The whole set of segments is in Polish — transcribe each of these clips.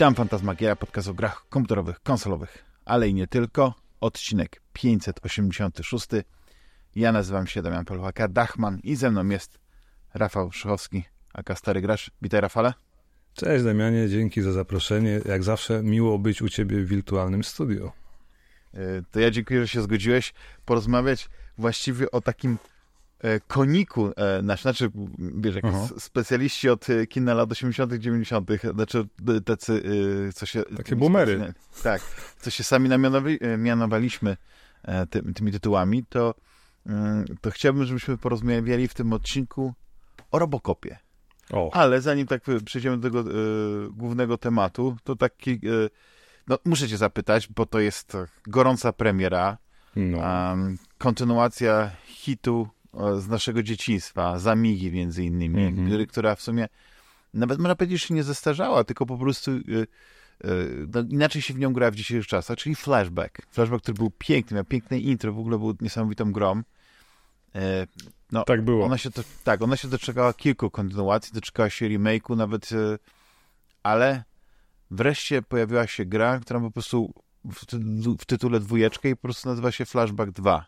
Witam, Fantasmagieria, podcast o grach komputerowych, konsolowych, ale i nie tylko. Odcinek 586. Ja nazywam się Damian Polwaka Dachman i ze mną jest Rafał Szychowski, aka Stary Gracz. Witaj, Rafale. Cześć Damianie, dzięki za zaproszenie. Jak zawsze miło być u Ciebie w wirtualnym studio. E, to ja dziękuję, że się zgodziłeś porozmawiać właściwie o takim koniku e, nasz, znaczy, wiesz, jak Aha. specjaliści od kina lat 80., 90., znaczy tacy, co się. Takie boomery. Tak, co się sami mianowaliśmy ty, tymi tytułami, to, mm, to chciałbym, żebyśmy porozmawiali w tym odcinku o Robocopie. O. Ale zanim tak przejdziemy do tego głównego tematu, to taki. No, muszę Cię zapytać, bo to jest gorąca premiera. No. Kontynuacja hitu z naszego dzieciństwa, Zamigi między innymi, Mhm. gry, która w sumie nawet można powiedzieć, że nie zestarzała, tylko po prostu y, y, no, inaczej się w nią gra w dzisiejszych czasach, czyli Flashback. Flashback, który był piękny, miał piękne intro, w ogóle był niesamowitą grą. E, no, tak było. ona się to, tak, ona się doczekała kilku kontynuacji, doczekała się remake'u nawet, e, ale wreszcie pojawiła się gra, która po prostu w, ty w tytule dwójeczkę i po prostu nazywa się Flashback 2.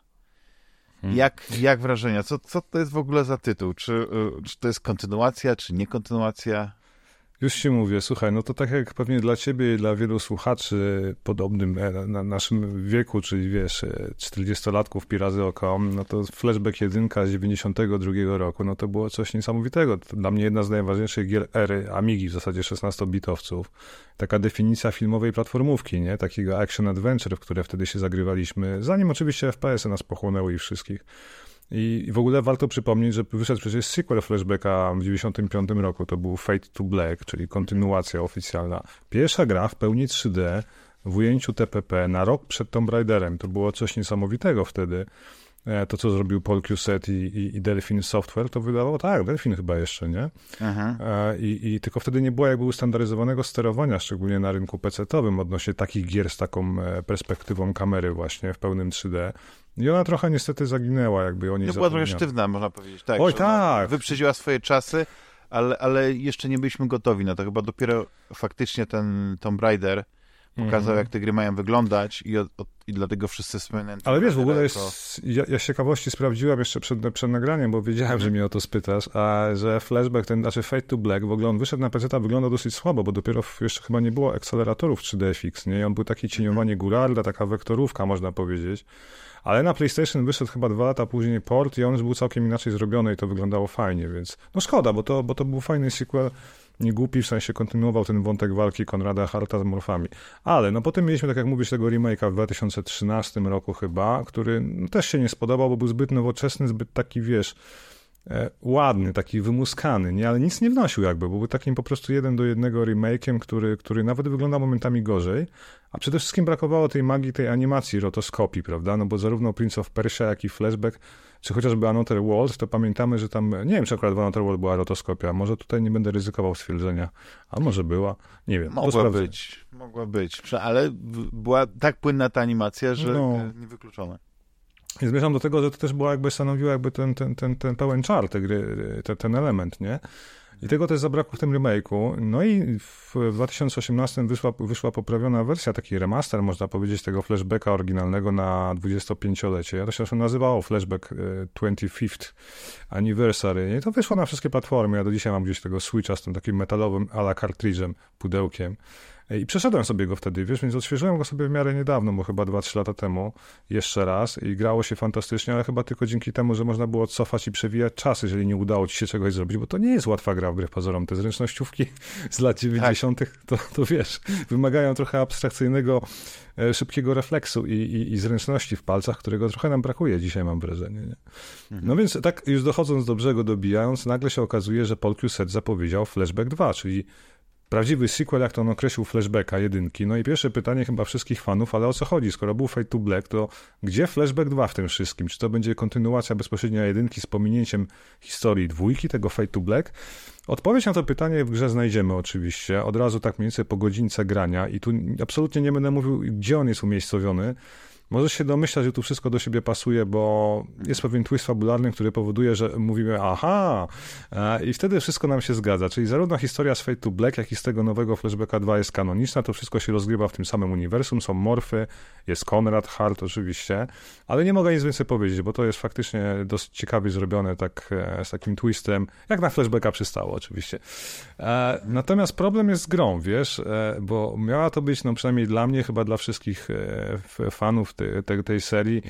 Hmm. Jak, jak wrażenia? Co, co to jest w ogóle za tytuł? Czy, y, czy to jest kontynuacja, czy nie kontynuacja? Już się mówię, słuchaj, no to tak jak pewnie dla ciebie i dla wielu słuchaczy podobnym e, na naszym wieku, czyli wiesz, e, 40-latków pirazy oko, no to Flashback 1 z 92 roku, no to było coś niesamowitego. To dla mnie jedna z najważniejszych gier ery Amigi, w zasadzie 16-bitowców. Taka definicja filmowej platformówki, nie? Takiego action adventure, w które wtedy się zagrywaliśmy, zanim oczywiście FPS-y nas pochłonęły i wszystkich. I w ogóle warto przypomnieć, że wyszedł przecież sequel Flashbacka w 95 roku, to był Fate to Black, czyli kontynuacja oficjalna. Pierwsza gra w pełni 3D, w ujęciu TPP, na rok przed Tomb Raiderem. To było coś niesamowitego wtedy. E, To, co zrobił Paul Cuset i, i, i Delphin Software, to wydawało, tak, Delphin chyba jeszcze, nie? Aha. E, I, I tylko wtedy nie było jakby ustandaryzowanego sterowania, szczególnie na rynku PC-towym odnośnie takich gier z taką e, perspektywą kamery właśnie w pełnym 3D. I ona trochę niestety zaginęła, jakby o niej No była trochę sztywna, można powiedzieć. Tak, Oj, tak. Wyprzedziła swoje czasy, ale, ale jeszcze nie byliśmy gotowi na to. Chyba dopiero faktycznie ten Tomb Raider pokazał, Mhm. jak te gry mają wyglądać i, od, od, i dlatego wszyscy wspominają Ale wiesz, w ogóle Raidera jako- jest, ja, ja z ciekawości sprawdziłem jeszcze przed, przed nagraniem, bo wiedziałem, że mnie o to spytasz, a że Flashback, ten, znaczy Fate to Black, w ogóle on wyszedł na PC, wygląda dosyć słabo, bo dopiero w, jeszcze chyba nie było akceleratorów 3DFX, nie? I on był taki cieniowanie góralne, taka wektorówka, można powiedzieć. Ale na PlayStation wyszedł chyba dwa lata później port i on już był całkiem inaczej zrobiony i to wyglądało fajnie, więc no szkoda, bo to, bo to był fajny sequel, nie głupi, w sensie kontynuował ten wątek walki Konrada Harta z morfami. Ale no potem mieliśmy, tak jak mówisz, tego remake'a w 2013 roku chyba, który no, też się nie spodobał, bo był zbyt nowoczesny, zbyt taki, wiesz, ładny, taki wymuskany, nie? ale nic nie wnosił jakby, bo był takim po prostu jeden do jednego remake'iem, który, który nawet wygląda momentami gorzej, a przede wszystkim brakowało tej magii, tej animacji rotoskopii, prawda? No bo zarówno Prince of Persia, jak i Flashback, czy chociażby Another World, to pamiętamy, że tam, nie wiem, czy akurat w Another World była rotoskopia, może tutaj nie będę ryzykował stwierdzenia, a może była, nie wiem. Mogła być, mogła być, ale była tak płynna ta animacja, że No. e, niewykluczone. Zmierzam do tego, że to też była jakby stanowiła jakby ten, ten, ten, ten pełen czar tej gry, ten, ten element, nie? I tego też zabrakło w tym remake'u. No i w 2018 wyszła, wyszła poprawiona wersja, taki remaster, można powiedzieć, tego flashbacka oryginalnego na 25-lecie. To się nazywało Flashback e, 25th Anniversary. I to wyszło na wszystkie platformy. Ja do dzisiaj mam gdzieś tego Switcha z tym takim metalowym ala kartridżem, pudełkiem. E, I przeszedłem sobie go wtedy, wiesz, więc odświeżyłem go sobie w miarę niedawno, bo chyba 2-3 lata temu, jeszcze raz i grało się fantastycznie, ale chyba tylko dzięki temu, że można było cofać i przewijać czas, jeżeli nie udało ci się czegoś zrobić, bo to nie jest łatwa gra wbrew pozorom. Te zręcznościówki z lat 90. To, to wiesz, wymagają trochę abstrakcyjnego, e, szybkiego refleksu i, i, i zręczności w palcach, którego trochę nam brakuje dzisiaj, mam wrażenie. Nie? No więc tak już dochodząc do brzegu, dobijając, nagle się okazuje, że Paul zapowiedział Flashback 2, czyli prawdziwy sequel, jak to on określił, flashbacka jedynki. No i pierwsze pytanie chyba wszystkich fanów, ale o co chodzi? Skoro był Fate to Black, to gdzie flashback 2 w tym wszystkim? Czy to będzie kontynuacja bezpośrednia jedynki z pominięciem historii dwójki, tego Fate to Black? Odpowiedź na to pytanie w grze znajdziemy oczywiście, od razu tak mniej więcej po godzince grania i tu absolutnie nie będę mówił, gdzie on jest umiejscowiony, Możesz się domyślać, że tu wszystko do siebie pasuje, bo jest pewien twist fabularny, który powoduje, że mówimy aha e, i wtedy wszystko nam się zgadza. Czyli zarówno historia z Fate to Black, jak i z tego nowego Flashbacka 2 jest kanoniczna, to wszystko się rozgrywa w tym samym uniwersum, są morfy, jest Konrad Hart oczywiście, ale nie mogę nic więcej powiedzieć, bo to jest faktycznie dosyć ciekawie zrobione tak, e, z takim twistem, jak na Flashbacka przystało oczywiście. E, natomiast problem jest z grą, wiesz, bo miała to być, no przynajmniej dla mnie, chyba dla wszystkich fanów tej, serii,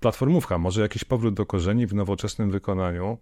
platformówka, może jakiś powrót do korzeni w nowoczesnym wykonaniu.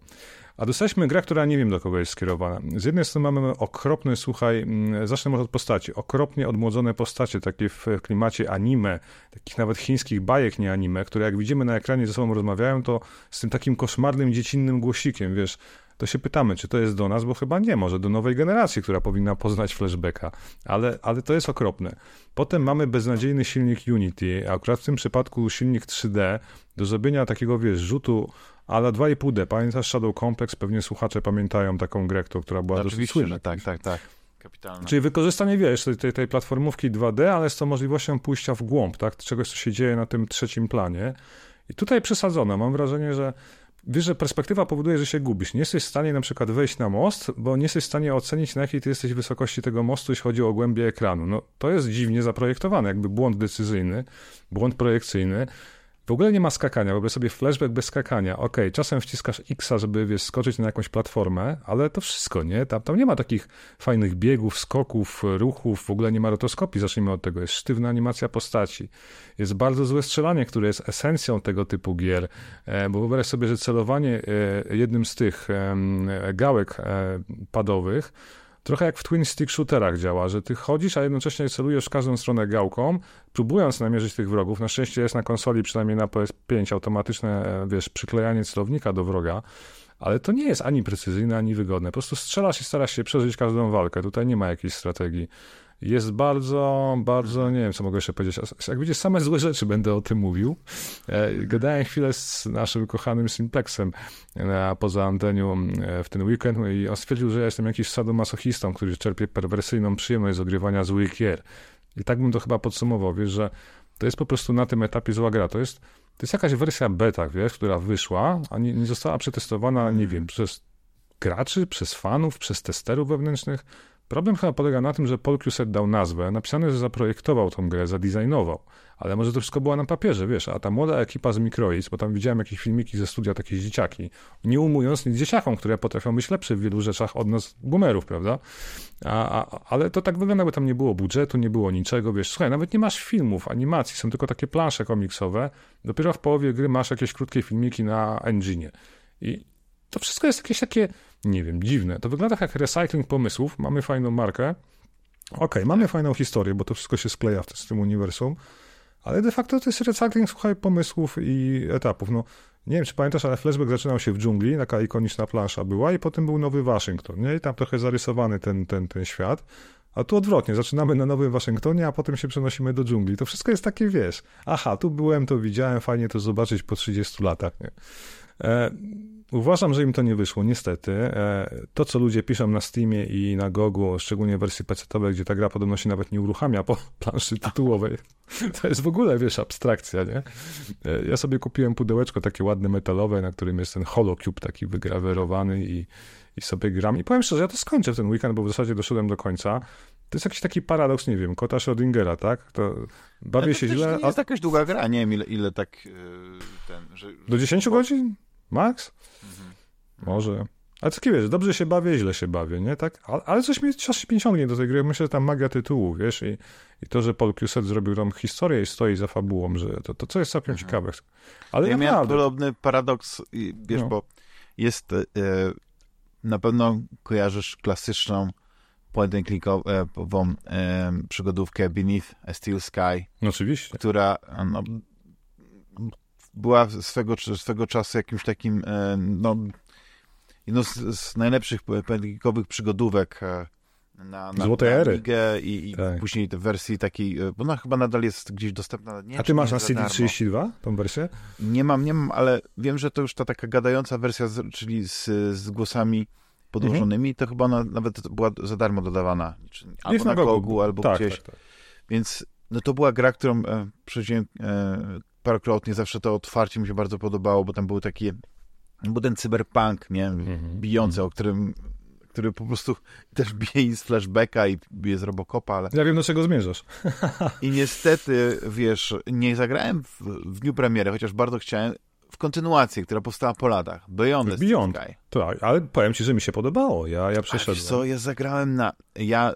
A dostaliśmy grę, która nie wiem do kogo jest skierowana. Z jednej strony mamy okropny, słuchaj, mm, zacznę może od postaci, okropnie odmłodzone postacie, takie w klimacie anime, takich nawet chińskich bajek, nie anime, które jak widzimy na ekranie ze sobą rozmawiają, to z tym takim koszmarnym, dziecinnym głosikiem, wiesz, to się pytamy, czy to jest do nas, bo chyba nie, może do nowej generacji, która powinna poznać flashbacka, ale, ale to jest okropne. Potem mamy beznadziejny silnik Unity, a akurat w tym przypadku silnik 3D, do zrobienia takiego, wiesz, rzutu ale 2,5D. Pamiętasz Shadow Complex? Pewnie słuchacze pamiętają taką grę, która była Oczywiście, dosyć słynna. tak, tak, tak. Kapitalne. Czyli wykorzystanie, wiesz, tej, tej platformówki 2D, ale z tą możliwością pójścia w głąb, tak? Czegoś, co się dzieje na tym trzecim planie. I tutaj przesadzono. Mam wrażenie, że wiesz, że perspektywa powoduje, że się gubisz. Nie jesteś w stanie na przykład wejść na most, bo nie jesteś w stanie ocenić, na jakiej ty jesteś wysokości tego mostu, jeśli chodzi o głębię ekranu. No, to jest dziwnie zaprojektowane, jakby błąd decyzyjny, błąd projekcyjny. W ogóle nie ma skakania, wyobraź sobie flashback bez skakania. Okej, okay, czasem wciskasz X, żeby wiesz, skoczyć na jakąś platformę, ale to wszystko, nie? Tam, tam nie ma takich fajnych biegów, skoków, ruchów, w ogóle nie ma rotoskopii, zacznijmy od tego. Jest sztywna animacja postaci. Jest bardzo złe strzelanie, które jest esencją tego typu gier, e, bo wyobraź sobie, że celowanie e, jednym z tych gałek e, padowych trochę jak w twin stick shooterach działa, że ty chodzisz, a jednocześnie celujesz w każdą stronę gałką, próbując namierzyć tych wrogów. Na szczęście jest na konsoli, przynajmniej na PS5, automatyczne, e, wiesz, przyklejanie celownika do wroga, ale to nie jest ani precyzyjne, ani wygodne. Po prostu strzelasz i starasz się przeżyć każdą walkę. Tutaj nie ma jakiejś strategii jest bardzo, bardzo, nie wiem, co mogę jeszcze powiedzieć. Jak widzisz, same złe rzeczy będę o tym mówił. E, gadałem chwilę z naszym kochanym Simplexem na, poza antenią e, w ten weekend i on stwierdził, że ja jestem jakiś sadomasochistą, który czerpie perwersyjną przyjemność z ogrywania złych gier. I tak bym to chyba podsumował, wiesz, że to jest po prostu na tym etapie zła gra. To jest, to jest jakaś wersja beta, wiesz, która wyszła, a nie, nie została przetestowana, nie wiem, przez graczy, przez fanów, przez testerów wewnętrznych. Problem chyba polega na tym, że Paul Cuset dał nazwę, napisane, że zaprojektował tą grę, zadesignował, ale może to wszystko było na papierze, wiesz, a ta młoda ekipa z Microids, bo tam widziałem jakieś filmiki ze studia, takie dzieciaki, nie umując nic dzieciakom, które potrafią być lepsze w wielu rzeczach od nas boomerów, prawda? A, a, ale to tak wygląda, bo tam nie było budżetu, nie było niczego, wiesz, słuchaj, nawet nie masz filmów, animacji, są tylko takie plansze komiksowe, dopiero w połowie gry masz jakieś krótkie filmiki na engine. I to wszystko jest jakieś takie nie wiem, dziwne. To wygląda jak recycling pomysłów. Mamy fajną markę. Okej, okay, mamy fajną historię, bo to wszystko się skleja w tym uniwersum, ale de facto to jest recycling, słuchaj, pomysłów i etapów. No, nie wiem, czy pamiętasz, ale flashback zaczynał się w dżungli, taka ikoniczna plansza była i potem był Nowy Waszyngton, nie? I tam trochę zarysowany ten, ten, ten świat. A tu odwrotnie, zaczynamy na Nowym Waszyngtonie, a potem się przenosimy do dżungli. To wszystko jest takie, wiesz, aha, tu byłem, to widziałem, fajnie to zobaczyć po 30 latach, nie? E, Uważam, że im to nie wyszło, niestety. E, to, co ludzie piszą na Steamie i na Gogu, szczególnie w wersji PC-owej, gdzie ta gra podobno się nawet nie uruchamia po planszy tytułowej, to jest w ogóle, wiesz, abstrakcja, nie? E, ja sobie kupiłem pudełeczko takie ładne metalowe, na którym jest ten holocube taki wygrawerowany i, i sobie gram. I powiem szczerze, ja to skończę w ten weekend, bo w zasadzie doszedłem do końca. To jest jakiś taki paradoks, nie wiem, kota Schrödingera, tak? To bawię to się źle. To jest a... jakaś długa gra, nie wiem ile, ile tak ten... Że... Do 10 godzin? Max? Mhm. Może. Ale co wiesz, dobrze się bawię, źle się bawię, nie? Tak? Ale coś mnie czasem ciągnie do tej gry. Myślę, że tam magia tytułu, wiesz? I, i to, że Paul Cuset zrobił tam historię i stoi za fabułą, że to, to co jest całkiem mhm. ciekawe. Ale ja naprawdę... miałem podobny paradoks, wiesz, no. bo jest e, na pewno kojarzysz klasyczną point and clickową e, przygodówkę Beneath a Steel Sky. No, oczywiście. Która no, była swego, swego czasu jakimś takim, e, no, jedną z, z najlepszych pelikowych przygodówek e, na, na, Złotej ery. i, i tak. później te wersji takiej, e, bo ona chyba nadal jest gdzieś dostępna. Nie, A ty masz na CD32 tą wersję? Nie mam, nie mam, ale wiem, że to już ta taka gadająca wersja, z, czyli z, z głosami podłożonymi, mhm. to chyba ona nawet była za darmo dodawana. Czy, albo na, na Gogu, albo tak, gdzieś. Tak, tak. Więc no to była gra, którą e, przechodziłem e, parokrotnie, zawsze to otwarcie mi się bardzo podobało, bo tam był taki, był ten cyberpunk, nie, Mhm. bijący, o którym, który po prostu też bije i z flashbacka i bije z Robocopa, ale Ja wiem, do czego zmierzasz. i niestety, wiesz, nie zagrałem w, w dniu premiery, chociaż bardzo chciałem, w kontynuację, która powstała po latach, Beyond, Beyond. Sky. Tak, ale powiem ci, że mi się podobało. Ja, ja przeszedłem. co, ja zagrałem na, ja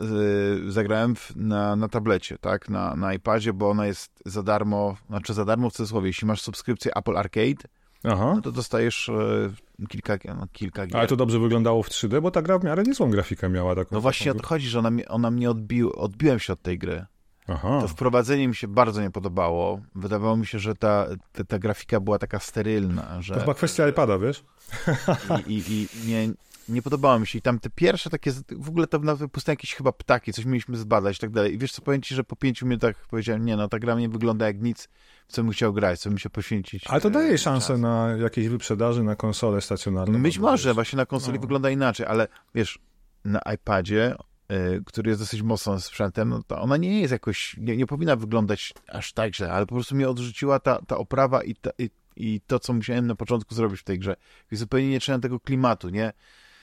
y, zagrałem w, na, na tablecie, tak, na, na iPadzie, bo ona jest za darmo, znaczy za darmo w cudzysłowie, jeśli masz subskrypcję Apple Arcade, Aha. no to dostajesz y, kilka, no, kilka gier. Ale to dobrze wyglądało w 3D, bo ta gra w miarę niezłą grafikę miała. Taką, No właśnie o taką... to chodzi, że ona, mnie- ona mnie odbił, odbiłem się od tej gry. Aha. To wprowadzenie mi się bardzo nie podobało. Wydawało mi się, że ta, ta, ta grafika była taka sterylna, To że chyba kwestia iPada, wiesz? i, i, i nie, nie podobało mi się. I tam te pierwsze takie, w ogóle tam nawet puste jakieś chyba ptaki, coś mieliśmy zbadać i tak dalej. I wiesz co, powiem ci, że po pięciu minutach powiedziałem, nie no, ta gra nie wygląda jak nic, w co bym chciał grać, co bym się poświęcić. Ale to e, daje szansę czas. na jakieś wyprzedaży na konsole stacjonarne. Być może, właśnie na konsoli No. wygląda inaczej, ale wiesz, na iPadzie, który jest dosyć mocnym sprzętem, no to ona nie jest jakoś, nie, nie powinna wyglądać aż tak źle, ale po prostu mnie odrzuciła ta, ta oprawa i, ta, i, i to, co musiałem na początku zrobić w tej grze. I zupełnie nie czułem tego klimatu, nie?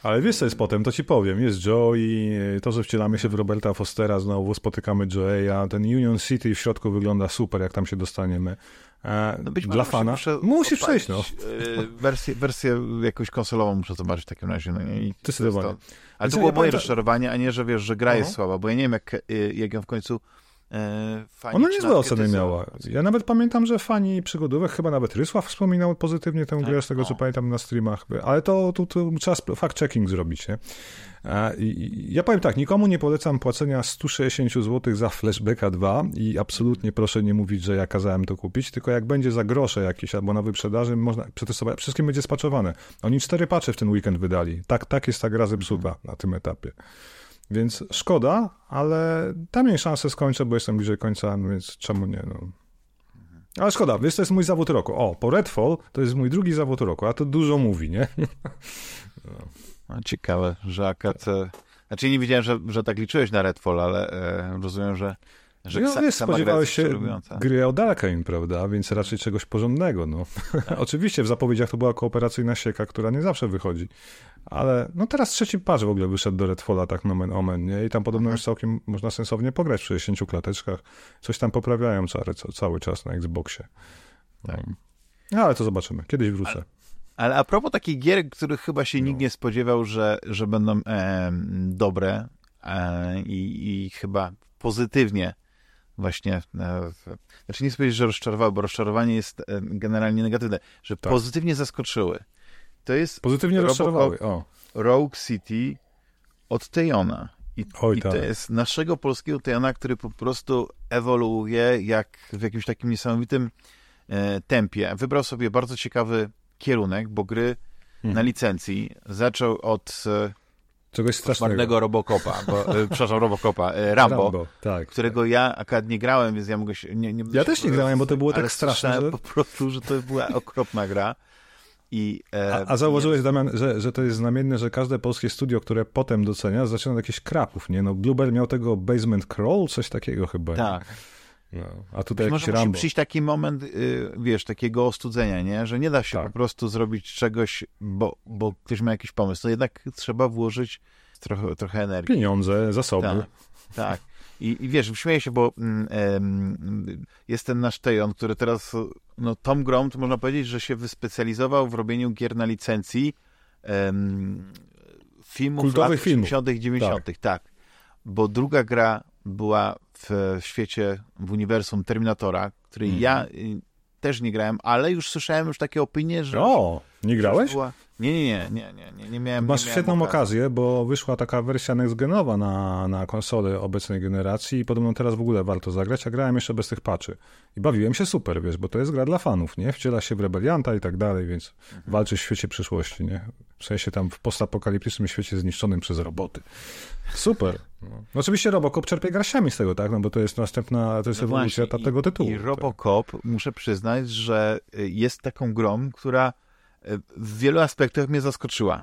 Ale wiesz co jest potem, to ci powiem. Jest Joe i to, że wcielamy się w Roberta Fostera, znowu spotykamy Joe'a, ten Union City w środku wygląda super, jak tam się dostaniemy. E, No być dla może fana. muszę Musisz odpalić, przejść, no. y, wersję, wersję jakąś konsolową muszę zobaczyć w takim razie. No, i to jest to. Ale to ja było moje pamiętam- rozczarowanie, a nie, że wiesz, że gra jest Aha. słaba, bo ja nie wiem, jak, y, jak ją w końcu e, fani Ona niezłe oceny miała. Ja nawet pamiętam, że fani przygodówek, chyba nawet Rysław wspominał pozytywnie tę grę, z tego co pamiętam na streamach, ale to, to, to trzeba fact-checking zrobić, nie? Ja powiem tak, nikomu nie polecam płacenia 160 zł za Flashbacka 2 i absolutnie proszę nie mówić, że ja kazałem to kupić, tylko jak będzie za grosze jakieś albo na wyprzedaży, można przetestować, wszystkim będzie spaczowane. Oni cztery patche w ten weekend wydali. Tak, tak jest ta gra zepsuta na tym etapie. Więc szkoda, ale dam jej szansę skończę, bo jestem bliżej końca, no więc czemu nie, no. Ale szkoda, wiesz, to jest mój zawód roku. O, po Redfall to jest mój drugi zawód roku, a to dużo mówi, nie? No, ciekawe, że e, Znaczy nie wiedziałem, że, że tak liczyłeś na Redfall, ale e, rozumiem, że, że no, wiesz, spodziewałeś się gry od Arkane, prawda? Więc raczej czegoś porządnego, no. Oczywiście w zapowiedziach to była kooperacyjna sieka, która nie zawsze wychodzi. Ale no teraz trzeci patch w ogóle wyszedł do Redfalla, tak nomen omen, nie? I tam podobno Mhm. już całkiem można sensownie pograć w 60 klateczkach. Coś tam poprawiają cały, cały czas na Xboxie. Tak. No, ale to zobaczymy. Kiedyś wrócę. Ale a propos takich gier, których chyba się No. nikt nie spodziewał, że, że będą e, dobre e, i, i chyba pozytywnie właśnie, e, znaczy nie powiedzieć, że rozczarowały, bo rozczarowanie jest e, generalnie negatywne, że Tak. pozytywnie zaskoczyły. To jest Pozytywnie Robocop- rozczarowały. O, Rogue City od Tejona. I, Oj, i to tak. jest naszego polskiego Tejona, który po prostu ewoluuje jak w jakimś takim niesamowitym e, tempie. Wybrał sobie bardzo ciekawy kierunek, bo gry Mhm. na licencji zaczął od e, czegoś strasznego. czwartego Robocopa, bo, e, przepraszam, Robocopa, e, Rambo, tak. którego ja akurat nie grałem, więc ja mogę się... Nie, nie, Ja też nie grałem, bo to było tak straszne, że- po prostu, że to była okropna gra. I, e, A, a zauważyłeś, Damian, że, że to jest znamienne, że każde polskie studio, które potem docenia, zaczyna od jakichś krapów, nie? No, Bluebird miał tego Basement Crawl, coś takiego chyba. Tak. No, a tutaj Być może musi Rambo. przyjść taki moment, y, wiesz, takiego ostudzenia, nie? Że nie da się Tak. po prostu zrobić czegoś, bo, bo ktoś ma jakiś pomysł. To jednak trzeba włożyć trochę, trochę energii. Pieniądze, zasoby. Tak, tak. I, I wiesz, śmieję się, bo mm, jest ten nasz Tejon, który teraz, no Tom Grom, to można powiedzieć, że się wyspecjalizował w robieniu gier na licencji em, filmów Kultowych lat filmów. 80 90 tak. Bo druga gra była w, świecie, w uniwersum Terminatora, której Mhm. ja y, też nie grałem, ale już słyszałem już takie opinie, że... O, nie grałeś? Była... Nie, nie, nie, nie, nie, nie, nie miałem Masz nie miałem świetną okazji. okazję, bo wyszła taka wersja next-genowa na, na konsole obecnej generacji i podobno teraz w ogóle warto zagrać, a grałem jeszcze bez tych patchy. I bawiłem się super, wiesz, bo to jest gra dla fanów, nie? Wciela się w rebelianta i tak dalej, więc Mhm. walczy w świecie przyszłości, nie? W sensie tam w postapokaliptycznym świecie zniszczonym przez roboty. Super. No. Oczywiście Robocop czerpie grasiami z tego, tak? No bo to jest następna, to jest No ewolucja właśnie, ta, tego tytułu. I tak. Robocop, muszę przyznać, że jest taką grą, która w wielu aspektach mnie zaskoczyła.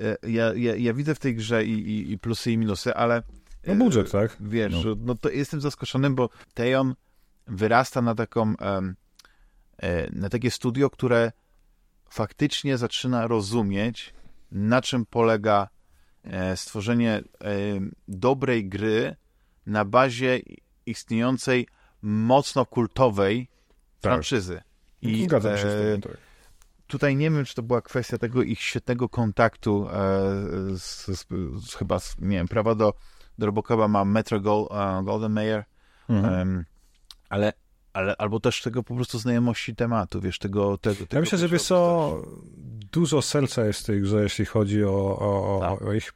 Y, Ja, ja, ja widzę w tej grze i, i, i plusy i minusy, ale No budżet, tak? Wiesz, No. no. to jestem zaskoczony, bo Tejon wyrasta na taką, e, na takie studio, które faktycznie zaczyna rozumieć, na czym polega e, stworzenie e, dobrej gry na bazie istniejącej mocno kultowej Tak. franczyzy. I, Zgadzam się e, z tobą. Tak. Tutaj nie wiem, czy to była kwestia tego ich świetnego kontaktu e, z, z, z chyba, z, nie wiem, prawa do, do Robocopa ma Metro Gold, e, Golden Mayer, Mhm. em, ale, ale albo też tego po prostu znajomości tematu, wiesz, tego... tego, Ja tego myślę, że wiesz co, dużo serca jest w tej grze, jeśli chodzi o, o, o, Tak. o ich,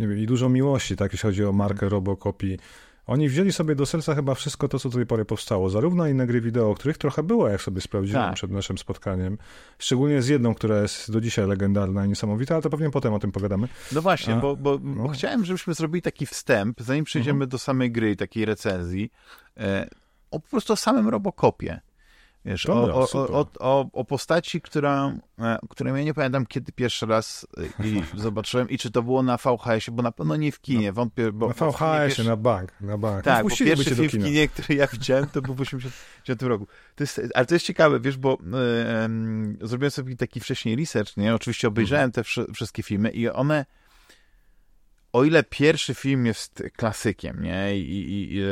nie wiem, i dużo miłości, tak, jeśli chodzi o markę Robocopi. Oni wzięli sobie do serca chyba wszystko to, co do tej pory powstało. Zarówno inne gry wideo, których trochę było, jak sobie sprawdziłem Tak. przed naszym spotkaniem. Szczególnie z jedną, która jest do dzisiaj legendarna i niesamowita, ale to pewnie potem o tym pogadamy. No właśnie, A, bo, bo, no. bo chciałem, żebyśmy zrobili taki wstęp, zanim przejdziemy Mhm. do samej gry i takiej recenzji, e, o po prostu o samym Robocopie. Wiesz, Dobra, o, o, o, o, postaci, która, e, której ja nie pamiętam kiedy pierwszy raz e, zobaczyłem i czy to było na VHS-ie, bo na pewno nie w kinie, wątpię, bo... Na VHS-ie, pierwszy- na bank, na bank. Tak, no, bo pierwszy film w kinie, który ja widziałem, to był w 89 roku. To jest, ale to jest ciekawe, wiesz, bo e, em, zrobiłem sobie taki wcześniej research, nie? Oczywiście obejrzałem te wszy- wszystkie filmy i one, o ile pierwszy film jest klasykiem, nie? I, i, i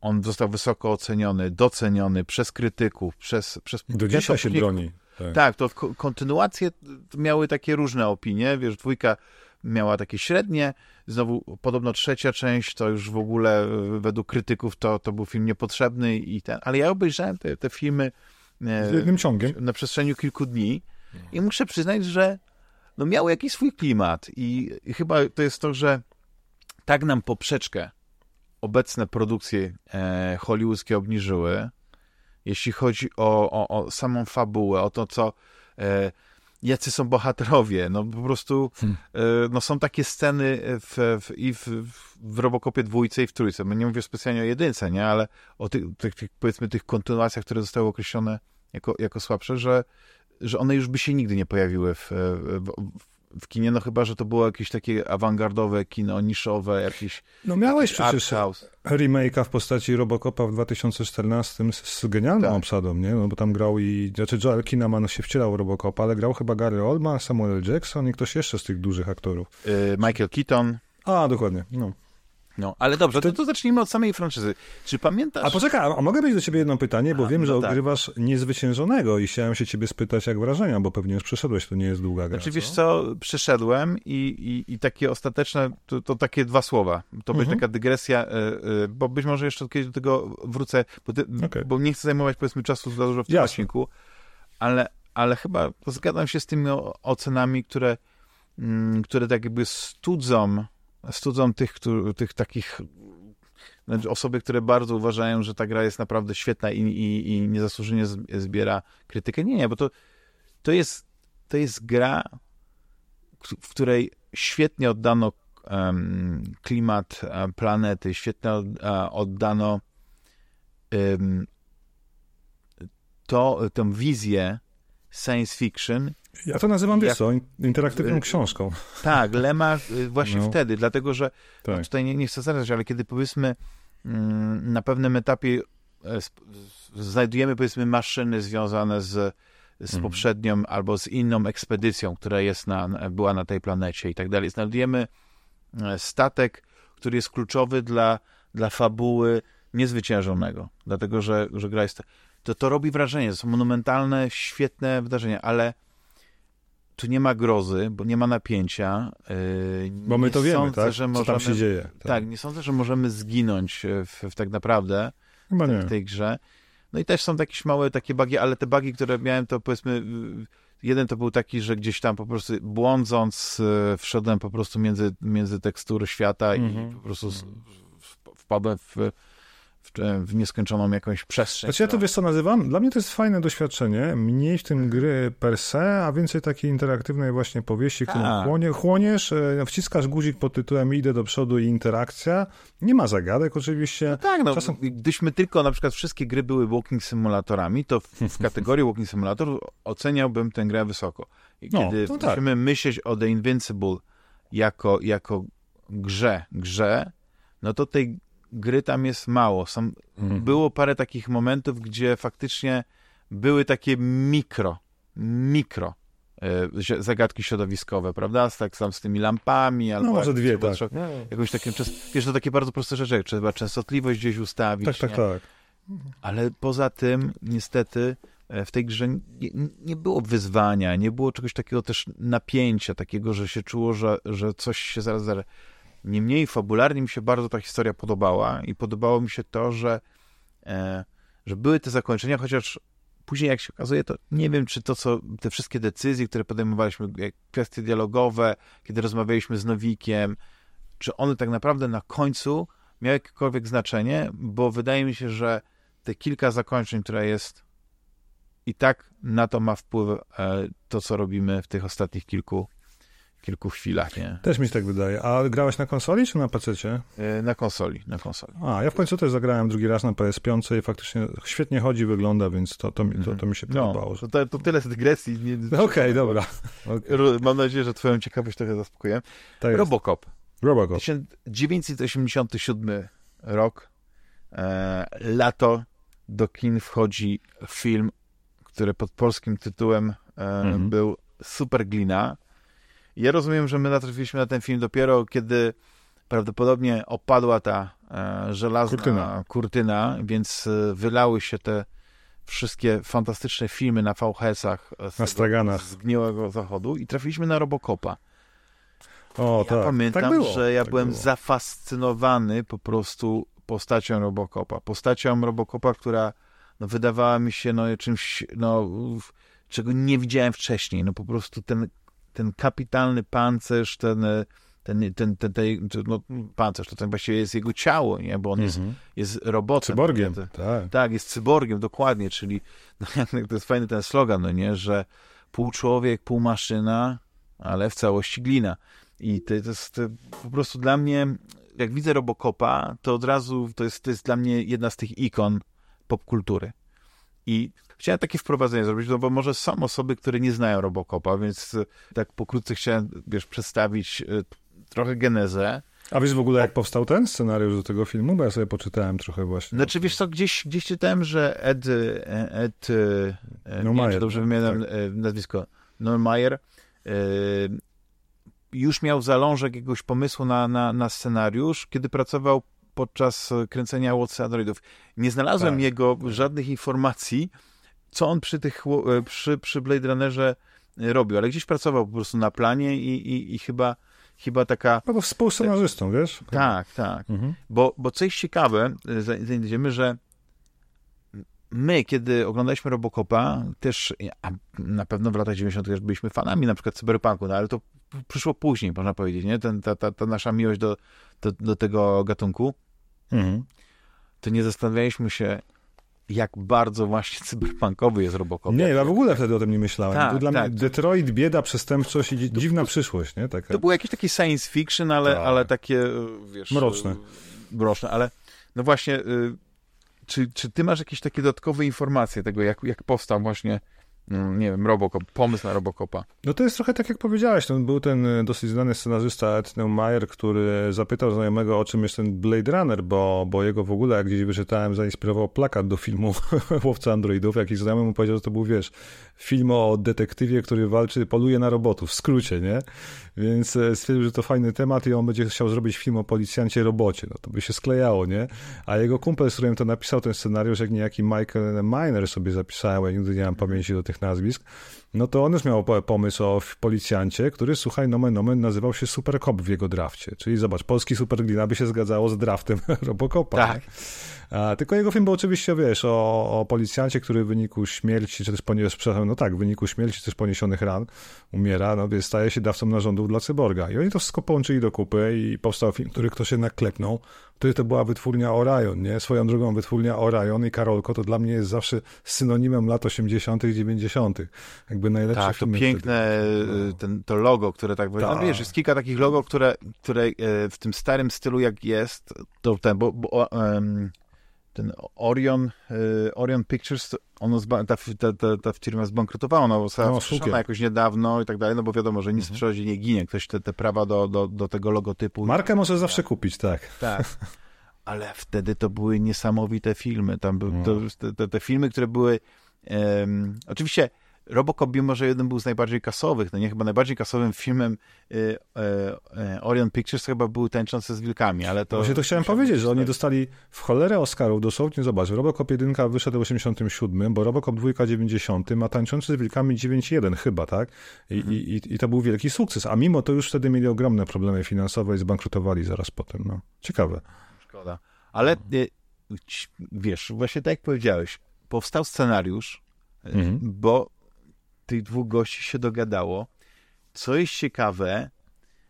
on został wysoko oceniony, doceniony przez krytyków, przez... przez Do dzisiaj się broni. Tak. tak, to ko- kontynuacje miały takie różne opinie, wiesz, dwójka miała takie średnie, znowu podobno trzecia część to już w ogóle e, według krytyków to, to był film niepotrzebny i ten, ale ja obejrzałem te, te filmy e, Z jednym ciągiem. na przestrzeni kilku dni i muszę przyznać, że no miały jakiś swój klimat i, chyba to jest to, że tak nam poprzeczkę obecne produkcje e, hollywoodzkie obniżyły, jeśli chodzi o, o, o samą fabułę, o to, co e, jacy są bohaterowie, no po prostu Hmm. e, no są takie sceny w, w, i w, w Robocopie dwójce i w trójce, Bo nie mówię specjalnie o jedynce, nie, ale o tych, tych, tych powiedzmy tych kontynuacjach, które zostały określone jako, jako słabsze, że, że one już by się nigdy nie pojawiły w, w, w kinie, no chyba, że to było jakieś takie awangardowe kino, niszowe, jakieś No miałeś art przecież house. remake'a w postaci Robocopa w 2014 z, z genialną Tak. obsadą, nie? No bo tam grał i, znaczy Joel Kinnaman się wcielał Robocopa, ale grał chyba Gary Oldman, Samuel L. Jackson i ktoś jeszcze z tych dużych aktorów. Y, Michael Keaton, A, dokładnie, no. No, ale dobrze, to, to zacznijmy od samej franczyzy. Czy pamiętasz? A poczekaj, a mogę mieć do ciebie jedno pytanie, bo A, wiem, że no tak. ogrywasz niezwyciężonego i chciałem się ciebie spytać, jak wrażenia, bo pewnie już przeszedłeś, to nie jest długa gra. Znaczy, co? wiesz co, przeszedłem i, i, i takie ostateczne, to, to takie dwa słowa. To będzie Mhm. taka dygresja, y, y, bo być może jeszcze kiedyś do tego wrócę, bo, ty, Okej. bo nie chcę zajmować powiedzmy czasu za dużo w tym Jasne. odcinku, ale, ale chyba zgadzam się z tymi ocenami, które, mm, które tak jakby studzą, studzą tych, tych takich znaczy osoby, które bardzo uważają, że ta gra jest naprawdę świetna i, i, i niezasłużenie zbiera krytykę. Nie, nie, bo to, to, jest, to jest gra, w której świetnie oddano em, klimat e, planety, świetnie e, oddano em, to, tę wizję science fiction. Ja to nazywam, wiesz Jak- co, in- interaktywną książką. Tak, Lema właśnie No. wtedy, dlatego że Tak. no tutaj nie, nie chcę zarażać, ale kiedy powiedzmy mm, na pewnym etapie e, znajdujemy powiedzmy maszyny związane z, z Mhm. poprzednią albo z inną ekspedycją, która jest na, na- była na tej planecie i tak dalej. Znajdujemy e, statek, który jest kluczowy dla, dla fabuły niezwyciężonego, dlatego że, że gra jest... To, to robi wrażenie, to są monumentalne, świetne wydarzenia, ale tu nie ma grozy, bo nie ma napięcia. yy, Bo my nie to wiemy, sądzę, tak? Że Co możemy, tam się dzieje. tak. nie sądzę, że możemy zginąć e, w, w tak naprawdę Chyba nie. w tej grze. No i też są jakieś małe takie bugi, ale te bugi, które miałem, to powiedzmy, y, jeden to był taki, że gdzieś tam po prostu błądząc y, wszedłem po prostu między, między tekstury świata Mhm. i po prostu w- wpadłem w, w, nieskończoną jakąś przestrzeń. Znaczy ja to która- wiesz co nazywam? Dla mnie to jest fajne doświadczenie, mniej w tym gry per se, a więcej takiej interaktywnej właśnie powieści, którą Tak. chłonie, chłoniesz, e, wciskasz guzik pod tytułem idę do przodu i interakcja. Nie ma zagadek oczywiście. Tak, no, Czasem- gdyśmy tylko na przykład wszystkie gry były walking simulatorami, to w, w kategorii walking simulator oceniałbym tę grę wysoko. I No, kiedy no tak. musimy myśleć o The Invincible jako, jako grze, grze, no to tej gry tam jest mało. Są, Mhm. Było parę takich momentów, gdzie faktycznie były takie mikro, mikro e, zagadki środowiskowe, prawda? Z, tak sam z tymi lampami, albo No może dwie, trzeba tak. trzeba- Jakąś takim wiesz, to takie bardzo proste rzeczy, jak trzeba częstotliwość gdzieś ustawić. Tak, tak, nie? tak. Ale poza tym, niestety, e, w tej grze nie, nie było wyzwania, nie było czegoś takiego też napięcia, takiego, że się czuło, że, że coś się zaraz zdarzy. Niemniej fabularnie mi się bardzo ta historia podobała i podobało mi się to, że, e, że były te zakończenia, chociaż później jak się okazuje, to nie wiem, czy to, co te wszystkie decyzje, które podejmowaliśmy, kwestie dialogowe, kiedy rozmawialiśmy z Nowikiem, czy one tak naprawdę na końcu miały jakiekolwiek znaczenie, bo wydaje mi się, że te kilka zakończeń, które jest i tak na to ma wpływ e, to, co robimy w tych ostatnich kilku, kilku chwilach, nie? Też mi się tak wydaje. A grałeś na konsoli czy na PC? E, na konsoli, na konsoli. A, ja w końcu też zagrałem drugi raz na PS5 i faktycznie świetnie chodzi, wygląda, więc to, to, mi, to, to mi się podobało. No, to, to, to tyle z dygresji. Nie, Okej, dobra. Ro- Mam nadzieję, że twoją ciekawość trochę zaspokoję. Tak. Robocop. Robocop. 1987 rok. E, lato. Do kin wchodzi film, który pod polskim tytułem e, Mhm. był Super Glina. Ja rozumiem, że my natrafiliśmy na ten film dopiero, kiedy prawdopodobnie opadła ta e, żelazna Kurtyna. kurtyna, więc e, wylały się te wszystkie fantastyczne filmy na VHS-ach e, z Na tego straganach. zgniłego zachodu i trafiliśmy na Robocopa. O, Ja tak. pamiętam, tak było. że ja tak byłem było. zafascynowany po prostu postacią Robocopa. Postacią Robocopa, która no, wydawała mi się no, czymś, no, czego nie widziałem wcześniej. No po prostu ten, ten kapitalny pancerz, ten, e, ten, ten, ten, ten, no, pancerz, to ten właściwie jest jego ciało, nie? Bo on jest, Mhm. jest robotem. Cyborgiem, To- tak. tak, jest cyborgiem, dokładnie, czyli no, to jest fajny ten slogan, no nie, że pół człowiek, pół maszyna, ale w całości glina. I to, to jest to po prostu dla mnie, jak widzę Robocopa, to od razu to jest, to jest dla mnie jedna z tych ikon popkultury. I chciałem takie wprowadzenie zrobić, no bo może są osoby, które nie znają Robocopa, więc e, tak pokrótce chciałem, wiesz, przedstawić e, trochę genezę. A wiesz w ogóle, jak powstał ten scenariusz do tego filmu? Bo ja sobie poczytałem trochę właśnie. Znaczy, wiesz co, gdzieś, gdzieś czytałem, że Ed, e, Ed nie Neumayer, czy dobrze tak, wymieniam e, nazwisko, Neumayer, już miał zalążek jakiegoś pomysłu na, na, na scenariusz, kiedy pracował podczas e, kręcenia Łodcy Androidów. Nie znalazłem Tak, jego żadnych informacji, co on przy, tych, e, przy, przy Blade Runnerze e, robił, ale gdzieś pracował po prostu na planie i, i, i chyba, chyba taka... No to współscenarzystą, wiesz? Tak, tak. Mhm. Bo, bo co jest ciekawe, y, dojdziemy, że my, kiedy oglądaliśmy Robocopa, też, a na pewno w latach 90. też byliśmy fanami na przykład cyberpunku, no ale to przyszło później, można powiedzieć, nie? Ten, ta, ta, ta nasza miłość do, do, do tego gatunku, Mhm. to nie zastanawialiśmy się, jak bardzo właśnie cyberpunkowy jest Robocop. Nie, ja w ogóle wtedy o tym nie myślałem. Tak, to dla tak. mnie Detroit, bieda, przestępczość i dzi- dziwna przyszłość, nie? Taka. To było jakieś takie science fiction, ale, Tak. ale takie, wiesz... Mroczne. y, Mroczne, ale no właśnie, y, czy, czy ty masz jakieś takie dodatkowe informacje tego, jak, jak powstał właśnie, nie wiem, Robocop, pomysł na Robocopa? No to jest trochę tak, jak powiedziałeś. To był ten e, dosyć znany scenarzysta Ed Neumayer, który zapytał znajomego, o czym jest ten Blade Runner, bo, bo jego w ogóle, jak gdzieś wyczytałem, zainspirował plakat do filmu Łowca Androidów. Jakiś znajomy mu powiedział, że to był, wiesz, film o detektywie, który walczy, poluje na robotów, w skrócie, nie? Więc e, stwierdził, że to fajny temat i on będzie chciał zrobić film o policjancie robocie. No to by się sklejało, nie? A jego kumpel, z którym to napisał ten scenariusz, jak niejaki Michael Miner sobie zapisałem, ja nigdy nie mam pamięci do tych nazwisk, no to on już miał po- pomysł o policjancie, który, słuchaj, nomen nomen, nazywał się Super Cop w jego drafcie. Czyli zobacz, polski Super Glina by się zgadzało z draftem Robocopa. Tak. A, tylko jego film był oczywiście, wiesz, o, o policjancie, który w wyniku śmierci, czy też poniesionych, przepraszam, no tak, w wyniku śmierci, czy też poniesionych ran umiera, no więc staje się dawcą narządów dla cyborga. I oni to wszystko połączyli do kupy i powstał film, który ktoś jednak klepnął. Wtedy to była wytwórnia Orion, nie? Swoją drogą wytwórnia Orion i Karolko to dla mnie jest zawsze synonimem lat 80., 90. Jakby najlepsze Tak, to piękne, wtedy. y, ten, to logo, które tak, Tak. no, wiesz, jest kilka takich logo, które, które e, w tym starym stylu jak jest, to ten, bo, bo em, ten Orion, y, Orion Pictures, ono zba, ta, ta, ta, ta firma zbankrutowała, ona została No, sztukiem. jakoś niedawno i tak dalej, no bo wiadomo, że nic Mhm. w przyrodzie nie ginie, ktoś te, te prawa do, do, do tego logotypu. Markę może zawsze kupić, tak. Tak. Ale wtedy to były niesamowite filmy. Tam były No. to, te, te, filmy, które były. em, oczywiście Robocop, mimo że jeden był z najbardziej kasowych, no nie chyba najbardziej kasowym filmem y, e, e, Orion Pictures chyba był Tańczące z wilkami, ale to... Właśnie to chciałem powiedzieć, że oni dostali w cholerę Oscarów, dosłownie zobacz, Robocop 1 wyszedł w 87, bo Robocop 2 90, a Tańczący z Wilkami 9.1 chyba, tak? I, Mhm. i, i, to był wielki sukces, a mimo to już wtedy mieli ogromne problemy finansowe i zbankrutowali zaraz potem, no. Ciekawe. Szkoda. Ale y, wiesz, właśnie tak jak powiedziałeś, powstał scenariusz, y, Mhm. bo tych dwóch gości się dogadało. Co jest ciekawe,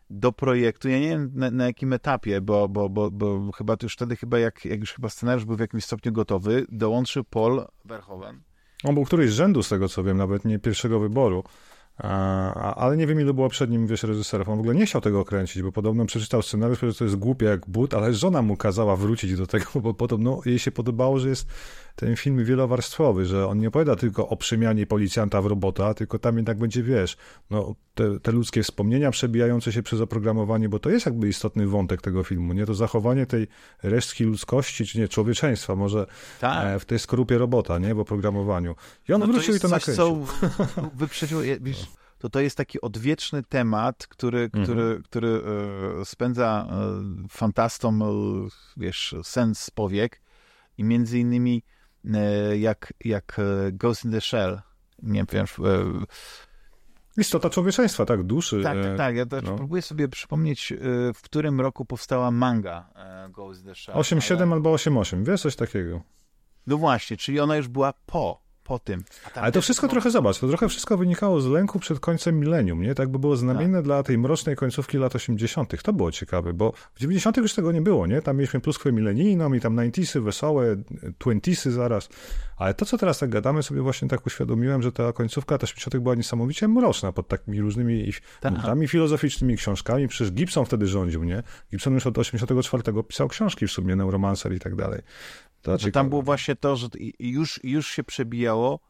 do projektu, ja nie wiem na, na jakim etapie, bo, bo, bo, bo chyba to już wtedy, chyba jak, jak już chyba scenariusz był w jakimś stopniu gotowy, dołączył Paul Verhoeven. On był któryś z rzędu, z tego co wiem, nawet nie pierwszego wyboru. A, ale nie wiem, ilu było przed nim, wiesz, reżyserów. On w ogóle nie chciał tego kręcić, bo podobno przeczytał scenariusz, że to jest głupie jak but, ale żona mu kazała wrócić do tego, bo podobno jej się podobało, że jest ten film wielowarstwowy, że on nie opowiada tylko o przemianie policjanta w robota, tylko tam jednak będzie, wiesz, no, te, te ludzkie wspomnienia przebijające się przez oprogramowanie, bo to jest jakby istotny wątek tego filmu, nie? To zachowanie tej resztki ludzkości, czy nie, człowieczeństwa, może Tak. e, w tej skorupie robota, nie? W oprogramowaniu. I on No wrócił i to coś, nakręcił. co wiesz, to to jest taki odwieczny temat, który, Mhm. który, który e, spędza e, fantastom, e, wiesz, sens z powiek i między innymi e, jak, jak Ghost in the Shell, nie wiem, e, Istota człowieczeństwa, tak, duszy. tak, tak, tak, ja też no. próbuję sobie przypomnieć, w którym roku powstała manga Ghost in the Shell. 8-7 ale- albo 8-8, wiesz, coś takiego. No właśnie, czyli ona już była po, po tym. Ale to wszystko było- trochę, zobacz, to trochę wszystko wynikało z lęku przed końcem milenium, nie? Tak by było znamienne dla tej mrocznej końcówki lat 80. To było ciekawe, bo w 90. już tego nie było, nie? Tam mieliśmy pluskwę milenijną i tam 90sy, wesołe, 20sy zaraz. Ale to, co teraz tak gadamy, sobie właśnie tak uświadomiłem, że ta końcówka lat 80. była niesamowicie mroczna pod takimi różnymi Tak. nutami filozoficznymi, książkami. Przecież Gibson wtedy rządził, nie? Gibson już od 84 pisał książki w sumie, Neuromancer i tak dalej. To ciekawe. tam było właśnie to, że już, już się diálogo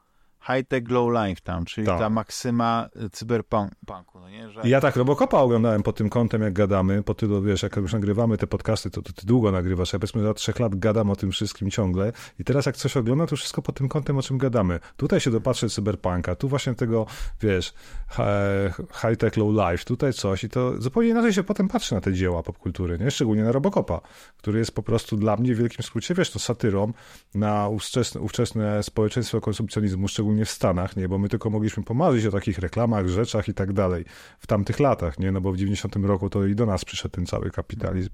high-tech low life tam, czyli Tak. ta maksyma y, cyberpunku, no nie? Że... Ja tak Robocopa oglądałem pod tym kątem, jak gadamy, po tylu, wiesz, jak już nagrywamy te podcasty, to, to ty długo nagrywasz, ja powiedzmy od trzech lat gadam o tym wszystkim ciągle i teraz jak coś oglądam, to wszystko pod tym kątem, o czym gadamy. Tutaj się dopatrzę cyberpunka, tu właśnie tego, wiesz, hi- high-tech, low-life, tutaj coś i to zupełnie inaczej się potem patrzy na te dzieła popkultury, nie? Szczególnie na Robocopa, który jest po prostu dla mnie w wielkim skrócie, wiesz, to satyrą na ówczesne, ówczesne społeczeństwo konsumpcjonizmu, szczególnie w Stanach, nie? Bo my tylko mogliśmy pomarzyć o takich reklamach, rzeczach i tak dalej w tamtych latach, nie? No bo w 90 roku to i do nas przyszedł ten cały kapitalizm.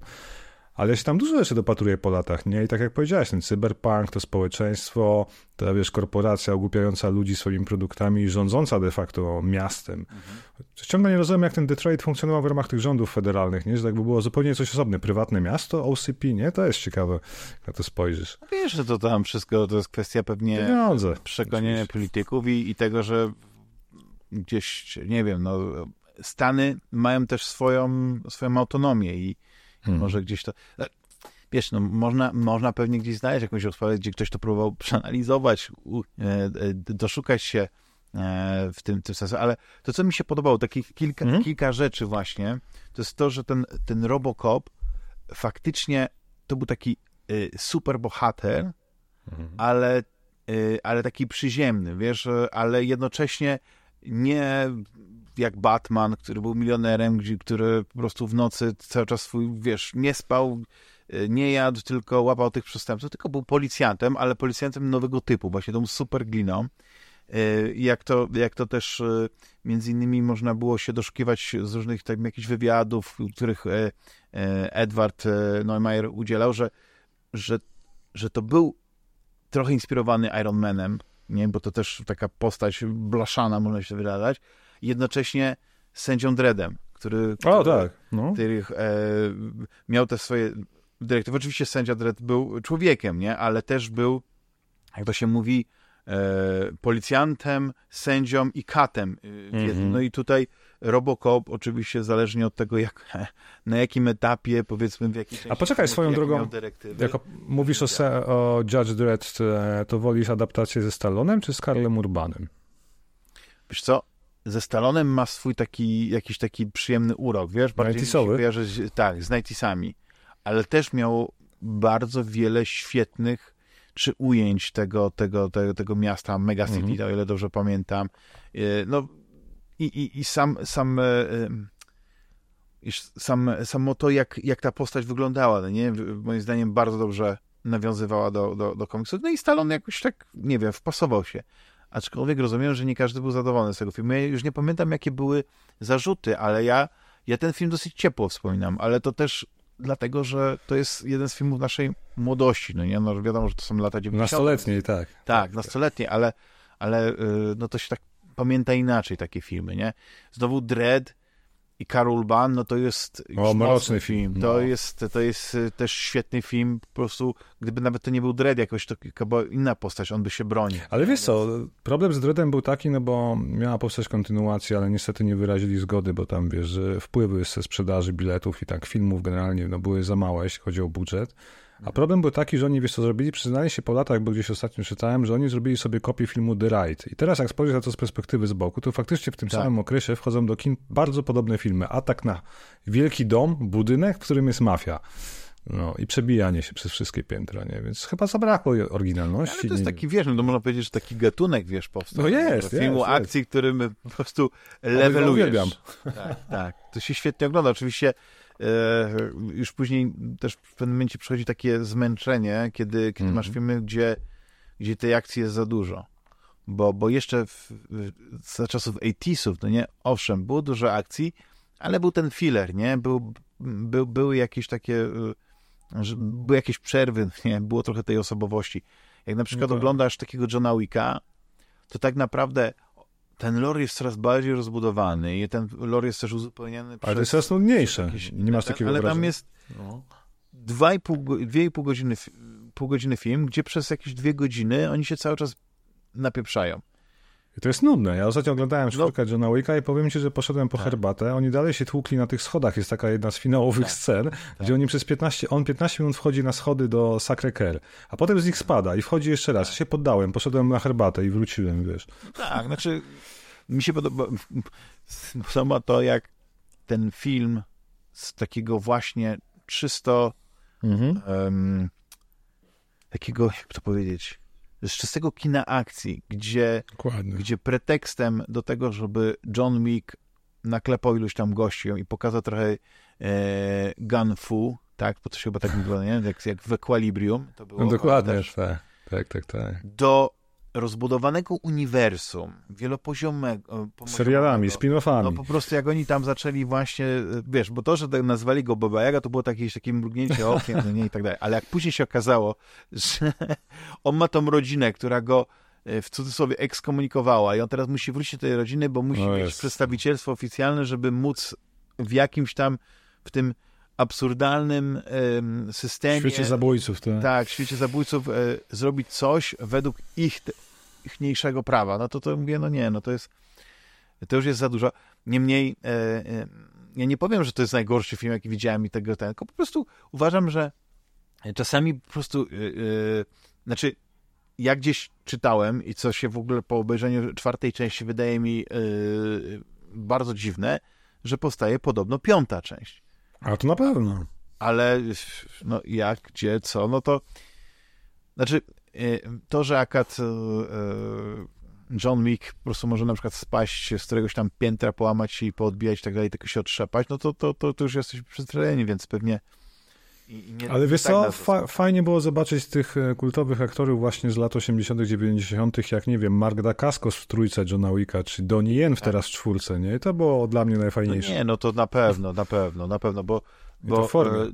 Ale ja się tam dużo rzeczy dopatruję po latach, nie? I tak jak powiedziałeś, ten cyberpunk, to społeczeństwo, ta, wiesz, korporacja ogłupiająca ludzi swoimi produktami i rządząca de facto miastem. Ciągle nie rozumiem, jak ten Detroit funkcjonował w ramach tych rządów federalnych, nie? Że jakby było zupełnie coś osobne. Prywatne miasto, OCP, nie? To jest ciekawe, jak na to spojrzysz. Wiesz, że to tam wszystko to jest kwestia pewnie Pieniądze. polityków i, i tego, że gdzieś, nie wiem, no Stany mają też swoją, swoją autonomię i Hmm. może gdzieś to... e, Wiesz, no można, można pewnie gdzieś znaleźć jakąś odpowiedź, gdzie ktoś to próbował przeanalizować, e, e, doszukać się w tym, tym sensie, ale to, co mi się podobało, takich kilka, Mhm. kilka rzeczy właśnie, to jest to, że ten, ten Robocop faktycznie to był taki super bohater, Mhm. ale, ale taki przyziemny, wiesz, ale jednocześnie nie jak Batman, który był milionerem, który po prostu w nocy cały czas swój, wiesz, nie spał, y, nie jadł, tylko łapał tych przestępców, tylko był policjantem, ale policjantem nowego typu, właśnie tą super gliną. Y, Jak to, jak to też y, między innymi można było się doszukiwać z różnych tam jakichś wywiadów, których Edward Neumeier udzielał, że, że, że to był trochę inspirowany Iron Manem, nie? bo to też taka postać blaszana, można się wydać, jednocześnie sędzią Dreddem, który, O, tak. No. który e, miał te swoje dyrektywy. Oczywiście sędzia Dredd był człowiekiem, nie? ale też był, jak to się mówi, e, policjantem, sędzią i katem. e. Mhm. No i tutaj Robocop oczywiście zależnie od tego, jak, na jakim etapie, powiedzmy w jakiej części poczekaj, filmu, swoją jakie drogą. Jako mówisz o, o Judge Dredd, e, to wolisz adaptację ze Stallonem czy z Karlem Urbanem? Wiesz co, ze Stalonem ma swój taki, jakiś taki przyjemny urok, wiesz? Bardziej mi się 90sowy? kojarzy z, tak, z 90sami. Ale też miał bardzo wiele świetnych czy ujęć tego, tego, tego, tego miasta, Megacity, Mhm. o ile dobrze pamiętam. E, No i, i, i sam, sam, e, e, sam, samo to, jak, jak ta postać wyglądała, no nie? Moim zdaniem bardzo dobrze nawiązywała do, do, do komiksów. No i Stallone jakoś tak, nie wiem, wpasował się. Aczkolwiek rozumiem, że nie każdy był zadowolony z tego filmu. Ja już nie pamiętam, jakie były zarzuty, ale ja, ja ten film dosyć ciepło wspominam, ale to też dlatego, że to jest jeden z filmów naszej młodości, no nie? No wiadomo, że to są lata 90. Nastoletniej, tak. Tak, nastoletnie, ale, ale y, no to się tak pamięta inaczej takie filmy, nie? Znowu Dread i Karol Ban, no to jest O, mroczny mocny film, To, no. jest, to jest y, też świetny film, po prostu gdyby nawet to nie był Dread jakoś, to była inna postać, on by się bronił. Ale wiesz co, problem z Dreadem był taki, no bo miała powstać kontynuacja, ale niestety nie wyrazili zgody, bo tam, wiesz, że wpływy ze sprzedaży biletów i tak filmów generalnie no, były za małe, jeśli chodzi o budżet. A problem był taki, że oni, wiesz co zrobili, przyznali się po latach, bo gdzieś ostatnio czytałem, że oni zrobili sobie kopię filmu The Ride. I teraz jak spojrzeć na to z perspektywy z boku, to faktycznie w tym Tak. samym okresie wchodzą do kin bardzo podobne filmy. Atak na wielki dom, budynek, w którym jest mafia. No i przebijanie się przez wszystkie piętra, nie? Więc chyba zabrakło oryginalności. Ale to jest taki, wiesz, no można powiedzieć, że taki gatunek, wiesz, powstał. No jest, Filmu jest, akcji, którym po prostu levelujesz. Tak, tak. To się świetnie ogląda. Oczywiście już później też w pewnym momencie przychodzi takie zmęczenie, kiedy, kiedy Mhm. masz filmy, gdzie, gdzie tej akcji jest za dużo. Bo, bo jeszcze w, w, za czasów 80sów, no nie, owszem, było dużo akcji, ale był ten filler, nie? Był, był, były jakieś takie, e, były jakieś przerwy, nie? Było trochę tej osobowości. Jak na przykład No tak. oglądasz takiego Johna Wicka, to tak naprawdę ten lore jest coraz bardziej rozbudowany i ten lore jest też uzupełniany Ale przez... to jest coraz nudniejsze. jakieś- Nie masz ten- takiego Ale tam jest No. dwa i pół, dwie i pół godziny, pół godziny film, gdzie przez jakieś dwie godziny oni się cały czas napieprzają. I to jest nudne. Ja ostatnio No. oglądałem czwórkę Johna Wicka i powiem ci, że poszedłem po Tak. herbatę. Oni dalej się tłukli na tych schodach. Jest taka jedna z finałowych Tak. scen, gdzie oni przez 15, on 15 minut wchodzi na schody do Sacré-Cœur, a potem z nich spada i wchodzi jeszcze raz. Ja się poddałem, poszedłem na herbatę i wróciłem, wiesz. Tak, znaczy mi się podoba samo to, jak ten film z takiego właśnie czysto Mhm. em, takiego, jak to powiedzieć, z czystego kina akcji, gdzie, Dokładnie. gdzie pretekstem do tego, żeby John Wick naklepał iluś tam gości i pokazał trochę e, gun fu, tak, bo to się chyba tak wygląda, nie? Jak, jak w Equilibrium. To było No dokładnie, też tak, tak, tak, tak. do rozbudowanego uniwersum, wielopoziomego. Serialami, No spin-offami. po prostu jak oni tam zaczęli właśnie, e, wiesz, bo to, że tak nazwali go Baba Jaga, to było takie, takie mrugnięcie okiem, no nie i tak dalej. Ale jak później się okazało, że on ma tą rodzinę, która go e, w cudzysłowie ekskomunikowała i on teraz musi wrócić do tej rodziny, bo musi No mieć jest. przedstawicielstwo oficjalne, żeby móc w jakimś tam, w tym absurdalnym em, W systemie świecie zabójców, to... tak, w świecie zabójców e, zrobić coś według ich ichniejszego prawa, no to to mówię, no nie, no to jest to już jest za dużo. Niemniej e, e, ja nie powiem, że to jest najgorszy film, jaki widziałem i tego ten, tylko po prostu uważam, że czasami po prostu e, e, znaczy ja gdzieś czytałem i co się w ogóle po obejrzeniu czwartej części wydaje mi e, bardzo dziwne, że powstaje podobno piąta część A to na pewno. ale no jak, gdzie, co, no to znaczy to, że akad y, y, John Wick po prostu może na przykład spaść z któregoś tam piętra, połamać się i poodbijać i tak dalej, tylko się otrzepać, no to, to, to, to już jesteś przyzwyczajeni, więc pewnie nie, Ale wiesz tak co, fa- fajnie było zobaczyć tych e, kultowych aktorów właśnie z lat 80 90 jak, nie wiem, Mark Dacascos w trójce Johna Wicka, czy Donnie Yen w Tak. teraz w czwórce, nie? I to było dla mnie no najfajniejsze. nie, no to na pewno, na pewno, na pewno, bo, bo e,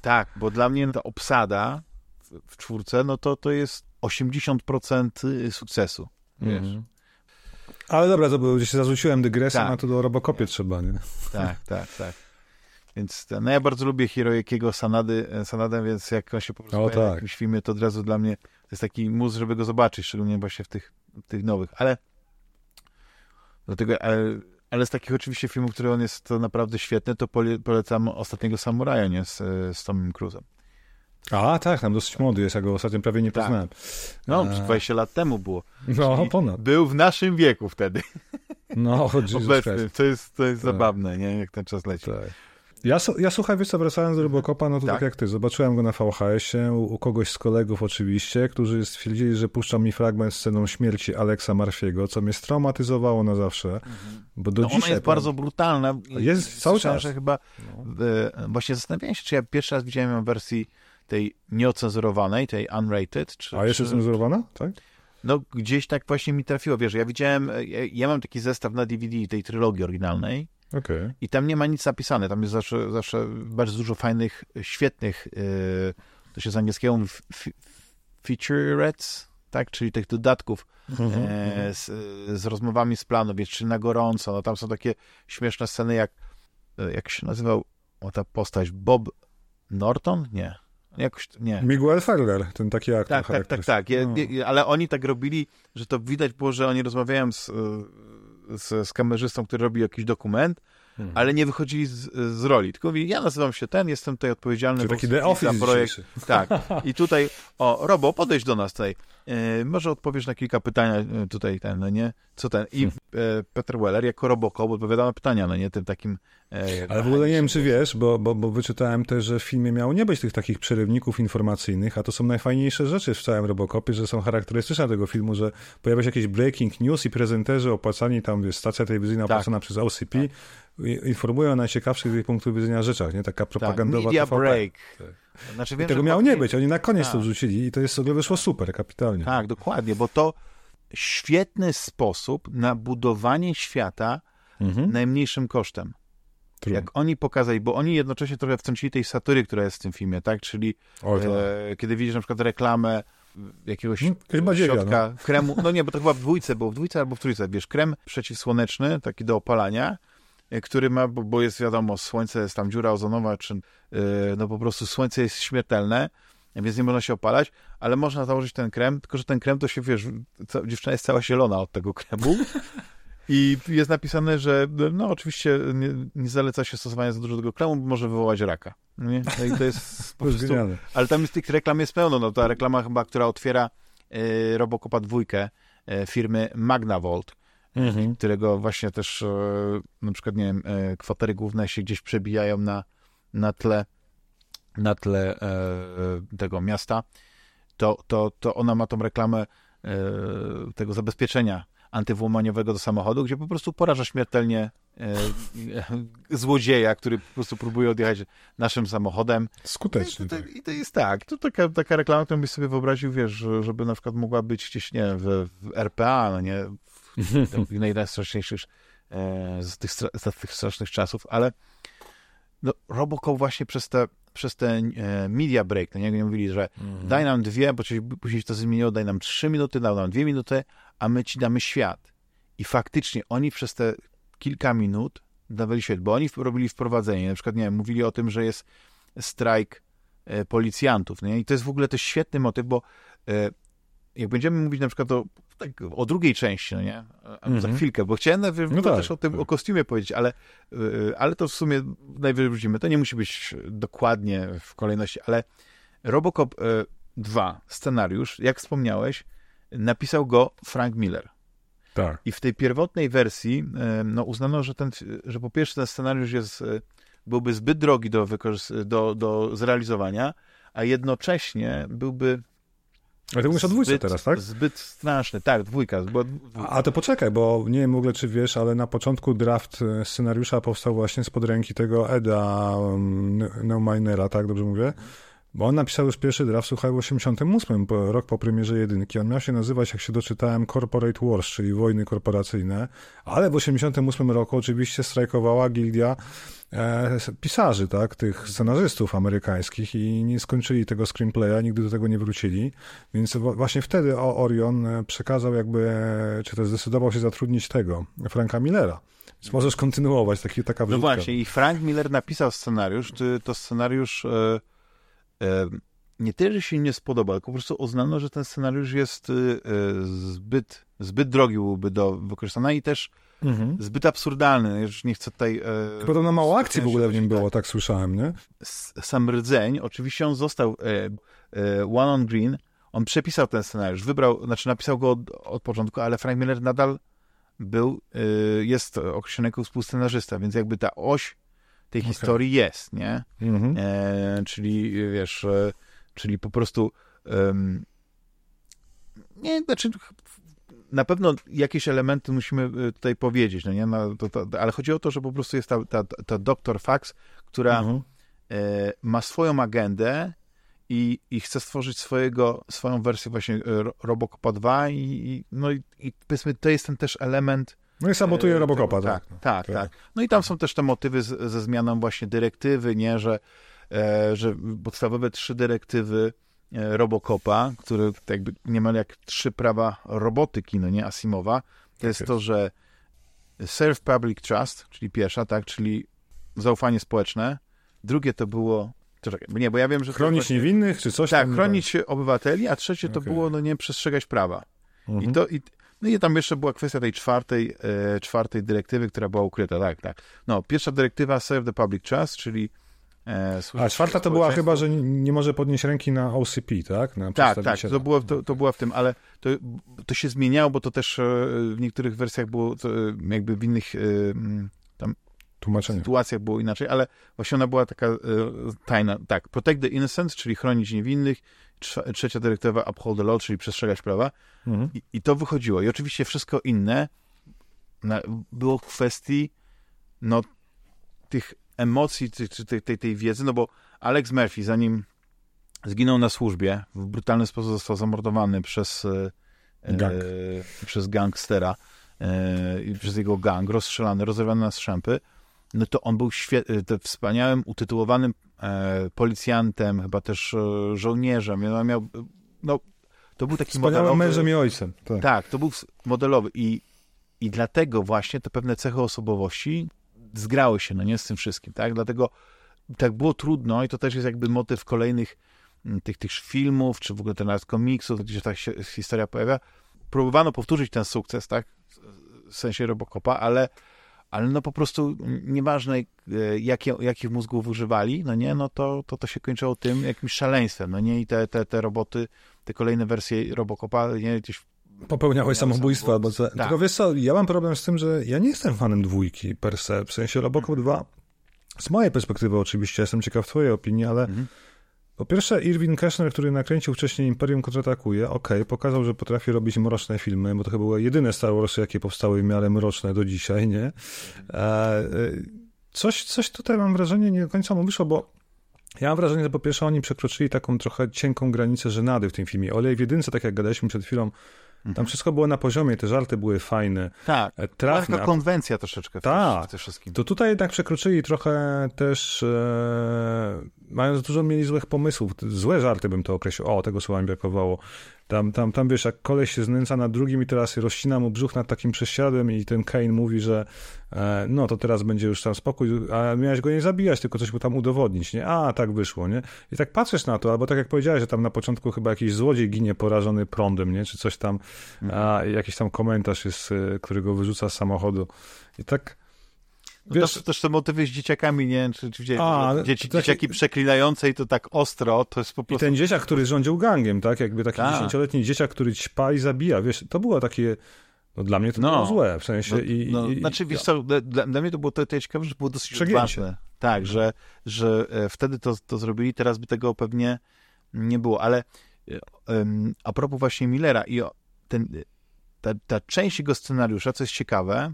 tak, bo dla mnie ta obsada w, w czwórce, no to to jest 80% sukcesu, wiesz. Mhm. Ale dobra, to było, gdzieś się zarzuciłem dygresją, Tak. a to do Robocopie trzeba, nie? Tak, tak, tak. Więc ten, no ja bardzo lubię Hirojukiego Sanady, e, Sanadę, więc jak on się po prostu O, pojawia w tak. jakimś filmie, to od razu dla mnie to jest taki mus, żeby go zobaczyć, szczególnie właśnie w tych tych nowych, ale dlatego, ale, ale z takich oczywiście filmów, które on jest to naprawdę świetny, to polecam Ostatniego Samuraja, nie, z, z Tomem Cruzem. A, tak, tam dosyć młody jest, ja go ostatnio prawie nie tak. poznałem. No, e... 20 lat temu było. No, ponad. Był w naszym wieku wtedy. No, Obecny. To jest, to jest tak. zabawne, nie? Jak ten czas leci. Tak. Ja, ja słuchaj, wiesz co, wracając do Robocopa, no to tak. tak, jak ty, zobaczyłem go na VHS-ie, u, u, kogoś z kolegów oczywiście, którzy stwierdzili, że puszczą mi fragment sceną śmierci Alexa Marfiego, co mnie straumatyzowało na zawsze, mhm. bo do no dzisiaj... Ona jest bardzo brutalna. Jest cały czas. chyba, no. e, właśnie zastanawiałem się, czy ja pierwszy raz widziałem ją w wersji tej nieocenzurowanej, tej unrated. Czy, A jeszcze czy... cenzurowana, tak? No, gdzieś tak właśnie mi trafiło, wiesz, ja widziałem, ja, ja mam taki zestaw na DVD tej trylogii oryginalnej, Okay. I tam nie ma nic napisane. Tam jest zawsze, zawsze bardzo dużo fajnych, świetnych, yy, to się z angielskiego mówi featurettes, tak? Czyli tych dodatków mm -hmm. e, z, z, rozmowami z planu, wiesz, czy na gorąco. No tam są takie śmieszne sceny, jak e, jak się nazywał o, ta postać? Bob Norton? Nie. Jakoś, nie. Miguel Ferrer, ten taki aktor. Tak, tak, tak, tak. Je, je, ale oni tak robili, że to widać było, że oni rozmawiają z, z, z kamerzystą, który robi jakiś dokument, hmm. ale nie wychodzili z, z, roli. Tylko mówi, ja nazywam się ten, jestem tutaj odpowiedzialny taki The Office za projekt. Tak. I tutaj, o, Robo, podejdź do nas tutaj. E, może odpowiesz na kilka pytań e, tutaj, ten, no nie? Co ten? I hmm. e, Peter Weller jako Robocop odpowiada na pytania, no nie? Tym takim... E, ale w ogóle nie wiem, czy wiesz, bo, bo, bo wyczytałem też, że w filmie miało nie być tych takich przerywników informacyjnych, a to są najfajniejsze rzeczy w całym Robocopie, że są charakterystyczne tego filmu, że pojawia się jakieś breaking news i prezenterzy opłacani tam, wiesz, stacja telewizyjna tak. opłacona przez OCP, tak informują o najciekawszych z ich punktu widzenia rzeczach, nie? Taka propagandowa tak, media TVP. break. Tak. Znaczy, wiem, tego miało nie być, oni na koniec tak. to wrzucili i to jest sobie wyszło super, kapitalnie. Tak, dokładnie, bo to świetny sposób na budowanie świata mhm. najmniejszym kosztem. True. Jak oni pokazali, bo oni jednocześnie trochę wtrącili tej satury, która jest w tym filmie, tak? Czyli Oj, e, kiedy widzisz na przykład reklamę jakiegoś hmm, środka no. kremu, no nie, bo to chyba w dwójce, bo w dwójce albo w trójce, wiesz, krem przeciwsłoneczny, taki do opalania, który ma, bo, bo jest wiadomo, słońce jest tam dziura ozonowa, czy yy, no po prostu słońce jest śmiertelne, więc nie można się opalać, ale można założyć ten krem, tylko że ten krem to się, wiesz, ca, dziewczyna jest cała zielona od tego kremu i jest napisane, że no oczywiście nie, nie zaleca się stosowania za dużo tego kremu, bo może wywołać raka. No nie? No i to jest po prostu, ale tam jest tych reklam jest pełno, no ta reklama chyba, która otwiera yy, Robocopa dwójkę firmy Magnavolt, mhm. którego właśnie też e, na przykład, nie wiem, e, kwatery główne się gdzieś przebijają na, na tle na tle e, tego miasta, to, to, to ona ma tą reklamę tego zabezpieczenia antywłomaniowego do samochodu, gdzie po prostu poraża śmiertelnie złodzieja, który po prostu próbuje odjechać naszym samochodem. Skutecznie. I to, tak. i to jest tak. To taka, taka reklama, którą byś sobie wyobraził, wiesz, żeby na przykład mogła być gdzieś, nie w, w RPA, no nie, w najstraszniejszych e, z tych, z tych strasznych czasów, ale no, Robocop właśnie przez te, przez te e, media break, no nie, mówili, że mm. daj nam dwie, bo później to zmieniło, daj nam trzy minuty, daj nam dwie minuty, a my ci damy świat. I faktycznie oni przez te kilka minut dawali świat, bo oni robili wprowadzenie, na przykład, nie wiem, mówili o tym, że jest strajk e, policjantów, nie? i to jest w ogóle też świetny motyw, bo jak będziemy mówić na przykład o tak o drugiej części, no nie? Mm -hmm. Za chwilkę, bo chciałem najwyżej no tak, też o tym, tak. o kostiumie powiedzieć, ale, yy, ale to w sumie najwyżej wrócimy. To nie musi być dokładnie w kolejności, ale Robocop yy, 2, scenariusz, jak wspomniałeś, napisał go Frank Miller. Tak. I w tej pierwotnej wersji yy, no, uznano, że, ten, że po pierwsze ten scenariusz jest, y, byłby zbyt drogi do, do, do zrealizowania, a jednocześnie byłby ale ty mówisz o dwójce teraz, tak? Zbyt straszny, tak, dwójka. Bo... A to poczekaj, bo nie wiem w ogóle, czy wiesz, ale na początku draft e, scenariusza powstał właśnie spod ręki tego Eda um, Neumainera, tak, dobrze mówię? Bo on napisał już pierwszy draft, słuchaj, w 88, po, rok po premierze jedynki. On miał się nazywać, jak się doczytałem, Corporate Wars, czyli wojny korporacyjne, ale w 88 roku oczywiście strajkowała gildia e, pisarzy, tak, tych scenarzystów amerykańskich i nie skończyli tego screenplaya, nigdy do tego nie wrócili, więc właśnie wtedy Orion e, przekazał jakby, e, czy też zdecydował się zatrudnić tego, Franka Millera. Więc możesz kontynuować, taki, taka wrzutka. No właśnie, i Frank Miller napisał scenariusz, to scenariusz... E, nie tyle, że się nie spodoba, tylko po prostu uznano, że ten scenariusz jest y, zbyt, zbyt drogi byłby do wykorzystania i też mhm. zbyt absurdalny. Już nie chcę tutaj... Y, Podobno mało akcji w ogóle w nim było, tak, tak słyszałem, nie? Sam rdzeń, oczywiście on został One on Green, on przepisał ten scenariusz, wybrał, znaczy napisał go od, od początku, ale Frank Miller nadal był, jest określony jako współscenarzysta, więc jakby ta oś tej okay. historii jest, nie? Mhm. E, czyli wiesz, e, czyli po prostu um, nie, znaczy na pewno jakieś elementy musimy e, tutaj powiedzieć, no nie? No, to, to, ale chodzi o to, że po prostu jest ta, ta, ta Dr. Fax, która mhm. e, ma swoją agendę i, i chce stworzyć swojego, swoją wersję właśnie e, Robocopa 2 i, i no i, i powiedzmy, to jest ten też element no i sabotuje e, Robocopa, tak. Tak, tak, tak. No i tam są też te motywy z, ze zmianą właśnie dyrektywy, nie, że, e, że podstawowe trzy dyrektywy e, Robocopa, które jakby niemal jak trzy prawa robotyki, no nie, Asimowa, to tak jest, to, że serve public trust, czyli pierwsza, tak, czyli zaufanie społeczne. Drugie to było Czekaj, nie, bo ja wiem, że... Chronić właśnie, niewinnych, czy coś Tak, chronić obywateli, a trzecie to okay. było, no nie, przestrzegać prawa. Mhm. I, to, i, no i tam jeszcze była kwestia tej czwartej, e, czwartej dyrektywy, która była ukryta. Tak, tak. No, pierwsza dyrektywa Serve the Public Trust, czyli e, A czwarta to była chyba, że nie może podnieść ręki na OCP, tak? Na tak, tak, to, było, to, to była w tym, ale to, to się zmieniało, bo to też e, w niektórych wersjach było, to, e, jakby w innych e, tam sytuacjach było inaczej, ale właśnie ona była taka tajna. Tak, protect the innocent, czyli chronić niewinnych, trzecia dyrektywa uphold the law, czyli przestrzegać prawa. Mhm. I, I, to wychodziło. I oczywiście wszystko inne na, było kwestii no, tych emocji, czy tej, tej, tej wiedzy, no bo Alex Murphy, zanim zginął na służbie, w brutalny sposób został zamordowany przez, e, e Gang. e, przez gangstera, e, przez jego gang, rozstrzelany, rozerwany na strzępy, no to on był świet- wspaniałym, utytułowanym e, policjantem, chyba też e, żołnierzem. On miał, no, to był taki Wspaniałym modelowy... mężem i ojcem. Tak. tak, to był modelowy i, i dlatego właśnie te pewne cechy osobowości zgrały się, no nie, z tym wszystkim, tak? Dlatego tak było trudno i to też jest jakby motyw kolejnych tych, tych filmów, czy w ogóle ten nawet komiksów, gdzie ta historia pojawia. Próbowano powtórzyć ten sukces, tak? W sensie Robocopa, ale ale no po prostu nieważne e, jakie, jakich mózgów używali, no nie, no to, to to się kończyło tym jakimś szaleństwem, no nie, i te, te, te roboty, te kolejne wersje Robocopa, nie, gdzieś Popełniałeś samobójstwo albo co. Tak. Tylko wiesz co, ja mam problem z tym, że ja nie jestem fanem dwójki per se, w sensie Robocop 2, z mojej perspektywy oczywiście, jestem ciekaw twojej opinii, ale mhm. Po pierwsze, Irwin Kessner, który nakręcił wcześniej Imperium kontratakuje, okay, pokazał, że potrafi robić mroczne filmy, bo to chyba były jedyne Star Warsy, jakie powstały w miarę mroczne do dzisiaj, nie? E, e, coś, coś tutaj mam wrażenie, nie do końca mu wyszło, bo ja mam wrażenie, że po pierwsze oni przekroczyli taką trochę cienką granicę żenady w tym filmie. Olej w jedynce, tak jak gadaliśmy przed chwilą, tam mhm. wszystko było na poziomie, te żarty były fajne. Tak, e, trafne. Taka konwencja troszeczkę tak, w tym wszystkim. To tutaj jednak przekroczyli trochę też, e, mając dużo mieli złych pomysłów. Złe żarty bym to określił. O, tego słowa mi brakowało. Tam, tam, tam wiesz, jak koleś się znęca na drugim i teraz rozcina mu brzuch nad takim prześcieradłem i ten Kane mówi, że e, no to teraz będzie już tam spokój, a miałeś go nie zabijać, tylko coś mu tam udowodnić, nie? A, tak wyszło, nie? I tak patrzysz na to, albo tak jak powiedziałeś, że tam na początku chyba jakiś złodziej ginie porażony prądem, nie? Czy coś tam, mhm. a jakiś tam komentarz jest, e, który go wyrzuca z samochodu. I tak Wiesz, też, też te motywy z dzieciakami, nie czy, czy A, dzieci, taki... dzieciaki przeklinające i to tak ostro, to jest po prostu... I ten dzieciak, który rządził gangiem, tak? Jakby taki tak. dziesięcioletni dzieciak, który ćpa i zabija, wiesz, to było takie... No dla mnie to no. było złe, w sensie no, i... No, i znaczy, wiesz co, dla, dla, mnie to było to, to ciekawe, że było dosyć ważne. Tak, że, że e, wtedy to, to zrobili, teraz by tego pewnie nie było, ale um, a propos właśnie Millera i ten, ta, ta część jego scenariusza, co jest ciekawe,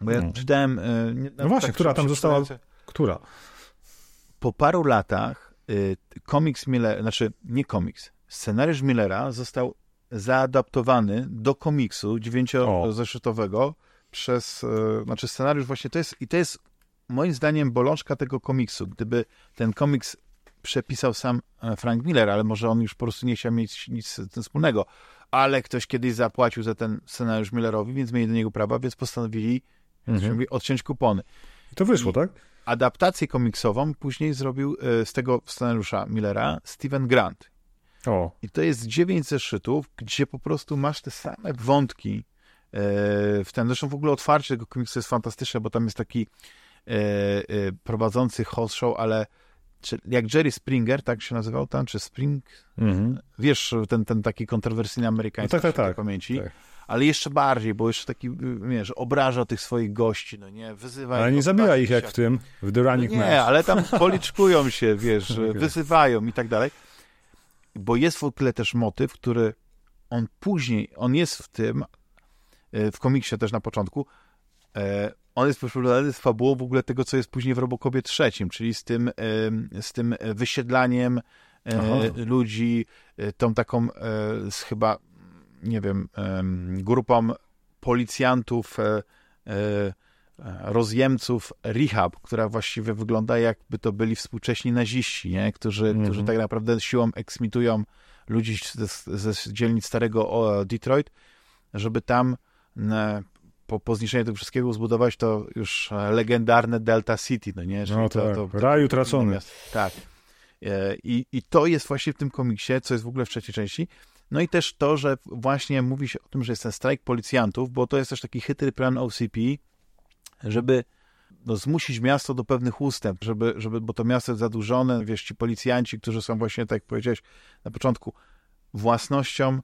bo ja no. czytałem... E, nie, no właśnie, tak która tam została... Która? Po paru latach y, komiks Millera, znaczy nie komiks, scenariusz Millera został zaadaptowany do komiksu dziewięciozeszytowego przez, y, znaczy scenariusz właśnie to jest, i to jest moim zdaniem bolączka tego komiksu. Gdyby ten komiks przepisał sam e, Frank Miller, ale może on już po prostu nie chciał mieć nic z tym wspólnego, ale ktoś kiedyś zapłacił za ten scenariusz Millerowi, więc mieli do niego prawa, więc postanowili mhm. odciąć kupony. I to wyszło, I, tak? adaptację komiksową później zrobił e, z tego scenariusza Millera Steven Grant. O. I to jest dziewięć zeszytów, gdzie po prostu masz te same wątki e, w ten. Zresztą w ogóle otwarcie tego komiksu jest fantastyczne, bo tam jest taki e, prowadzący host show, ale jak Jerry Springer, tak się nazywał tam, czy Spring? Mhm. Wiesz, ten, ten taki kontrowersyjny amerykański No tak, tak, tak. pamięci. Tak. Ale jeszcze bardziej, bo jeszcze taki, wiesz, obraża tych swoich gości, no nie, wyzywa Ale nie zabija ich jak w tym, w The No Running Man. nie, ale tam policzkują się, wiesz, Okej. wyzywają i tak dalej. Bo jest w ogóle też motyw, który on później, on jest w tym, e, w komiksie też na początku, e, on jest poszczególny z fabułą w ogóle tego, co jest później w Robokopie trzecim, czyli z tym, z tym wysiedlaniem e, Aha. ludzi, tą taką z chyba, nie wiem, em, grupą policjantów, e, e, rozjemców rehab, która właściwie wygląda jakby to byli współcześni naziści, nie? Którzy, Mhm. którzy tak naprawdę siłą eksmitują ludzi ze, ze dzielnic starego Detroit, żeby tam e, po, po zniszczeniu tego wszystkiego zbudować to już e, legendarne Delta City, no nie? Czyli No to, tak, to, raj utracony. Tak. E, I, I to jest właśnie w tym komiksie, co jest w ogóle w trzeciej części. No i też to, że właśnie mówi się o tym, że jest ten strajk policjantów, bo to jest też taki chytry plan OCP, żeby no, zmusić miasto do pewnych ustęp, żeby, żeby, bo to miasto jest zadłużone, wiesz, ci policjanci, którzy są właśnie, tak jak powiedziałeś na początku, własnością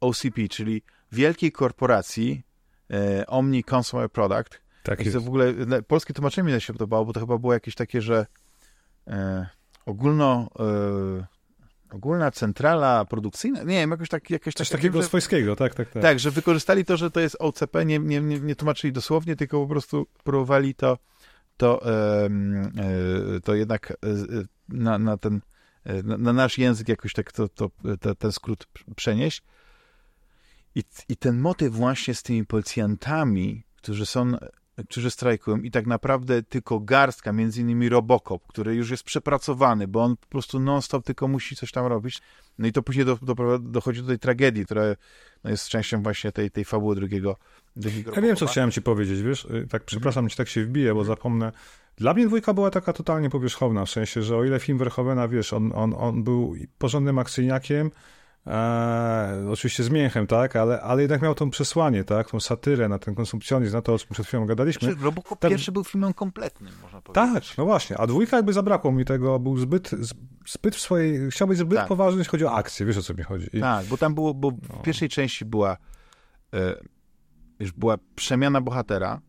OCP, czyli wielkiej korporacji e, Omni Consumer Product, Tak jest. w ogóle polskie tłumaczenie mi się podobało, bo to chyba było jakieś takie, że e, ogólno e, ogólna centrala produkcyjna, nie wiem, jakoś tak, jakieś Coś takie, takiego że, swojskiego, tak, tak, tak. tak, że wykorzystali to, że to jest OCP, nie, nie, nie, nie tłumaczyli dosłownie, tylko po prostu próbowali to to, e, to jednak e, e, na, na ten e, na, na nasz język jakoś tak to, to, to, ten skrót przenieść. I, I ten motyw właśnie z tymi policjantami, którzy są, którzy strajkują i tak naprawdę tylko garstka, między innymi Robocop, który już jest przepracowany, bo on po prostu non-stop tylko musi coś tam robić. No i to później do, do, dochodzi do tej tragedii, która no, jest częścią właśnie tej, tej fabuły drugiego, drugiego Ja wiem, co chciałem ci powiedzieć, wiesz, y, tak przepraszam, ci tak się wbiję, bo zapomnę. Dla mnie dwójka była taka totalnie powierzchowna, w sensie, że o ile film Verhoevena, wiesz, on, on, on był porządnym akcyjniakiem, e, oczywiście z mięchem, tak, ale, ale jednak miał tą przesłanie, tak, tą satyrę na ten konsumpcjonizm, na to, o czym przed chwilą gadaliśmy. Znaczy, Robocop Tak. pierwszy był filmem kompletnym, można Tak, powiedzieć. no właśnie, a dwójka jakby zabrakło mi tego, był zbyt, zbyt w swojej, chciał być zbyt Tak. poważny, jeśli chodzi o akcję, wiesz o co mi chodzi. I, Tak, bo tam było, bo No. w pierwszej części była e, już była przemiana bohatera,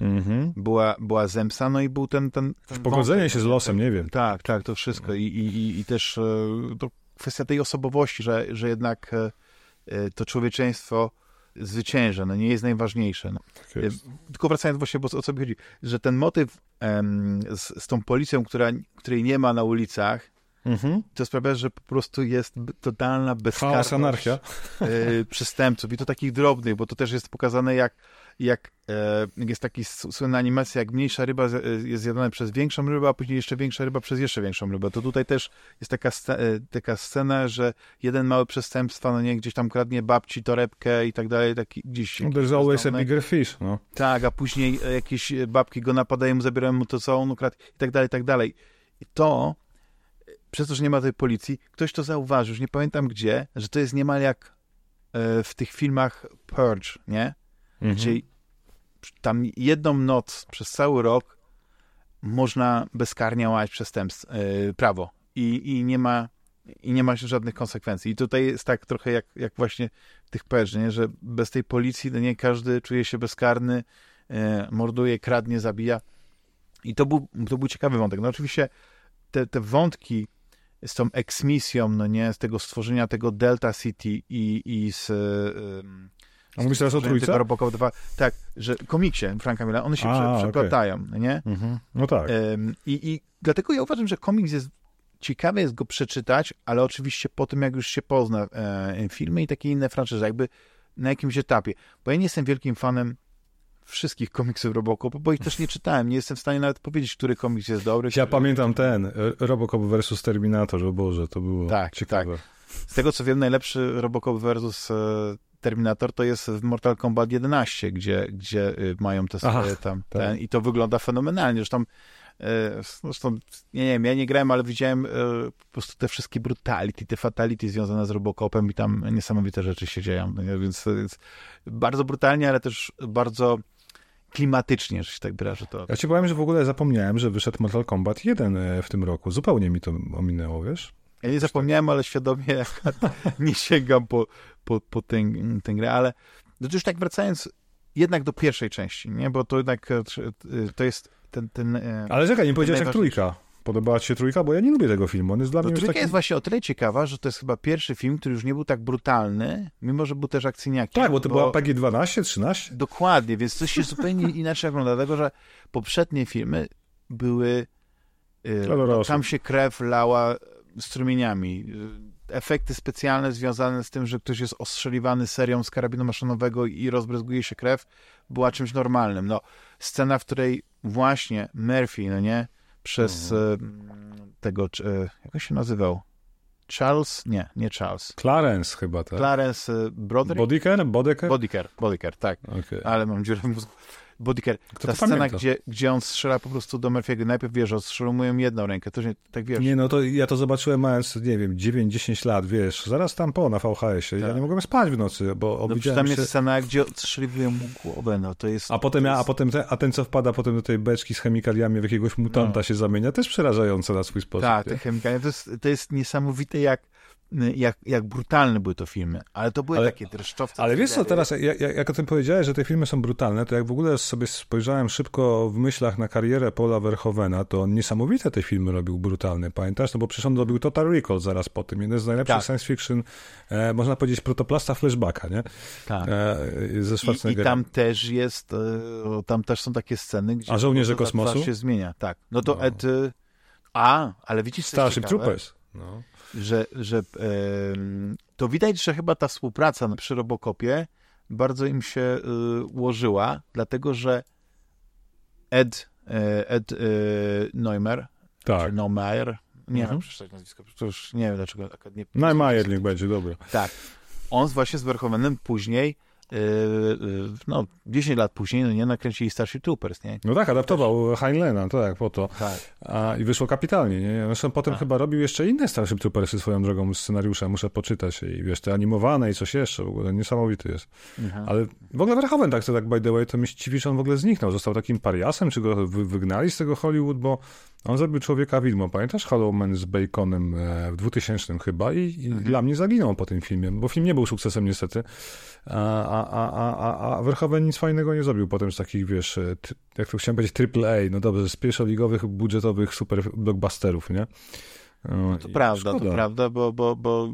Mhm. była, była zemsta, no i był ten... ten, ten Pogodzenie wątek, się z no, losem, ten- nie wiem. Tak, tak, to wszystko i, i, i, i też e, to kwestia tej osobowości, że, że jednak e, e, to człowieczeństwo zwycięża, no nie jest najważniejsze. No. Tak jest. Tylko wracając właśnie, bo o co mi chodzi, że ten motyw em, z, z tą policją, która, której nie ma na ulicach, Mhm. to sprawia, że po prostu jest totalna Chaos, bezkarność anarchia. e, przestępców i to takich drobnych, bo to też jest pokazane jak, jak e, jest taki słynna animacja, jak mniejsza ryba e, jest zjadana przez większą rybę, a później jeszcze większa ryba przez jeszcze większą rybę. To tutaj też jest taka, e, taka scena, że jeden mały przestępstwa, no nie, gdzieś tam kradnie babci torebkę i tak dalej, taki gdzieś... No, there's always a bezdomny. bigger fish, no. Tak, a później jakieś babki go napadają, mu zabierają mu to, co on ukradł i tak dalej, i tak dalej. I to, przez to, że nie ma tej policji, ktoś to zauważył, już nie pamiętam gdzie, że to jest niemal jak w tych filmach Purge, nie? Mhm. Czyli tam jedną noc przez cały rok można bezkarnie łamać przestępstw, e, prawo i, i nie ma i nie ma żadnych konsekwencji. I tutaj jest tak trochę jak, jak właśnie tych nie? że bez tej policji no nie każdy czuje się bezkarny, e, morduje, kradnie, zabija. I to był, to był ciekawy wątek. No oczywiście te, te wątki z tą eksmisją, no nie, z tego stworzenia tego Delta City i, i z... em, A mówisz teraz o trójce? Robocop 2, tak, że komiksie Franka Milla, one się A, przeplatają, no nie? Mhm. No tak. Em, i, I dlatego ja uważam, że komiks jest ciekawe jest go przeczytać, ale oczywiście po tym, jak już się pozna e, filmy i takie inne franczyzy, jakby na jakimś etapie. Bo ja nie jestem wielkim fanem wszystkich komiksów Robocop, bo ich też nie czytałem. Nie jestem w stanie nawet powiedzieć, który komiks jest dobry. Ja który- pamiętam ten, e, Robocop versus Terminator, o Boże, to było Tak, ciekawe. Z tego, co wiem, najlepszy Robocop versus e, Terminator to jest w Mortal Kombat 11, gdzie, gdzie y, mają te Aha, tam tak. ten, i to wygląda fenomenalnie. Zresztą E, zresztą, nie, nie wiem, ja nie grałem, ale widziałem e, po prostu te wszystkie brutality, te fatality związane z Robocopem i tam niesamowite rzeczy się dzieją, no? Więc, więc bardzo brutalnie, ale też bardzo klimatycznie, że się tak wyrażę to. Ja ci powiem, że w ogóle zapomniałem, że wyszedł Mortal Kombat 1 e, w tym roku. Zupełnie mi to ominęło, wiesz? Ja nie zapomniałem, ale świadomie nie sięgam po, po, po tę, tę grę, ale no to już tak wracając jednak do pierwszej części, nie? Bo to jednak to jest ten... ten ale czekaj, nie powiedziałeś jak trójka. Podobała ci się trójka? Bo ja nie lubię tego filmu. On jest dla no, mnie trójka taki... jest właśnie o tyle ciekawa, że to jest chyba pierwszy film, który już nie był tak brutalny, mimo że był też akcyjniakiem. Tak, bo to bo... była PG 12, 13? Dokładnie, więc coś się zupełnie inaczej ogląda, dlatego że poprzednie filmy były... Yy, tam się krew lała strumieniami. Efekty specjalne związane z tym, że ktoś jest ostrzeliwany serią z karabinu maszynowego i rozbryzguje się krew, była czymś normalnym. No, scena, w której właśnie Murphy, no nie, przez mhm. e, tego, e, jak się nazywał? Charles? Nie, nie Charles. Clarence chyba, tak? Clarence Broderick? Bodyker? Bodyker? Bodyker, Bodyker, tak. Okay. Ale mam dziurę w mózgu. Bodyker. Ta scena, gdzie, gdzie on strzela po prostu do Murphy'ego. Najpierw, wiesz, ostrzelą mu jedną rękę. To, tak wiesz. Nie, no to ja to zobaczyłem mając, nie wiem, 9-10 lat, wiesz, zaraz tam po na VHS-ie. Tak. Ja nie mogłem spać w nocy, bo no, tam jest scena, gdzie odstrzeliwują mu głowę, no to jest... A potem, ja, jest... a potem ten, a ten, co wpada potem do tej beczki z chemikaliami w jakiegoś mutanta no. się zamienia, też przerażające na swój sposób. Tak, te chemikalia, to jest, to jest niesamowite, jak jak, jak brutalne były to filmy, ale to były ale, takie dreszczowce. Ale wiesz co, teraz jak, jak o tym powiedziałeś, że te filmy są brutalne, to jak w ogóle sobie spojrzałem szybko w myślach na karierę Paula Verhovena, to on niesamowite te filmy robił brutalne, pamiętasz? No bo przecież on robił Total Recall zaraz po tym, jeden z najlepszych tak. science fiction, e, można powiedzieć protoplasta flashbacka, nie? Tak. E, ze I, I tam też jest, e, tam też są takie sceny, gdzie... A Żołnierze Kosmosu? się zmienia, tak. No to no. Ed... A, ale widzisz, Starship Troopers. No że, że to widać, że chyba ta współpraca przy Robocopie bardzo im się y, ułożyła, dlatego że Ed, e, Ed e, Neumer, tak. czy Neumayer, nie mhm. wiem przeczytać nazwisko, to już nie wiem dlaczego. Nie, Neumayer niech będzie, dobra. Tak. On właśnie z Verhoevenem później no, 10 lat później, no nie, nakręcili Starship Troopers, nie? No tak, adaptował Heinleina, tak, po to. Tak. A, I wyszło kapitalnie, nie? Zresztą potem tak. chyba robił jeszcze inne Starship Troopersy swoją drogą scenariusze, muszę poczytać i wiesz, te animowane i coś jeszcze, w ogóle niesamowity jest. Mhm. Ale w ogóle Verhoeven tak, to tak by the way, to że on w ogóle zniknął, został takim pariasem, czy go wy, wygnali z tego Hollywood, bo on zrobił Człowieka Widmo, pamiętasz Hollow Man z Baconem e, w 2000 chyba i, i mhm. dla mnie zaginął po tym filmie, bo film nie był sukcesem niestety, a, a, a, a, a Verhoeven nic fajnego nie zrobił potem z takich, wiesz, e, jak to chciałem powiedzieć, triple A, no dobrze, z pierwszoligowych, budżetowych super blockbusterów, nie? No, no to prawda, szkoda. to prawda, bo, bo, bo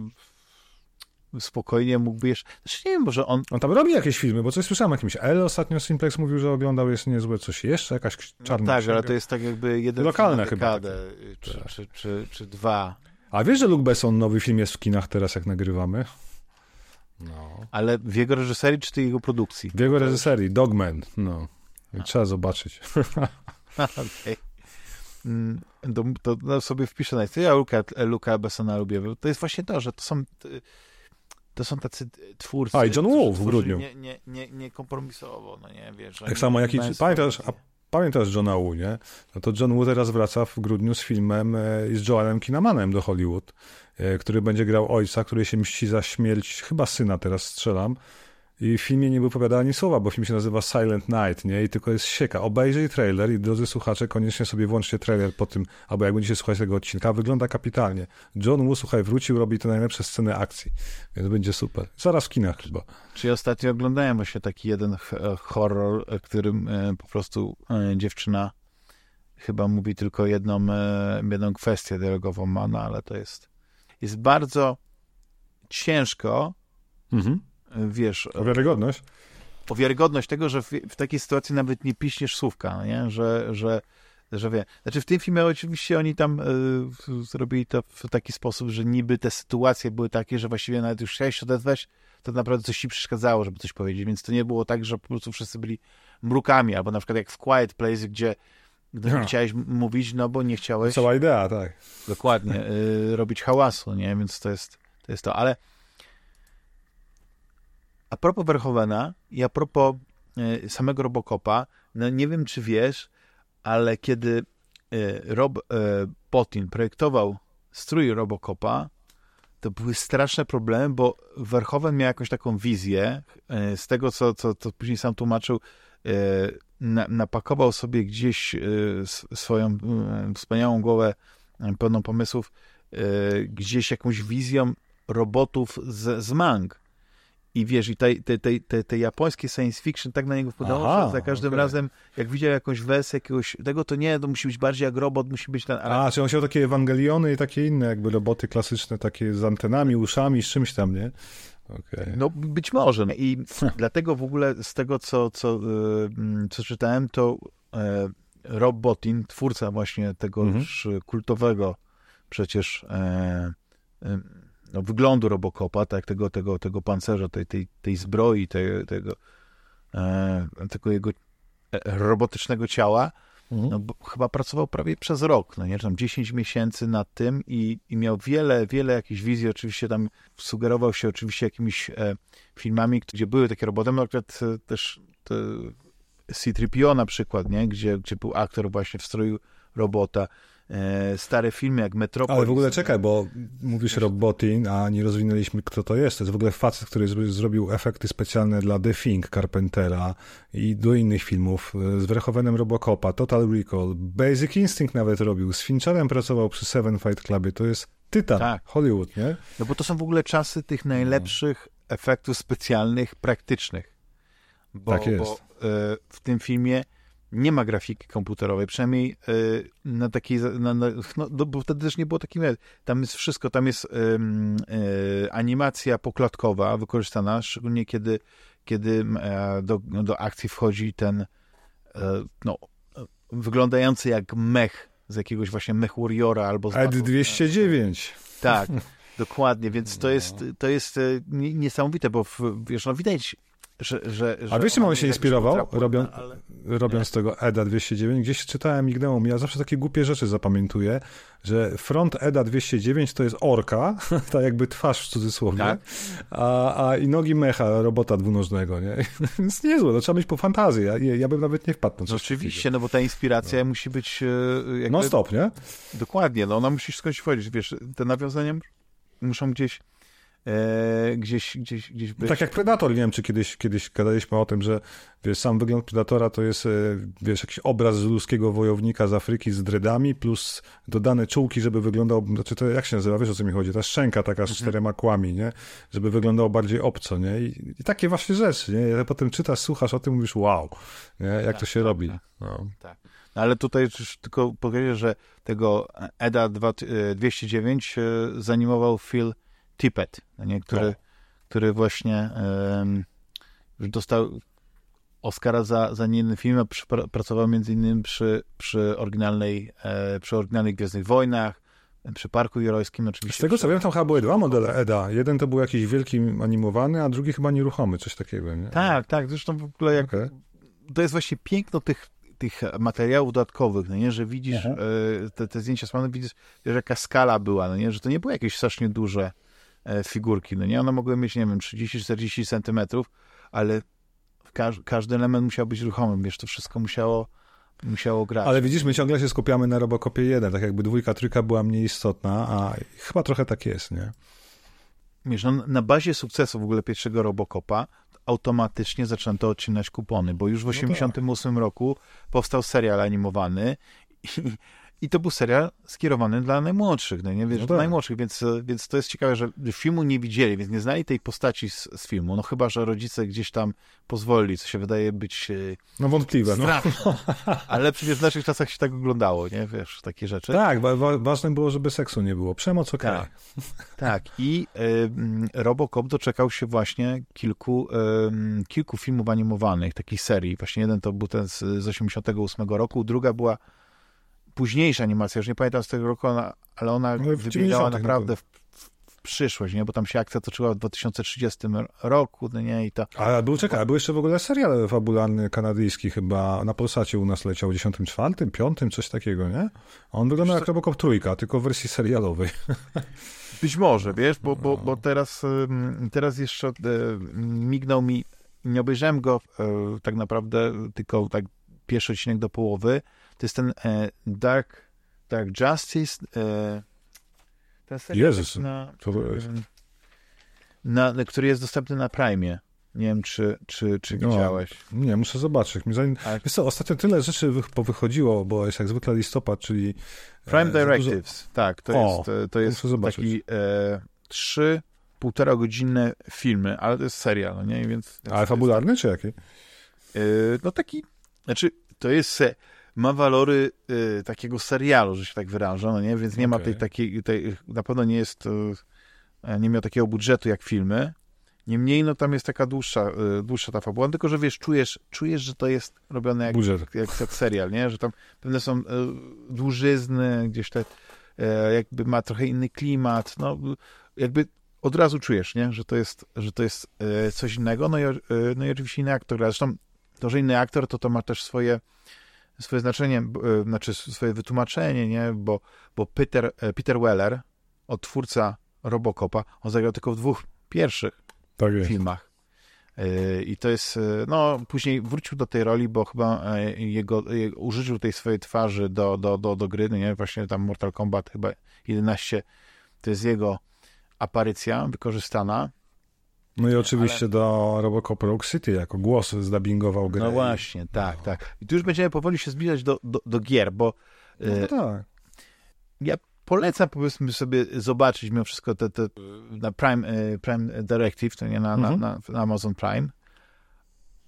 spokojnie mógłby jeszcze... Znaczy nie wiem, może on... On tam robi jakieś filmy, bo coś słyszałem jakimś L ostatnio Simplex mówił, że oglądał, jest niezłe, coś jeszcze, jakaś czarna... No tak, ale to jest tak jakby jeden Lokalne chyba. czy, tak. czy, czy, czy, dwa. A wiesz, że Luke Besson nowy film jest w kinach teraz, jak nagrywamy? No. Ale w jego reżyserii, czy tej jego produkcji? W jego reżyserii, Dogman, no. Trzeba zobaczyć. Okej. Mm, to, to no, sobie wpiszę na Ja Luka, Luka Bessona lubię. To jest właśnie to, że to są to są tacy twórcy. A, i John Woo w grudniu. Nie, nie, nie, nie kompromisowo, no nie, wiesz. Tak samo jak i, pamiętasz, a pamiętasz Johna Woo, nie? No to John Woo teraz wraca w grudniu z filmem e, z Joelem Kinamanem do Hollywood, e, który będzie grał ojca, który się mści za śmierć, chyba syna teraz strzelam, i w filmie nie wypowiada ani słowa, bo film się nazywa Silent Night, nie? I tylko jest sieka. Obejrzyj trailer i drodzy słuchacze, koniecznie sobie włączcie trailer po tym, albo jak będziecie słuchać tego odcinka. Wygląda kapitalnie. John Woo, słuchaj, wrócił, robi te najlepsze sceny akcji, więc będzie super. Zaraz w kinach chyba. Czy ostatnio oglądałem właśnie taki jeden horror, w którym e, po prostu e, dziewczyna chyba mówi tylko jedną, e, jedną kwestię dialogową ma, no ale to jest jest bardzo ciężko mhm wiesz... O wiarygodność? O wiarygodność tego, że w, w takiej sytuacji nawet nie piśniesz słówka, no nie? Że, że, że wie. Znaczy w tym filmie oczywiście oni tam y, zrobili to w taki sposób, że niby te sytuacje były takie, że właściwie nawet już chciałeś się odezwać, to naprawdę coś ci przeszkadzało, żeby coś powiedzieć, więc to nie było tak, że po prostu wszyscy byli mrukami, albo na przykład jak w Quiet Place, gdzie no. chciałeś mówić, no bo nie chciałeś... Cała idea, tak. Dokładnie, y, robić hałasu, nie? Więc to jest to, jest to. ale a propos Verhovena i a propos e, samego Robocopa, no nie wiem, czy wiesz, ale kiedy Rob Potin projektował strój Robocopa, to były straszne problemy, bo Verhoeven miał jakąś taką wizję z tego, co, co, co później sam tłumaczył, na, napakował sobie gdzieś swoją wspaniałą głowę pełną pomysłów, gdzieś jakąś wizją robotów z, z mang. I wiesz, i te, te, te, te, te japońskie science fiction tak na niego wpłynęło, Aha, że za każdym okej. razem, jak widział jakąś wersję jakiegoś tego, to nie, to musi być bardziej jak robot, musi być ten... A, czy on chciał takie Ewangeliony i takie inne jakby roboty klasyczne, takie z antenami, uszami, z czymś tam, nie? Okej. No być może. I dlatego w ogóle z tego, co, co, y, mm, co czytałem, to e, Rob Bottin, twórca właśnie tego Mhm. już kultowego przecież e, e, no, wyglądu Robocopa, tak, tego, tego, tego pancerza, tej, tej, tej zbroi, tej, tego, e, tego jego e, robotycznego ciała, Mhm. no, bo chyba pracował prawie przez rok, no nie, tam 10 miesięcy nad tym i, i miał wiele, wiele jakichś wizji, oczywiście tam sugerował się oczywiście jakimiś e, filmami, gdzie były takie roboty, no akurat e, też te C-3PO na przykład, nie, gdzie, gdzie był aktor właśnie w stroju robota, stare filmy jak Metropolis. Ale w ogóle czekaj, bo mówisz Robotin, a nie rozwinęliśmy, kto to jest. To jest w ogóle facet, który zro- zrobił efekty specjalne dla The Thing Carpentera i do innych filmów, e, z Verhoevenem Robocopa, Total Recall, Basic Instinct nawet robił, z Fincherem pracował przy Seven Fight Clubie. To jest tytan Tak. Hollywood, nie? No bo to są w ogóle czasy tych najlepszych efektów specjalnych, praktycznych. Bo, Tak jest. Bo e, w tym filmie nie ma grafiki komputerowej, przynajmniej e, na takiej, na, na, no, no, bo wtedy też nie było takiej, tam jest wszystko, tam jest em, e, animacja poklatkowa wykorzystana, szczególnie kiedy, kiedy e, do, do akcji wchodzi ten no, wyglądający jak mech z jakiegoś właśnie mech warriora albo z Ed Battle- 209. tak, dokładnie, więc to jest, to jest nie- niesamowite, bo w, wiesz, no widać, że... że, że A wiesz, czym on się jest inspirował, robią- ale... robiąc tego EDA 209, gdzieś czytałem, mignęło mi, ja zawsze takie głupie rzeczy zapamiętuję, że front EDA 209 to jest orka, ta jakby twarz w cudzysłowie, Tak. a, a i nogi mecha robota dwunożnego, nie? Więc niezłe, to trzeba mieć po fantazji, ja, ja bym nawet nie wpadł na No coś oczywiście, no bo ta inspiracja musi być e, jakby... Non stop, nie? Dokładnie, no ona musi skądś wchodzić, wiesz, te nawiązania muszą gdzieś e, gdzieś, gdzieś, gdzieś być. Tak jak Predator, nie wiem, czy kiedyś, kiedyś gadaliśmy o tym, że wiesz, sam wygląd Predatora to jest, e, wiesz, jakiś obraz z ludzkiego wojownika z Afryki z dreadami, plus dodane czułki, żeby wyglądał, znaczy to jak się nazywa, wiesz o co mi chodzi, ta szczęka taka z Mhm. czterema kłami, nie? Żeby wyglądało bardziej obco, nie? I, i takie właśnie rzeczy, nie? Ja potem czytasz, słuchasz o tym, mówisz wow, nie? Jak to się tak, robi. tak. No. No, ale tutaj tylko powiedzieć, że tego EDA 2, e, 209 e, zanimował Phil Tippett, no nie, który, O. który właśnie już dostał Oscara za, za niejedny film, a przy, pracował między innymi przy, przy oryginalnej, e, przy oryginalnych Gwiezdnych Wojnach, przy Parku Jurojskim Z oczywiście. tego przy- co wiem, tam chyba były dwa modele EDA. Jeden to był jakiś wielki animowany, a drugi chyba nieruchomy, coś takiego, nie? Tak, tak, zresztą w ogóle jak Okej. to jest właśnie piękno tych, tych materiałów dodatkowych, no nie, że widzisz e, te, te zdjęcia z panem, widzisz, wiesz, jaka skala była, no nie, że to nie były jakieś strasznie duże figurki, no nie, one mogły mieć, nie wiem, 30-40 centymetrów, ale każ, każdy element musiał być ruchomym, wiesz, to wszystko musiało, musiało grać. Ale widzisz, my ciągle się skupiamy na Robocopie 1, tak jakby dwójka, trójka była mniej istotna, a chyba trochę tak jest, nie? Wiesz, no, na bazie sukcesu w ogóle pierwszego Robocopa automatycznie zaczęto odcinać kupony, bo już w No tak. 1988 roku powstał serial animowany i, i to był serial skierowany dla najmłodszych, no nie wiesz, No tak. najmłodszych, więc, więc to jest ciekawe, że filmu nie widzieli, więc nie znali tej postaci z, z filmu, no chyba, że rodzice gdzieś tam pozwolili, co się wydaje być e, No wątpliwe, no. ale przecież w naszych czasach się tak oglądało, nie, wiesz, takie rzeczy. Tak, wa- wa- ważne było, żeby seksu nie było. Przemoc okej. Tak. Tak, i y, Robocop doczekał się właśnie kilku, ym, kilku filmów animowanych, takich serii. Właśnie jeden to był ten z, z 88 roku, druga była późniejsza animacja, już nie pamiętam z tego roku, ona, ale ona Ale w wybiegała 90 naprawdę w, w, w przyszłość, nie? bo tam się akcja toczyła w 2030 roku, no nie, i to... A był, czekaj, był jeszcze w ogóle serial fabularny kanadyjski chyba, na Polsacie u nas leciał w 94, 5, coś takiego, nie? On wyglądał jak Robocop trójka, tylko w wersji serialowej. Być może, wiesz, bo, bo, bo teraz, teraz jeszcze y, mignął mi, nie obejrzałem go y, tak naprawdę tylko tak pierwszy odcinek do połowy, to jest ten e, Dark, Dark Justice. E, ten serial Jezus, na, to jest? na, na, który jest dostępny na Prime. Nie wiem, czy, czy, czy No. widziałeś. Nie, muszę zobaczyć. Mi zanim... Ale- Wiesz co, ostatnio tyle rzeczy wy... powychodziło, bo jest jak zwykle listopad, czyli... Prime e, Directives, tak, to O, jest, e, to jest taki e, trzy półtora godzinne filmy, ale to jest serial, no nie? Więc, Dużo... Ale fabularny, czy jaki? E, no taki, znaczy to jest, se- ma walory e, takiego serialu, że się tak wyrażę, no nie? Więc nie ma Okej. tej takiej, tej, na pewno nie jest, e, nie miał takiego budżetu jak filmy. Niemniej, no tam jest taka dłuższa, e, dłuższa ta fabuła, tylko że wiesz, czujesz, czujesz, że to jest robione jak Budżet. jak, jak serial, nie? Że tam pewne są e, dłużyzny, gdzieś te, e, jakby ma trochę inny klimat, no jakby od razu czujesz, nie? Że to jest, że to jest e, coś innego, no i, no i oczywiście inny aktor, zresztą to, że inny aktor, to to ma też swoje swoje znaczenie, e, znaczy swoje wytłumaczenie, nie? Bo, bo Peter, e, Peter Weller, odtwórca Robocopa, on zagrał tylko w dwóch pierwszych Tak filmach. Yy, I to jest, no, później wrócił do tej roli, bo chyba jego, jego użyczył tej swojej twarzy do, do, do, do gry, no nie? Właśnie tam Mortal Kombat chyba 11 to jest jego aparycja wykorzystana. No i oczywiście do Robocop Rogue City jako głos zdubbingował grę. No właśnie, tak, no. tak. I tu już będziemy powoli się zbliżać do, do, do gier, bo No to tak. ja polecam powiedzmy sobie zobaczyć mimo wszystko te, te na Prime, e, Prime Directive, to nie na, Mhm. na, na Amazon Prime,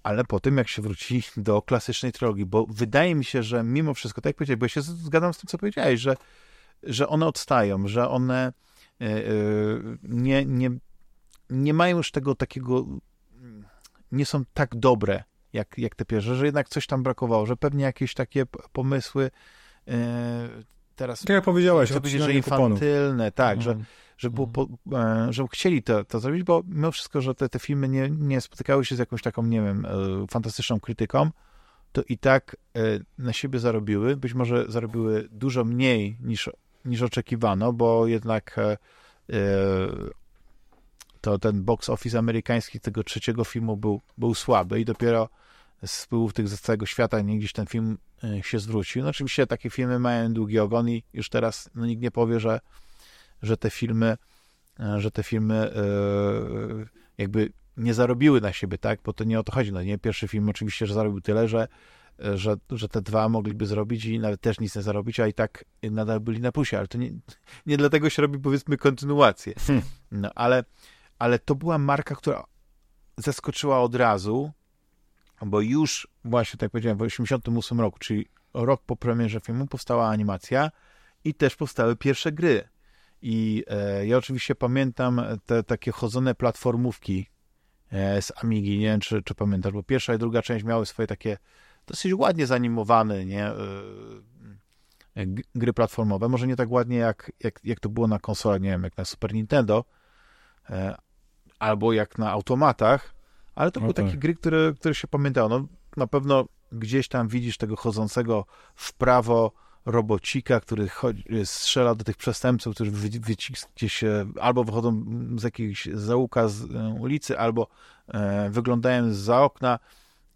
ale po tym jak się wróci do klasycznej trylogii, bo wydaje mi się, że mimo wszystko, tak jak powiedziałeś, bo ja się zgadzam z tym, co powiedziałeś, że, że one odstają, że one e, e, nie, nie, nie mają już tego takiego, nie są tak dobre jak, jak te pierwsze, że jednak coś tam brakowało, że pewnie jakieś takie pomysły e, teraz Tak jak powiedziałeś, chcę powiedzieć, że infantylne, tak, że, Mhm. że, było po, e, że chcieli to, to zrobić, bo mimo wszystko, że te, te filmy nie, nie spotykały się z jakąś taką, nie wiem, e, fantastyczną krytyką, to i tak na siebie zarobiły. Być może zarobiły dużo mniej niż, niż oczekiwano, bo jednak to ten box office amerykański tego trzeciego filmu był, był słaby i dopiero z wpływów tych z całego świata nie gdzieś ten film e, się zwrócił. No oczywiście takie filmy mają długi ogon i już teraz no, nikt nie powie, że, że te filmy e, że te filmy e, jakby nie zarobiły na siebie, tak? Bo to nie o to chodzi. No nie, pierwszy film oczywiście, że zarobił tyle, że, że, że te dwa mogliby zrobić i nawet też nic nie zarobić, a i tak nadal byli na plusie, ale to nie, nie dlatego się robi powiedzmy kontynuację. Hmm. No ale, ale to była marka, która zaskoczyła od razu, bo już właśnie, tak powiedziałem, w 1988 roku, czyli rok po premierze filmu, powstała animacja i też powstały pierwsze gry. I e, ja oczywiście pamiętam te takie chodzone platformówki e, z Amigi, nie wiem, czy, czy pamiętasz, bo pierwsza i druga część miały swoje takie dosyć ładnie zanimowane, nie, e, gry platformowe, może nie tak ładnie jak, jak, jak to było na konsolach, nie wiem, jak na Super Nintendo, e, albo jak na automatach, ale to No były tak. takie gry, które, które się pamiętało. No, na pewno gdzieś tam widzisz tego chodzącego w prawo robocika, który chodzi, strzela do tych przestępców, którzy wy, gdzieś e, albo wychodzą z jakiegoś zaułka z e, ulicy, albo e, wyglądają za okna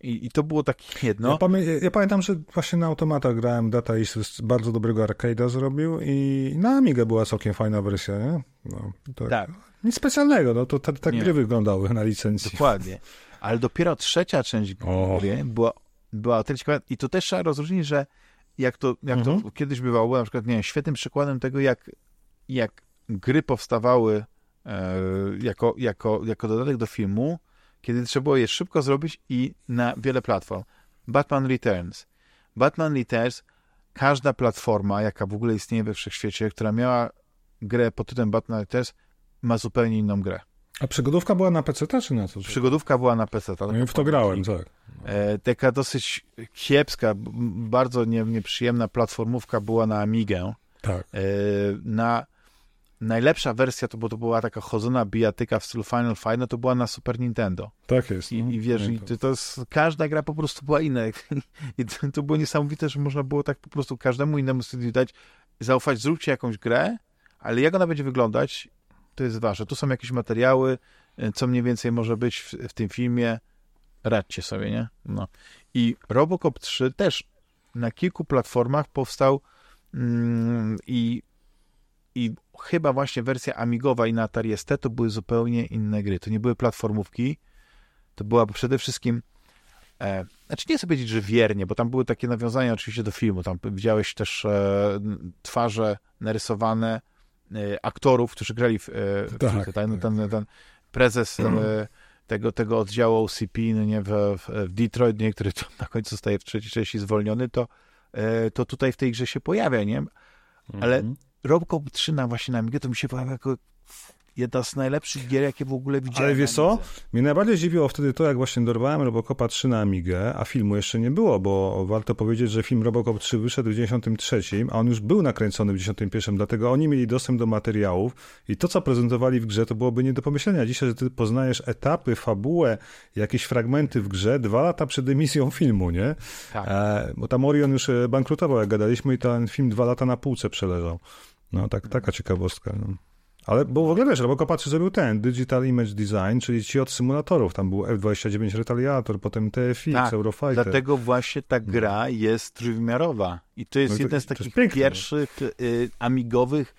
i, i to było takie jedno. Ja, pamię ja, pamiętam, że właśnie na automatach grałem Data East bardzo dobrego arcade'a zrobił i na Amigę była całkiem fajna wersja, nie? No, tak. Tak, Nic specjalnego, no to tak Nie. gry wyglądały na licencji. dokładnie. Ale dopiero trzecia część O. gry była, była o tyle ciekawa i to też trzeba rozróżnić, że jak to, jak to Mhm. kiedyś bywało, na przykład, nie wiem, świetnym przykładem tego, jak, jak gry powstawały e, jako, jako, jako dodatek do filmu, kiedy trzeba było je szybko zrobić i na wiele platform. Batman Returns. Batman Returns, każda platforma, jaka w ogóle istnieje we wszechświecie, która miała grę pod tytułem Batman Returns, ma zupełnie inną grę. A przygodówka była na PC czy na co? Przygodówka była na PC. No i w to grałem, tak. E, taka dosyć kiepska, bardzo nie, nieprzyjemna platformówka była na Amigę. Tak. E, na najlepsza wersja to, bo to była taka chodzona bijatyka w stylu Final Fight, no to była na Super Nintendo. Tak jest. I, no. i wiesz, i Pamiętam. to, to jest, każda gra po prostu była inna. I to, to było niesamowite, że można było tak po prostu każdemu innemu studiowi dać, zaufać, zróbcie jakąś grę, ale jak ona będzie wyglądać, to jest wasze. Tu są jakieś materiały, e, co mniej więcej może być w, w tym filmie, radźcie sobie, nie? No. I Robocop 3 też na kilku platformach powstał mm, i, i chyba właśnie wersja Amigowa i na Atari ST to były zupełnie inne gry. To nie były platformówki, to była przede wszystkim e, znaczy nie chcę powiedzieć, że wiernie, bo tam były takie nawiązania oczywiście do filmu, tam widziałeś też e, twarze narysowane aktorów, którzy grali w, e, w Tak, ten, tak. ten, ten prezes e, tego, tego oddziału OCP no nie, w, w, w Detroit, nie, który to na końcu zostaje w trzeciej części zwolniony, to, e, to tutaj w tej grze się pojawia, nie? Ale Mhm. Robocop 3 na właśnie na Amigę to mi się pojawia jako jedna z najlepszych gier, jakie w ogóle widziałem. Ale wiesz co? Mnie najbardziej zdziwiło wtedy to, jak właśnie dorwałem Robocopa 3 na Amigę, a filmu jeszcze nie było, bo warto powiedzieć, że film Robocop 3 wyszedł w 93, a on już był nakręcony w 91, dlatego oni mieli dostęp do materiałów i to, co prezentowali w grze, to byłoby nie do pomyślenia dzisiaj, że ty poznajesz etapy, fabułę, jakieś fragmenty w grze dwa lata przed emisją filmu, nie? Tak. E, bo tam Orion już e, bankrutował, jak gadaliśmy, i ten film dwa lata na półce przeleżał. No, tak, taka ciekawostka. No. Ale, bo w ogóle wiesz, Robocopa 3 zrobił ten, Digital Image Design, czyli ci od symulatorów. Tam był F-29 Retaliator, potem TFX, Tak, Eurofighter. Dlatego właśnie ta gra jest trójwymiarowa. I to jest No to- jeden z takich pierwszych y, amigowych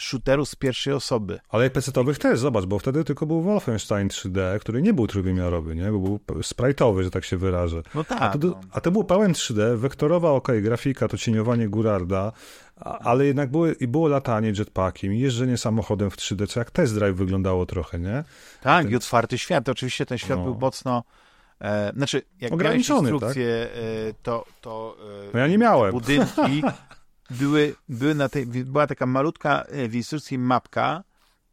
shooterów z pierwszej osoby. Ale PC-owych też, zobacz, bo wtedy tylko był Wolfenstein 3D, który nie był trójwymiarowy, nie? Bo był sprite'owy, że tak się wyrażę. No tak. A to, no. a to był pełen 3D, wektorowa, ok, grafika, to cieniowanie Gurarda, ale jednak były, i było latanie jetpackiem, jeżdżenie samochodem w 3D, co jak test drive wyglądało trochę, nie? Tak, ten- i otwarty świat. Oczywiście ten świat No. był mocno. E, znaczy, jak miałeś Ograniczony, instrukcje, e, to, to e, No ja nie miałem. budynki były, były na tej, była taka malutka e, w instrukcji mapka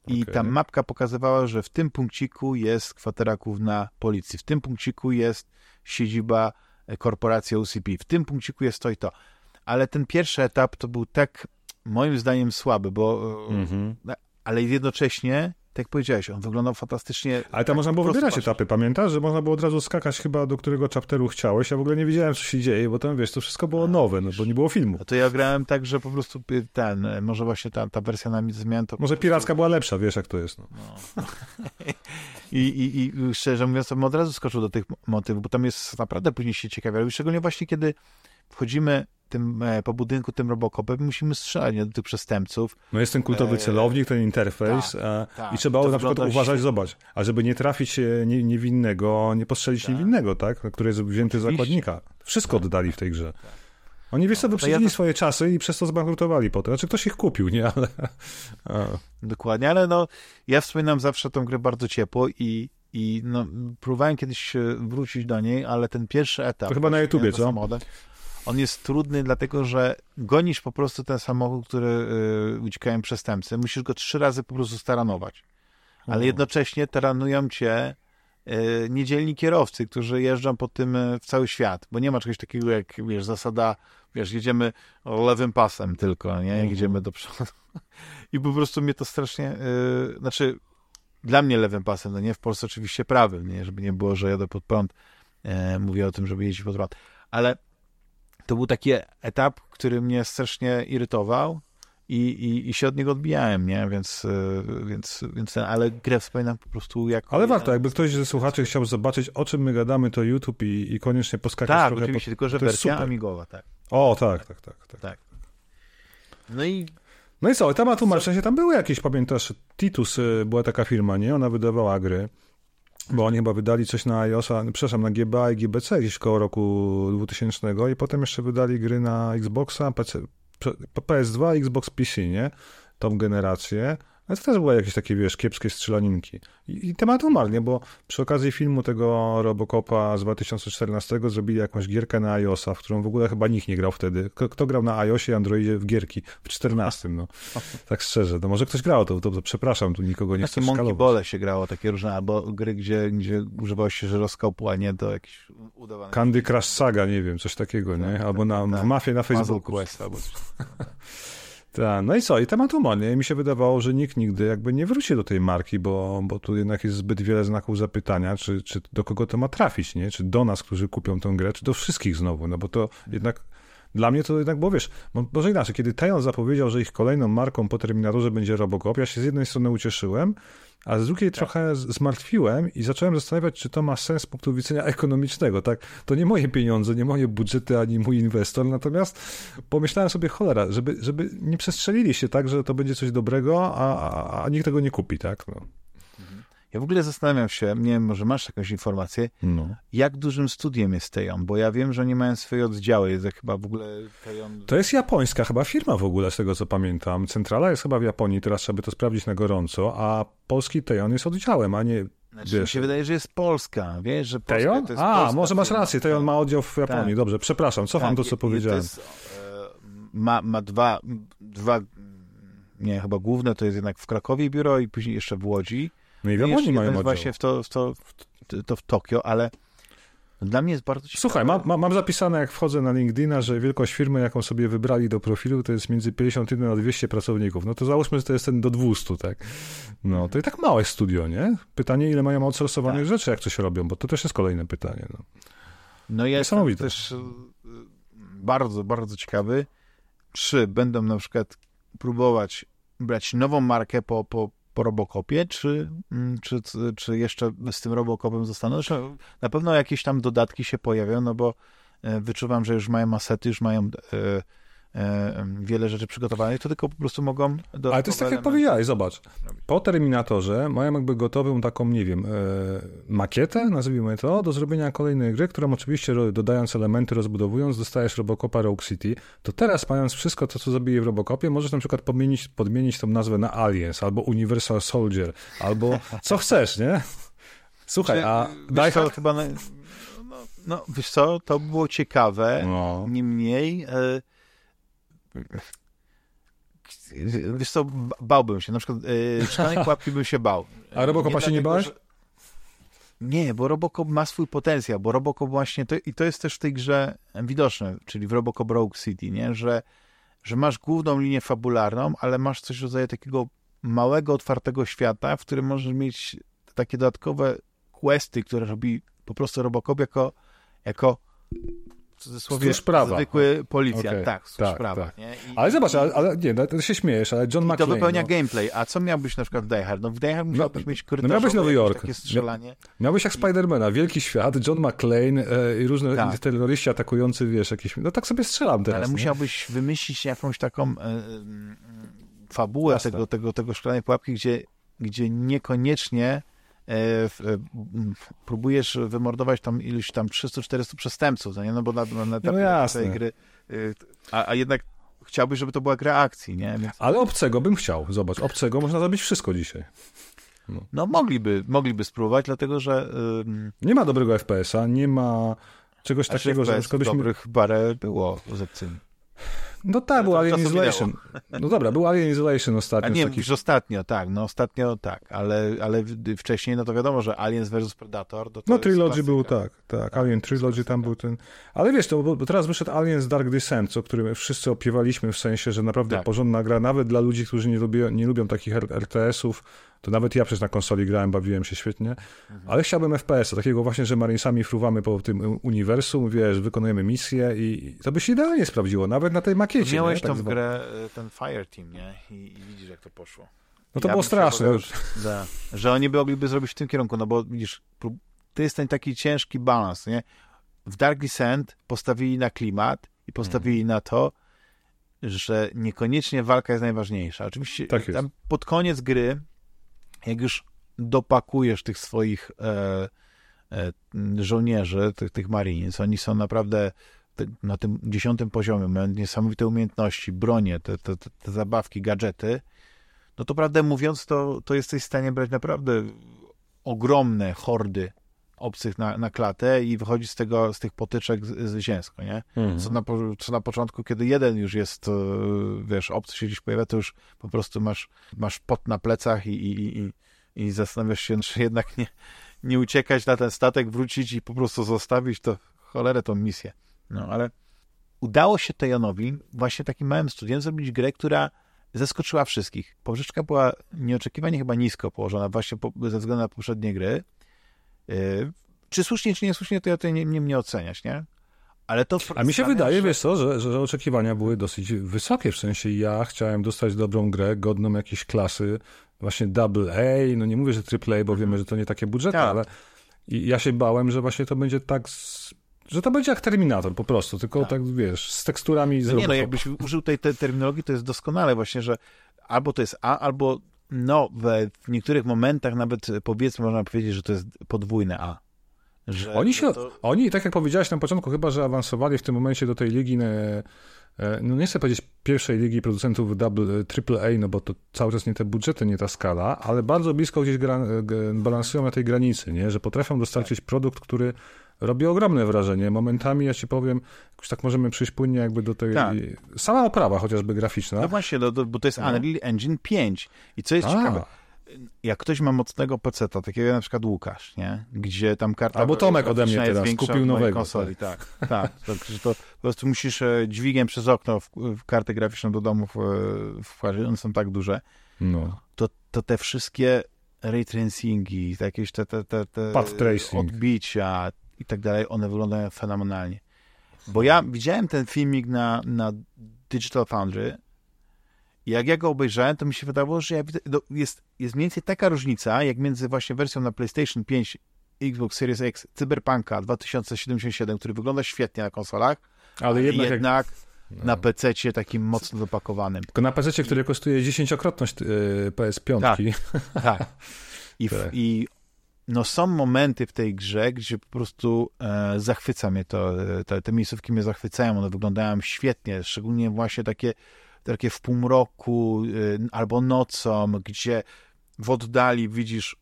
i Okej. ta mapka pokazywała, że w tym punkciku jest kwatera główna policji, w tym punkciku jest siedziba e, korporacji OCP, w tym punkciku jest to i to. Ale ten pierwszy etap to był tak moim zdaniem słaby, bo e, Mhm. ale jednocześnie, tak jak powiedziałeś, on wyglądał fantastycznie. Ale tam tak można było wybierać patrzeć. etapy, pamiętasz? Że można było od razu skakać chyba do którego chapteru chciałeś. Ja w ogóle nie wiedziałem, co się dzieje, bo tam, wiesz, to wszystko było nowe, no bo nie było filmu. No to ja grałem tak, że po prostu ten, e, może właśnie ta, ta wersja na zmian to... Może piracka była lepsza, wiesz jak to jest. No. I, i, I szczerze mówiąc, to bym od razu skoczył do tych motywów, bo tam jest naprawdę później się ciekawie. Szczególnie właśnie, kiedy wchodzimy tym, e, po budynku tym Robocopem, musimy strzelać nie, do tych przestępców. no jest ten kultowy Eee, celownik, ten interfejs tak, a, tak. i trzeba było To na przykład wygląda uważać, zobacz, a żeby nie trafić e, nie, niewinnego, nie postrzelić Tak. niewinnego, tak? Który jest wzięty Oczywiście. zakładnika. Wszystko oddali w tej grze. Oni, wiesz co, No, wyprzedzili ja to- swoje czasy i przez to zbankrutowali potem. Znaczy ktoś ich kupił, nie? Ale... Dokładnie, ale no, ja wspominam zawsze tą grę bardzo ciepło i, i no, próbowałem kiedyś e, wrócić do niej, ale ten pierwszy etap... To chyba na YouTubie, co? samochodem, On jest trudny, dlatego że gonisz po prostu ten samochód, który y, uciekają przestępcy. Musisz go trzy razy po prostu staranować. Ale jednocześnie taranują cię y, niedzielni kierowcy, którzy jeżdżą po tym y, w cały świat, bo nie ma czegoś takiego jak, wiesz, zasada, wiesz, jedziemy lewym pasem tylko, nie? Jak Mhm. jedziemy do przodu. I po prostu mnie to strasznie, y, znaczy dla mnie lewym pasem, no nie, w Polsce oczywiście prawym, nie, żeby nie było, że jadę pod prąd, e, mówię o tym, żeby jeździć pod prąd, ale to był taki etap, który mnie strasznie irytował i, i, i się od niego odbijałem, nie, więc, e, więc, więc ten, ale grę wspominam po prostu jak... Ale warto, jakby ktoś ze słuchaczy chciał zobaczyć, o czym my gadamy, to YouTube i, i koniecznie poskakać Tak, trochę. oczywiście, tylko że wersja amigowa, tak. O, tak, tak, tak. tak. Tak. No i No i co, temat tłumacz, w sensie tam były jakieś, pamiętasz, Titus y, była taka firma, nie? Ona wydawała gry, bo oni chyba wydali coś na iOSa, przepraszam, na GBA i GBC gdzieś koło roku 2000 i potem jeszcze wydali gry na Xboxa, PC, P- PS2 i Xbox PC, nie? Tą generację. Ale to też były jakieś takie, wiesz, kiepskie strzelaninki. I, i temat umarł, nie? Bo przy okazji filmu tego Robocopa z 2014 zrobili jakąś gierkę na iOSa, w którą w ogóle chyba nikt nie grał wtedy. Kto, kto grał na iOSie i Androidzie w gierki w 14, no. Tak szczerze, to może ktoś grał, to, to, to przepraszam, tu nikogo nie chcę Monkey szkalować. Ball się grało, takie różne, albo gry, gdzie, gdzie używało się żyroskopu, a nie do jakichś udawanych... Candy Crush Saga, nie wiem, coś takiego, nie? Albo na, tak. w Mafie na Puzzle Facebooku. Quest albo coś. Tak, no i co? I temat umarł, nie? Mi się wydawało, że nikt nigdy jakby nie wróci do tej marki, bo, bo tu jednak jest zbyt wiele znaków zapytania, czy, czy do kogo to ma trafić, nie? Czy do nas, którzy kupią tę grę, czy do wszystkich znowu, no bo to jednak Dla mnie to jednak było, wiesz, może inaczej, kiedy Tejon zapowiedział, że ich kolejną marką po Terminatorze będzie Robocop, ja się z jednej strony ucieszyłem, a z drugiej tak. trochę zmartwiłem i zacząłem zastanawiać, czy to ma sens z punktu widzenia ekonomicznego, tak? To nie moje pieniądze, nie moje budżety, ani mój inwestor, natomiast pomyślałem sobie, cholera, żeby, żeby nie przestrzelili się tak, że to będzie coś dobrego, a, a, a nikt tego nie kupi, tak? No. Ja w ogóle zastanawiam się, nie wiem, może masz jakąś informację, no. jak dużym studiem jest Tejon, bo ja wiem, że nie mają swoje oddziały, jest chyba w ogóle Tejon... To jest japońska chyba firma w ogóle, z tego co pamiętam. Centrala jest chyba w Japonii, teraz trzeba by to sprawdzić na gorąco, a polski Tejon jest oddziałem, a nie... Znaczy, mi się wydaje, że jest Polska, wiesz, że Polska Tejon? to jest A, Polska może masz rację, Tejon ma oddział w Japonii, tak. dobrze, przepraszam, cofam tak, to, co powiedziałem. Jest, e, ma, ma dwa, dwa, nie, chyba główne to jest jednak w Krakowie biuro i później jeszcze w Łodzi. No i w Japonii mają oddział. właśnie w to, w to, w to w Tokio, ale dla mnie jest bardzo ciekawe. Słuchaj, mam, mam zapisane, jak wchodzę na LinkedIna, że wielkość firmy, jaką sobie wybrali do profilu, to jest między 51 a 200 pracowników. No to załóżmy, że to jest ten do 200, tak? No to i tak małe studio, nie? Pytanie, ile mają outsourcowanych tak. rzeczy, jak coś robią, bo to też jest kolejne pytanie. No, no jest też y, bardzo, bardzo ciekawy, czy będą na przykład próbować brać nową markę po, po, po Robocopie, czy, mm, czy, czy jeszcze z tym Robocopem zostaną? Na pewno jakieś tam dodatki się pojawią, no bo e, wyczuwam, że już mają asety, już mają E, wiele rzeczy przygotowanych, to tylko po prostu mogą... Do, Ale to jest tak jak powiedziałeś, zobacz. Po Terminatorze mają jakby gotową taką, nie wiem, e, makietę, nazwijmy to, do zrobienia kolejnej gry, którą oczywiście dodając elementy, rozbudowując, dostajesz Robocopa Rogue City. To teraz, mając wszystko to, co zabije w Robocopie, możesz na przykład podmienić, podmienić tą nazwę na Aliens, albo Universal Soldier, albo co chcesz, nie? Słuchaj, a daj chyba... Na... No, no, wiesz co, to było ciekawe, no. niemniej... Y Wiesz co, bałbym się. Na przykład yy, szklanej pułapki bym się bał. A Robocopa się nie bałeś? Że... Nie, bo Robocop ma swój potencjał, bo Robocop właśnie, to, i to jest też w tej grze widoczne, czyli w Robocop Rogue City, nie? Że, że masz główną linię fabularną, ale masz coś w rodzaju takiego małego, otwartego świata, w którym możesz mieć takie dodatkowe questy, które robi po prostu Robocop jako, jako w cudzysłowie prawa. zwykły policjant. Okay. Tak, tak, prawa. Tak. I, ale zobacz, ale, ale nie, no, to się śmiejesz, ale John McClane... to wypełnia no. gameplay. A co miałbyś na przykład w Die Hard? No w Die Hard musiałbyś no, mieć korytarzowe, no miałbyś Nowy Jork. takie strzelanie. Miałbyś jak Spidermana, wielki świat, John McClane e, i różne tak. terroryści atakujący, wiesz, jakieś... No tak sobie strzelam teraz. Ale nie? musiałbyś wymyślić jakąś taką e, e, fabułę tego, tego, tego szklanej pułapki, gdzie, gdzie niekoniecznie próbujesz wymordować tam iluś tam 300-400 przestępców, no nie? No bo na, na, na no tej gry, e, a, a jednak chciałbyś, żeby to była gra akcji, nie? Więc... Ale obcego bym chciał, zobacz, obcego można zrobić wszystko dzisiaj. No, no mogliby, mogliby spróbować, dlatego że... Nie ma dobrego FPS-a, nie ma czegoś takiego, że... FPS dobrych parę było z obcymi. No tak, był Alien Isolation. No dobra, był Alien Isolation ostatnio. A nie, taki... ostatnio, tak, no ostatnio tak, ale, ale wcześniej, no to wiadomo, że Aliens vs Predator, to, to No Trilogy był, tak, tak, tak Alien Trilogy tam był ten, ale wiesz, to, bo teraz wyszedł Aliens Dark Descent, o którym wszyscy opiewaliśmy w sensie, że naprawdę tak. porządna gra, nawet dla ludzi, którzy nie, lubią, nie lubią takich RTS-ów, to nawet ja przecież na konsoli grałem, bawiłem się świetnie, mhm. ale chciałbym FPS-a, takiego właśnie, że Marinesami fruwamy po tym uniwersum, wiesz, wykonujemy misje i to by się idealnie sprawdziło, nawet na tej makiecie. Miałeś nie? tą tak grę, e, ten Fire Team, nie? I, i widzisz, jak to poszło. No to ja było straszne. Już, da, że oni by mogliby zrobić w tym kierunku, no bo widzisz, to jest ten taki ciężki balans, nie? W Dark Descent postawili na klimat i postawili hmm. na to, że niekoniecznie walka jest najważniejsza. Oczywiście tak tam pod koniec gry jak już dopakujesz tych swoich e, e, żołnierzy, tych, tych Marines, oni są naprawdę na tym dziesiątym poziomie, mają niesamowite umiejętności, bronie, te, te, te zabawki, gadżety, no to prawdę mówiąc, to, to jesteś w stanie brać naprawdę ogromne hordy obcych na, na klatę i wychodzić z tego, z tych potyczek zwycięsko, nie? Mhm. Co, na, co na początku, kiedy jeden już jest, e, wiesz, obcy się gdzieś pojawia, to już po prostu masz, masz pot na plecach i, i, i, i zastanawiasz się, czy jednak nie, nie uciekać na ten statek, wrócić i po prostu zostawić to cholerę tą misję. No, ale udało się Tejonowi właśnie takim małym studiem zrobić grę, która zaskoczyła wszystkich. Pożyczka była nieoczekiwanie chyba nisko położona właśnie po, ze względu na poprzednie gry, czy słusznie, czy niesłusznie, to ja to nie, nie mnie oceniać, nie? Ale to A mi się wydaje, że- wiesz co, że, że oczekiwania były dosyć wysokie, w sensie ja chciałem dostać dobrą grę, godną jakiejś klasy, właśnie double A, no nie mówię, że triple A, bo wiemy, że to nie takie budżety, Tak. ale i ja się bałem, że właśnie to będzie tak, że to będzie jak Terminator po prostu, tylko tak, Tak. wiesz, z teksturami z No nie, no jakbyś użył tej, tej terminologii, to jest doskonale właśnie, że albo to jest A, albo no, we, w niektórych momentach nawet e, powiedzmy, można powiedzieć, że to jest podwójne A. Że, Oni się, to, oni, tak jak powiedziałeś na początku, chyba, że awansowali w tym momencie do tej ligi, e, e, no nie chcę powiedzieć pierwszej ligi producentów double, triple A, no bo to cały czas nie te budżety, nie ta skala, ale bardzo blisko gdzieś balansują na tej granicy, nie? że potrafią dostarczyć produkt, który robi ogromne wrażenie. Momentami, ja ci powiem, jakoś tak możemy przyjść płynnie jakby do tej... Tak. Sama oprawa chociażby graficzna. no właśnie, no, to, bo to jest No. Unreal Engine 5. I co jest A, ciekawe, jak ktoś ma mocnego peceta, takiego jak na przykład Łukasz, nie? Gdzie tam karta Albo Tomek ode mnie teraz, kupił nowego, konsoli, tak. Tak, to, że to po prostu musisz e, dźwigiem przez okno w, w kartę graficzną do domów e, wkładać, one są tak duże. No. to, to te wszystkie ray tracingi, te jakieś te, te, te, te odbicia i tak dalej, one wyglądają fenomenalnie. Bo ja widziałem ten filmik na, na Digital Foundry i jak ja go obejrzałem, to mi się wydawało, że ja widzę, no jest, jest mniej więcej taka różnica, jak między właśnie wersją na PlayStation 5 Xbox Series X Cyberpunka 2077, który wygląda świetnie na konsolach, Ale jednak, jednak, jak, na PC takim mocno dopakowanym. tylko na PC, który kosztuje dziesięciokrotność e, PS5. Tak. Tak. I, w, Tak. i no są momenty w tej grze, gdzie po prostu e, zachwyca mnie to, e, te, te miejscówki mnie zachwycają, one wyglądają świetnie, szczególnie właśnie takie, takie w półmroku e, albo nocą, gdzie w oddali widzisz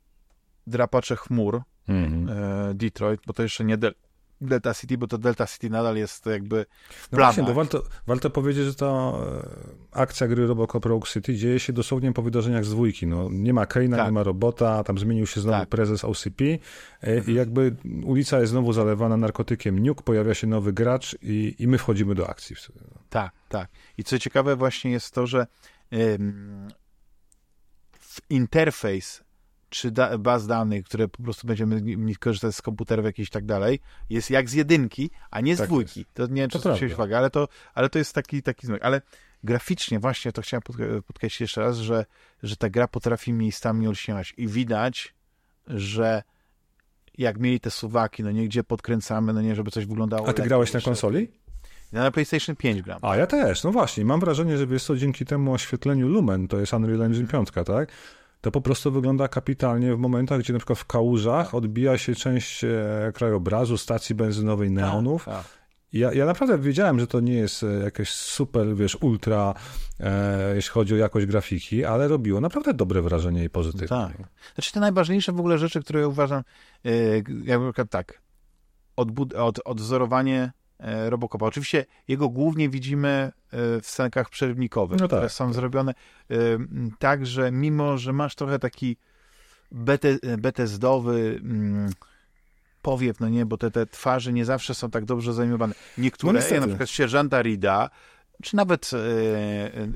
drapacze chmur Mhm. e, Detroit, bo to jeszcze nie Delta City, bo to Delta City nadal jest jakby w No planach. właśnie, bo warto, warto powiedzieć, że ta e, akcja gry Robocop Rogue City dzieje się dosłownie po wydarzeniach z dwójki. No, nie ma Kane'a, Tak. nie ma robota, tam zmienił się znowu Tak. prezes OCP e, i jakby ulica jest znowu zalewana narkotykiem Nuke, pojawia się nowy gracz i, i my wchodzimy do akcji. Tak, tak. I co ciekawe właśnie jest to, że ym, w interfejs czy da, baz danych, które po prostu będziemy mieli korzystać z komputerów jakichś i tak dalej, jest jak z jedynki, a nie z Tak dwójki. To nie wiem, To czy zwróciłeś uwagę, ale to, ale to jest taki, taki znak. Ale graficznie właśnie to chciałem podk- podkreślić jeszcze raz, że, że ta gra potrafi miejscami olśniewać i widać, że jak mieli te suwaki, no nie, gdzie podkręcamy, no nie, żeby coś wyglądało A ty lepiej grałeś na konsoli? Ja na PlayStation 5 gram. A ja też, no właśnie. Mam wrażenie, że wiesz co, dzięki temu oświetleniu Lumen, to jest Unreal Engine 5, tak? To po prostu wygląda kapitalnie w momentach, gdzie na przykład w kałużach odbija się część e, krajobrazu, stacji benzynowej neonów. Tak. Ja, ja naprawdę wiedziałem, że to nie jest e, jakieś super, wiesz, ultra, e, jeśli chodzi o jakość grafiki, ale robiło naprawdę dobre wrażenie i pozytywne. Tak. Znaczy te najważniejsze w ogóle rzeczy, które ja uważam, e, jak na przykład tak, odbud- od, odwzorowanie Robocopa. Oczywiście jego głównie widzimy e, w scenkach przerywnikowych, No tak, które są zrobione e, tak, że mimo, że masz trochę taki bete, betezdowy powiew, no nie, bo te, te twarze nie zawsze są tak dobrze zajmowane. Niektóre, No jak na przykład sierżanta Rida, czy nawet e, e,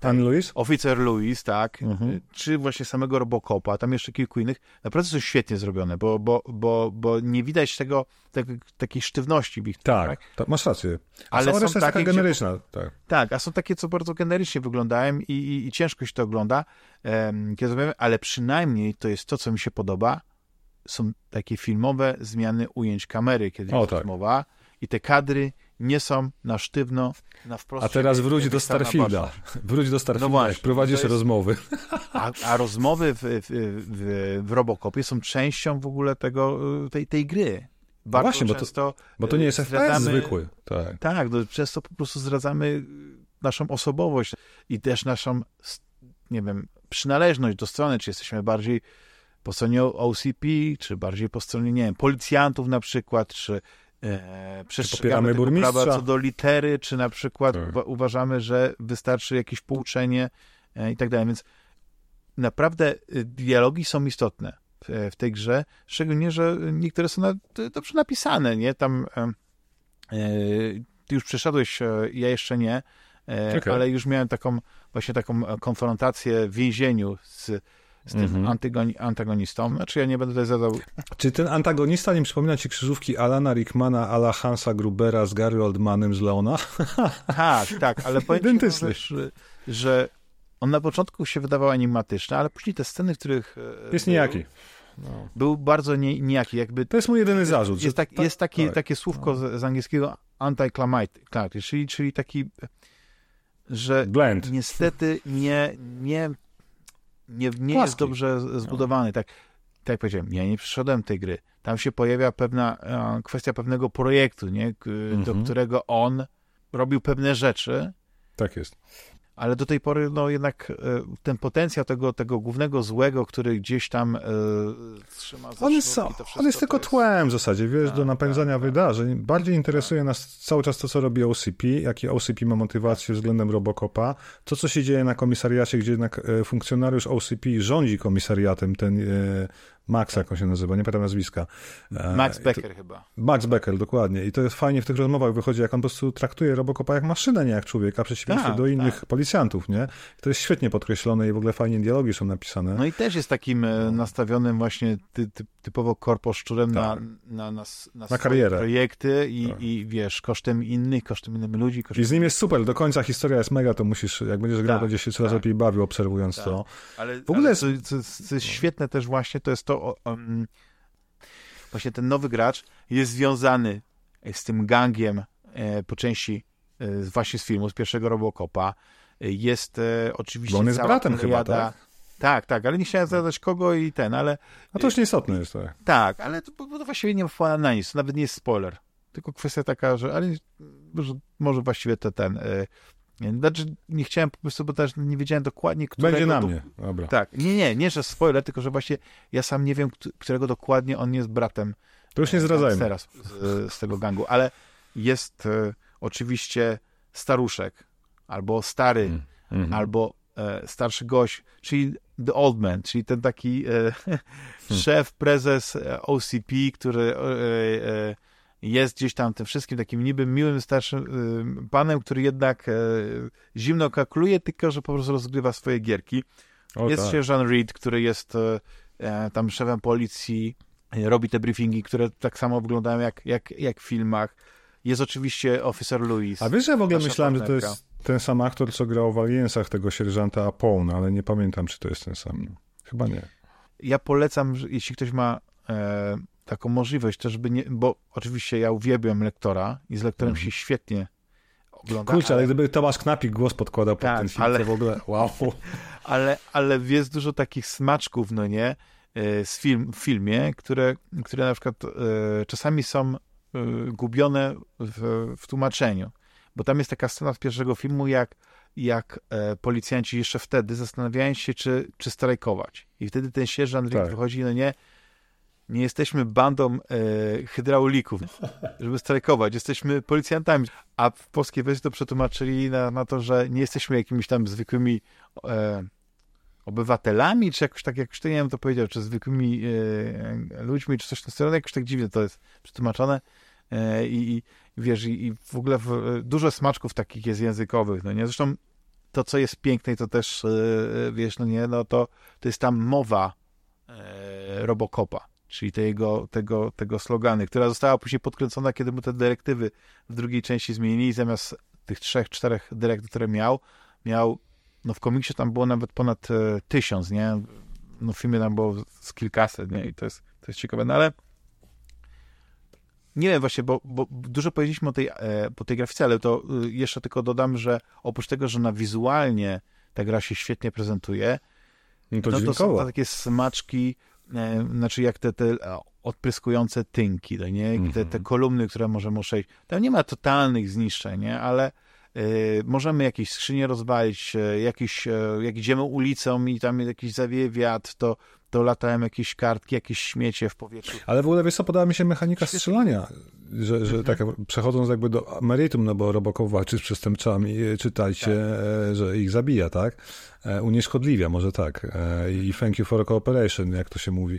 Pan Luis? Oficer Louis, tak, Mhm. czy właśnie samego Robocopa, tam jeszcze kilku innych, naprawdę są świetnie zrobione, bo, bo, bo, bo nie widać tego, tego takiej sztywności w ich Tak, tak? tak, masz rację. A Ale są jest taka takie, gdzie- generyczna. Tak. Tak, a są takie, co bardzo generycznie wyglądają i, i, i ciężko się to ogląda, kiedy zrobimy, ale przynajmniej to jest to, co mi się podoba, są takie filmowe zmiany ujęć kamery, kiedy O, jest tak. rozmowa i te kadry nie są na sztywno, na wprost. A teraz wróć do Starfielda. Wróć do Starfielda, No właśnie, prowadzisz jest- rozmowy. A, a rozmowy w, w, w, w Robocopie są częścią w ogóle tego, tej, tej gry. Bardzo właśnie, bo to- Bo to nie jest e, FPS zwykły. Tak. Tak, no, często po prostu zdradzamy naszą osobowość i też naszą, nie wiem, przynależność do strony, czy jesteśmy bardziej po stronie OCP, czy bardziej po stronie, nie wiem, policjantów na przykład, czy e, przestrzegamy tego prawa burmistrza. co do litery, czy na przykład Tak. uwa- uważamy, że wystarczy jakieś pouczenie e, i tak dalej, więc naprawdę y, dialogi są istotne w, w tej grze, szczególnie, że niektóre są na, dobrze napisane, nie? Tam e, e, ty już przeszedłeś, e, ja jeszcze nie, e, Okej. ale już miałem taką właśnie taką e, konfrontację w więzieniu z z tym Mhm. antygoni, antagonistą. Znaczy ja nie będę tutaj zadał... Czy ten antagonista nie przypomina ci krzyżówki Alana Rickmana, Ala Hansa Grubera z Gary Oldmanem z Leona? Tak, tak, ale powiem ci że, że on na początku się wydawał animatyczny, ale później te sceny, w których e, Jest był, nijaki. No. był bardzo nie, nijaki, jakby To jest mój jedyny zarzut. jest, tak, jest taki, tak. takie słówko z, z angielskiego anti-climate, czyli, czyli taki, że Blend. niestety nie, nie, nie, nie jest dobrze z- zbudowany. Tak, tak jak powiedziałem, ja nie przyszedłem tej gry. Tam się pojawia pewna e, kwestia pewnego projektu, nie? Do Mhm. którego on robił pewne rzeczy, Tak jest. Ale do tej pory no jednak e, ten potencjał tego, tego głównego złego, który gdzieś tam e, trzyma za On jest, to wszystko on jest tylko tłem w zasadzie, wiesz, Tak, do napędzania tak, tak. wydarzeń. Bardziej interesuje nas cały czas to, co robi OCP, jaki OCP ma motywację względem Robocopa, to, co się dzieje na komisariacie, gdzie jednak e, funkcjonariusz OCP rządzi komisariatem, ten Max, jak on się nazywa, nie pamiętam nazwiska. E, Max i to- Becker chyba. Max Becker, dokładnie. I to jest fajnie w tych rozmowach wychodzi, jak on po prostu traktuje Robocopa jak maszynę, nie jak człowieka, przeciwieństwie Tak, do innych tak. policjantów, nie? To jest świetnie podkreślone i w ogóle fajnie dialogi są napisane. No i też jest takim e, nastawionym właśnie ty, ty, typowo korposzczurem na, Tak. na, na, na, Na swoje karierę. projekty i, Tak. i wiesz, kosztem innych, kosztem innych ludzi. Kosztem... I z nim jest super, do końca historia jest mega, to musisz, jak będziesz grał, Tak, będziesz się coraz tak. lepiej bawił, obserwując Tak. to. Ale, W ogóle ale co, co, co jest świetne też właśnie, to jest to, o, um, właśnie ten nowy gracz jest związany z tym gangiem e, po części e, właśnie z filmu, z pierwszego Robocopa. E, Jest e, oczywiście Bo on jest bratem chyba, tak? Tak, tak, ale nie chciałem zadać kogo i ten, ale A to już nieistotne jest, tak. tak, ale to, to właściwie nie ma na nic, nawet nie jest spoiler. Tylko kwestia taka, że, ale że może właściwie to ten. E, nie, znaczy nie chciałem po prostu, bo też nie wiedziałem dokładnie, którego... Będzie na do- mnie, dobra. Tak, nie, nie, nie, że spoiler, tylko że właśnie ja sam nie wiem, któ- którego dokładnie on jest bratem To już nie e, zdradzajmy. teraz z, z tego gangu, ale jest e, oczywiście staruszek, albo stary, Mm, mhm. albo e, starszy gość, czyli The Old Man, czyli ten taki e, Hmm. szef, prezes e, OCP, który e, e, jest gdzieś tam tym wszystkim takim niby miłym, starszym e, panem, który jednak e, zimno kalkuluje, tylko że po prostu rozgrywa swoje gierki. O, jest tak. sierżant Reed, który jest e, e, tam szefem policji, robi te briefingi, które tak samo wyglądają jak, jak, jak w filmach. Jest oczywiście Officer Lewis. A wiesz, że ja w ogóle myślałem, że to jest ten sam aktor, co grał w Aliensach tego sierżanta Apone, ale nie pamiętam, czy to jest ten sam. Chyba nie. ja polecam, jeśli ktoś ma e, taką możliwość, też by nie, bo oczywiście ja uwielbiam lektora i z lektorem Mhm. się świetnie ogląda, Kurczę, ale ale, gdyby Tomasz Knapik głos podkładał pod Tak, ten film, ale- to w ogóle wow. ale, ale jest dużo takich smaczków, no nie, e, z film, w filmie, które, które na przykład e, czasami są e, gubione w, w tłumaczeniu, bo tam jest taka scena z pierwszego filmu, jak jak e, policjanci jeszcze wtedy zastanawiają się, czy, czy strajkować. I wtedy ten sierżant Tak. wychodzi, no nie, nie jesteśmy bandą e, hydraulików, żeby strajkować. Jesteśmy policjantami. A w polskiej wersji to przetłumaczyli na, na to, że nie jesteśmy jakimiś tam zwykłymi e, obywatelami, czy jakoś tak, jakoś to nie wiem, to powiedział, czy zwykłymi e, ludźmi, czy coś w tym stylu. Jakoś tak dziwnie to jest przetłumaczone. E, i, I wiesz, i, i w ogóle w, dużo smaczków takich jest językowych, no nie? Zresztą to, co jest piękne i to też, e, wiesz, no nie, no to, to jest tam mowa e, Robocopa, czyli tego, tego, tego slogany, która została później podkręcona, kiedy mu te dyrektywy w drugiej części zmienili zamiast tych trzech, czterech dyrektyw, które miał, miał, no w komiksie tam było nawet ponad e, tysiąc, nie? No w filmie tam było z kilkaset, nie? I to jest, to jest ciekawe, no ale nie wiem właśnie, bo, bo dużo powiedzieliśmy o tej, e, po tej grafice, ale to y, jeszcze tylko dodam, że oprócz tego, że na wizualnie ta gra się świetnie prezentuje, No to no to są takie smaczki, e, znaczy jak te, te e, odpryskujące tynki, nie? Te, te Mhm. kolumny, które możemy przejść. Tam nie ma totalnych zniszczeń, nie? ale e, możemy jakieś skrzynie rozwalić, e, jakieś, e, jak idziemy ulicą i tam jakiś zawieje wiatr, to, to latają jakieś kartki, jakieś śmiecie w powietrzu. Ale w ogóle, wiesz co, podoba mi się mechanika Świetnie. strzelania, że, że tak przechodząc jakby do meritum, no bo Robocop walczy z przestępcami, czytajcie, tak. że ich zabija, tak? E, unieszkodliwia, może tak. E, I thank you for cooperation, jak to się mówi.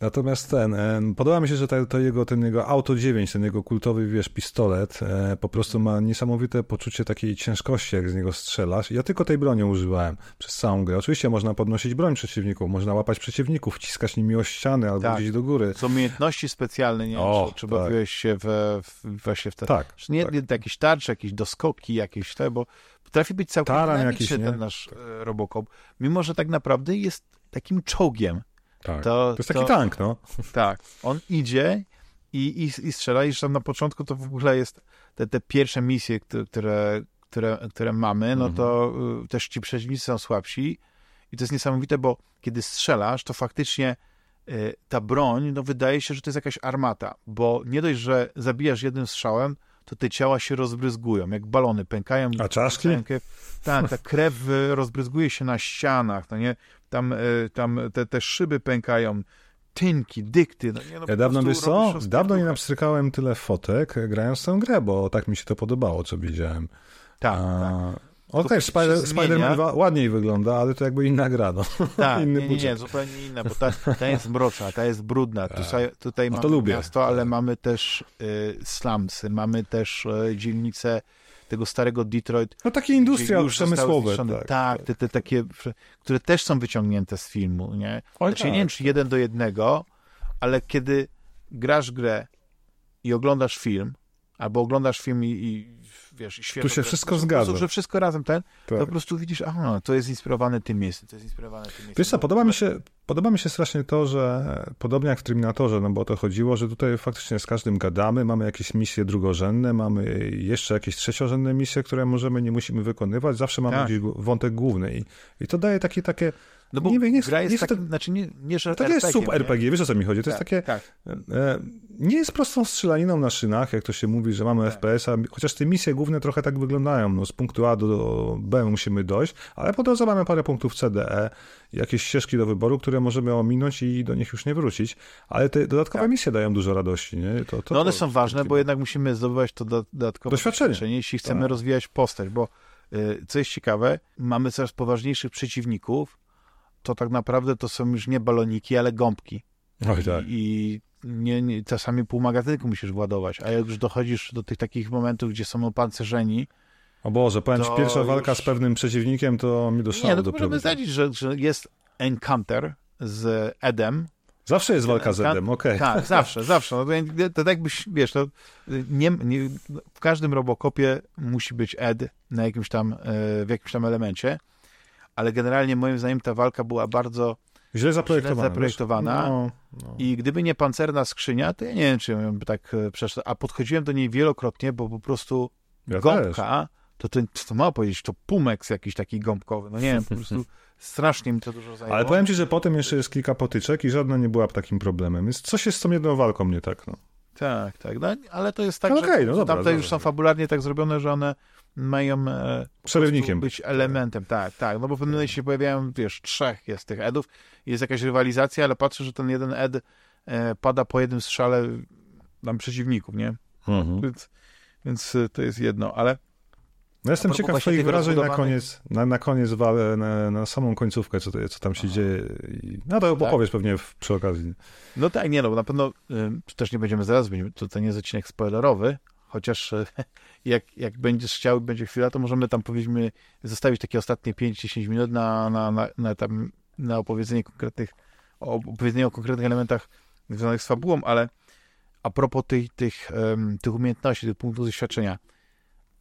Natomiast ten, e, podoba mi się, że to jego, ten jego Auto 9, ten jego kultowy, wiesz, pistolet, po prostu ma niesamowite poczucie takiej ciężkości, jak z niego strzelasz. Ja tylko tej broni używałem przez całą grę. Oczywiście można podnosić broń przeciwników, można łapać przeciwników, wciskać nimi o ściany albo tak. gdzieś do góry. Są umiejętności specjalne, nie o, wiem, czy, tak. bawiłeś się w, w, właśnie w te... Tak. Nie, tak. jakieś tarcze, jakieś doskoki, jakieś te, bo potrafi być całkiem Taran jakiś, ten nasz tak. Robocop, mimo że tak naprawdę jest takim czołgiem. Tak, to, to jest taki to, tank, no. Tak, on idzie i, i, i strzela i tam na początku to w ogóle jest te, te pierwsze misje, które, które, które mamy, no to mhm. y, też ci przeciwnicy są słabsi i to jest niesamowite, bo kiedy strzelasz, to faktycznie y, ta broń, no wydaje się, że to jest jakaś armata, bo nie dość, że zabijasz jednym strzałem, to te ciała się rozbryzgują, jak balony pękają. A czaszki? Tak, ta krew e, rozbryzguje się na ścianach, no nie? Tam, e, tam te, te szyby pękają, tynki, dykty. No nie, no ja dawno, wiesz co, dawno nie napstrykałem tyle fotek grając tę grę, bo tak mi się to podobało, co widziałem. Tak, A... tak. O też, Spider, Spider-Man ładniej wygląda, ale to jakby inna gra, no. Tak, Inny nie, nie, nie, zupełnie inna, bo ta, ta jest mroczna, ta jest brudna. Tak. Tutaj, tutaj no mamy lubię. miasto, ale mamy też y, slumsy, mamy też y, dzielnice tego starego Detroit. No takie industria przemysłowe. Tak, tak, te, te takie, które też są wyciągnięte z filmu, nie? Oj, znaczy, tak. nie wiem, czy jeden do jednego, ale kiedy grasz grę i oglądasz film, albo oglądasz film i, i wiesz, świetnie. Tu się wszystko zgadza. że wszystko razem ten, tak. to po prostu widzisz, aha, to jest inspirowane tym miejscem, to jest inspirowane tym miejscem. Wiesz co, podoba mi się, podoba mi się strasznie to, że podobnie jak w Terminatorze, no bo o to chodziło, że tutaj faktycznie z każdym gadamy, mamy jakieś misje drugorzędne, mamy jeszcze jakieś trzeciorzędne misje, które możemy, nie musimy wykonywać, zawsze mamy tak. gdzieś wątek główny i, i to daje takie, takie no bo nie, nie, gra jest, jest tak, to, znaczy nie, nie że To jest sub RPG, wiesz o co mi chodzi? To tak, jest takie, tak. e, nie jest prostą strzelaniną na szynach, jak to się mówi, że mamy tak. FPS-a, chociaż te misje główne trochę tak wyglądają, no z punktu A do B musimy dojść, ale po drodze mamy parę punktów CDE, jakieś ścieżki do wyboru, które możemy ominąć i do nich już nie wrócić, ale te dodatkowe tak. misje dają dużo radości, nie? To, to, no one są ważne, bo jednak musimy zdobywać to dodatkowe doświadczenie, doświadczenie jeśli chcemy tak. rozwijać postać, bo y, co jest ciekawe, mamy coraz poważniejszych przeciwników, to tak naprawdę to są już nie baloniki, ale gąbki. Oj, tak. I, i nie, nie, czasami pół magazynku musisz władować, a jak już dochodzisz do tych takich momentów, gdzie są opancerzeni, o Boże, powiem ci, pierwsza walka z pewnym przeciwnikiem to mi do Nie, no to możemy zdradzić, że, że jest encounter z Edem. Zawsze jest walka z Edem, okej. Okay. Tak, zawsze, zawsze. No to, to tak jakbyś, wiesz, to nie, nie, w każdym Robocopie musi być Ed na jakimś tam, e, w jakimś tam elemencie ale generalnie moim zdaniem ta walka była bardzo źle zaprojektowana. Źle zaprojektowana. No, no. I gdyby nie pancerna skrzynia, to ja nie wiem, czy bym tak e, przeszedł. A podchodziłem do niej wielokrotnie, bo po prostu ja gąbka, to, to, to ma powiedzieć, to pumeks jakiś taki gąbkowy. No nie wiem, po prostu strasznie mi to dużo zajęło. Ale powiem ci, że potem jeszcze jest kilka potyczek i żadna nie była takim problemem. Jest coś jest z tą jedną walką nie tak, no. Tak, tak. No, ale to jest tak, no, okay, no dobra, tamte dobra, już są fabularnie tak zrobione, że one mają e, przerywnikiem być elementem, tak, tak, no bo w pewnym momencie się pojawiają, wiesz, trzech jest tych edów, jest jakaś rywalizacja, ale patrzę, że ten jeden ed e, pada po jednym strzale tam przeciwników, nie? Mhm. Więc, więc e, to jest jedno, ale no jestem ciekaw twoich wrażeń na koniec, na, na koniec na, na samą końcówkę, co, to, co tam się Aha. dzieje. No to tak? opowiesz pewnie w, przy okazji. No tak, nie no, bo na pewno y, też nie będziemy zaraz, to, to nie jest odcinek spoilerowy, chociaż y, jak, jak będziesz chciał, będzie chwila, to możemy tam powiedzmy zostawić takie ostatnie 5-10 minut na, na, na, na, tam, na opowiedzenie konkretnych opowiedzenie o konkretnych elementach związanych z fabułą, ale a propos tych, tych, tych umiejętności, tych punktów doświadczenia,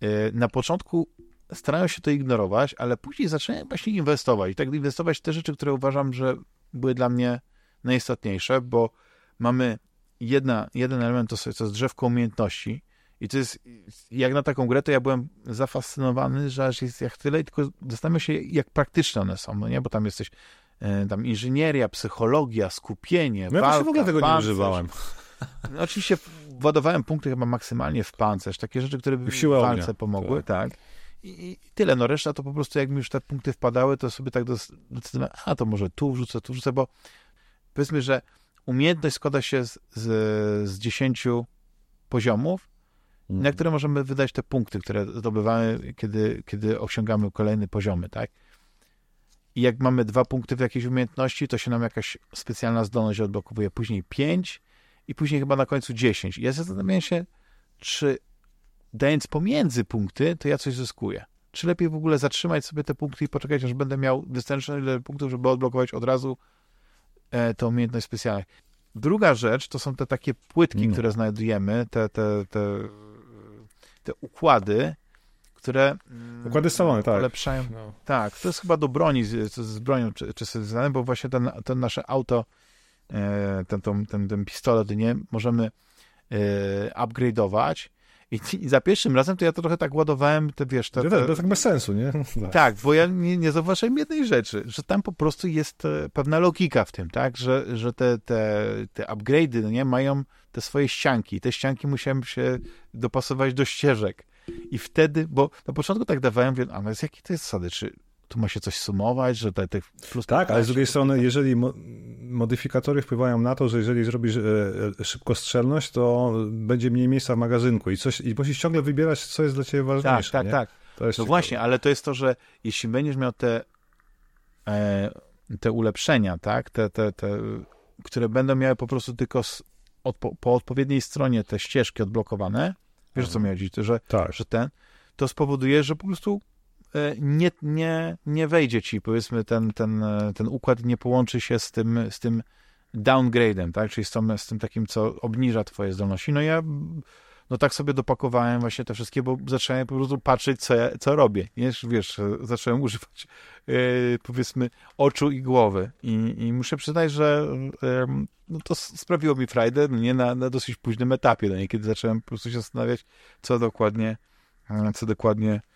Y, na początku starają się to ignorować, ale później zaczynają właśnie inwestować. I tak inwestować w te rzeczy, które uważam, że były dla mnie najistotniejsze, bo mamy jedna, jeden element, to, to jest drzewko umiejętności i to jest, jak na taką grę, to ja byłem zafascynowany, że aż jest jak tyle, tylko zastanawiam się, jak praktyczne one są, no nie? Bo tam jesteś, y, tam inżynieria, psychologia, skupienie, no walka, ja w ogóle tego pancerz. nie używałem. No, oczywiście władowałem punkty chyba maksymalnie w pancerz, takie rzeczy, które by w, w walce pomogły, tak. tak. I, I, tyle, no reszta to po prostu jak mi już te punkty wpadały, to sobie tak decydowałem, a to może tu wrzucę, tu wrzucę, bo powiedzmy, że umiejętność składa się z, z, z 10 poziomów. Na które możemy wydać te punkty, które zdobywamy, kiedy, kiedy osiągamy kolejne poziomy, tak? I jak mamy dwa punkty w jakiejś umiejętności, to się nam jakaś specjalna zdolność odblokowuje. Później 5 i później chyba na końcu 10. I ja zastanawiam się, czy dając pomiędzy punkty, to ja coś zyskuję. Czy lepiej w ogóle zatrzymać sobie te punkty i poczekać, aż będę miał wystarczająco ile punktów, żeby odblokować od razu e, tę umiejętność specjalną. Druga rzecz to są te takie płytki, No. które znajdujemy, te, te, te, te układy, które mm, Układy scalone, tak. polepszają. No. Tak, to jest chyba do broni, z, z bronią czy, czy związane, bo właśnie ten, ten nasze auto, e, ten, ten, ten, ten pistolet, nie, możemy e, upgrade'ować i, i za pierwszym razem to ja to trochę tak ładowałem, te wiesz, te, te, to tak bez sensu, nie? Tak. tak, bo ja nie, nie zauważyłem jednej rzeczy, że tam po prostu jest e, pewna logika w tym, tak, że, że te, te, te upgrade'y, no nie, mają te swoje ścianki. Te ścianki musiałem się dopasować do ścieżek. I wtedy, bo na początku tak dawałem, wiem, a no jest, jakie to jest zasady, czy tu ma się coś sumować, że te, te plus Tak, ale z 15, drugiej strony, jeżeli mo modyfikatory wpływają na to, że jeżeli zrobisz e, e, szybkostrzelność, to będzie mniej miejsca w magazynku i, coś, i musisz ciągle wybierać, co jest dla ciebie Tak, ważniejsze. tak, nie? tak. To No ciekawe. właśnie, ale to jest to, że jeśli będziesz miał te, e, te ulepszenia, tak, te, te, te, które będą miały po prostu tylko s- odpo, po odpowiedniej stronie te ścieżki odblokowane, wiesz o co mi chodzi, że, Tak. że ten, to spowoduje, że po prostu nie, nie, nie wejdzie ci, powiedzmy, ten, ten, e, ten układ nie połączy się z tym, z tym downgrade'em, tak, czyli z tym, z tym takim, co obniża twoje zdolności. No ja no tak sobie dopakowałem właśnie te wszystkie, bo zacząłem po prostu patrzeć, co, ja, co robię. Wiesz, wiesz, zacząłem używać e, powiedzmy oczu i głowy. I, i muszę przyznać, że em, no to sprawiło mi frajdę, no nie na, na dosyć późnym etapie, no kiedy zacząłem po prostu się zastanawiać, co dokładnie, e, co dokładnie e, e,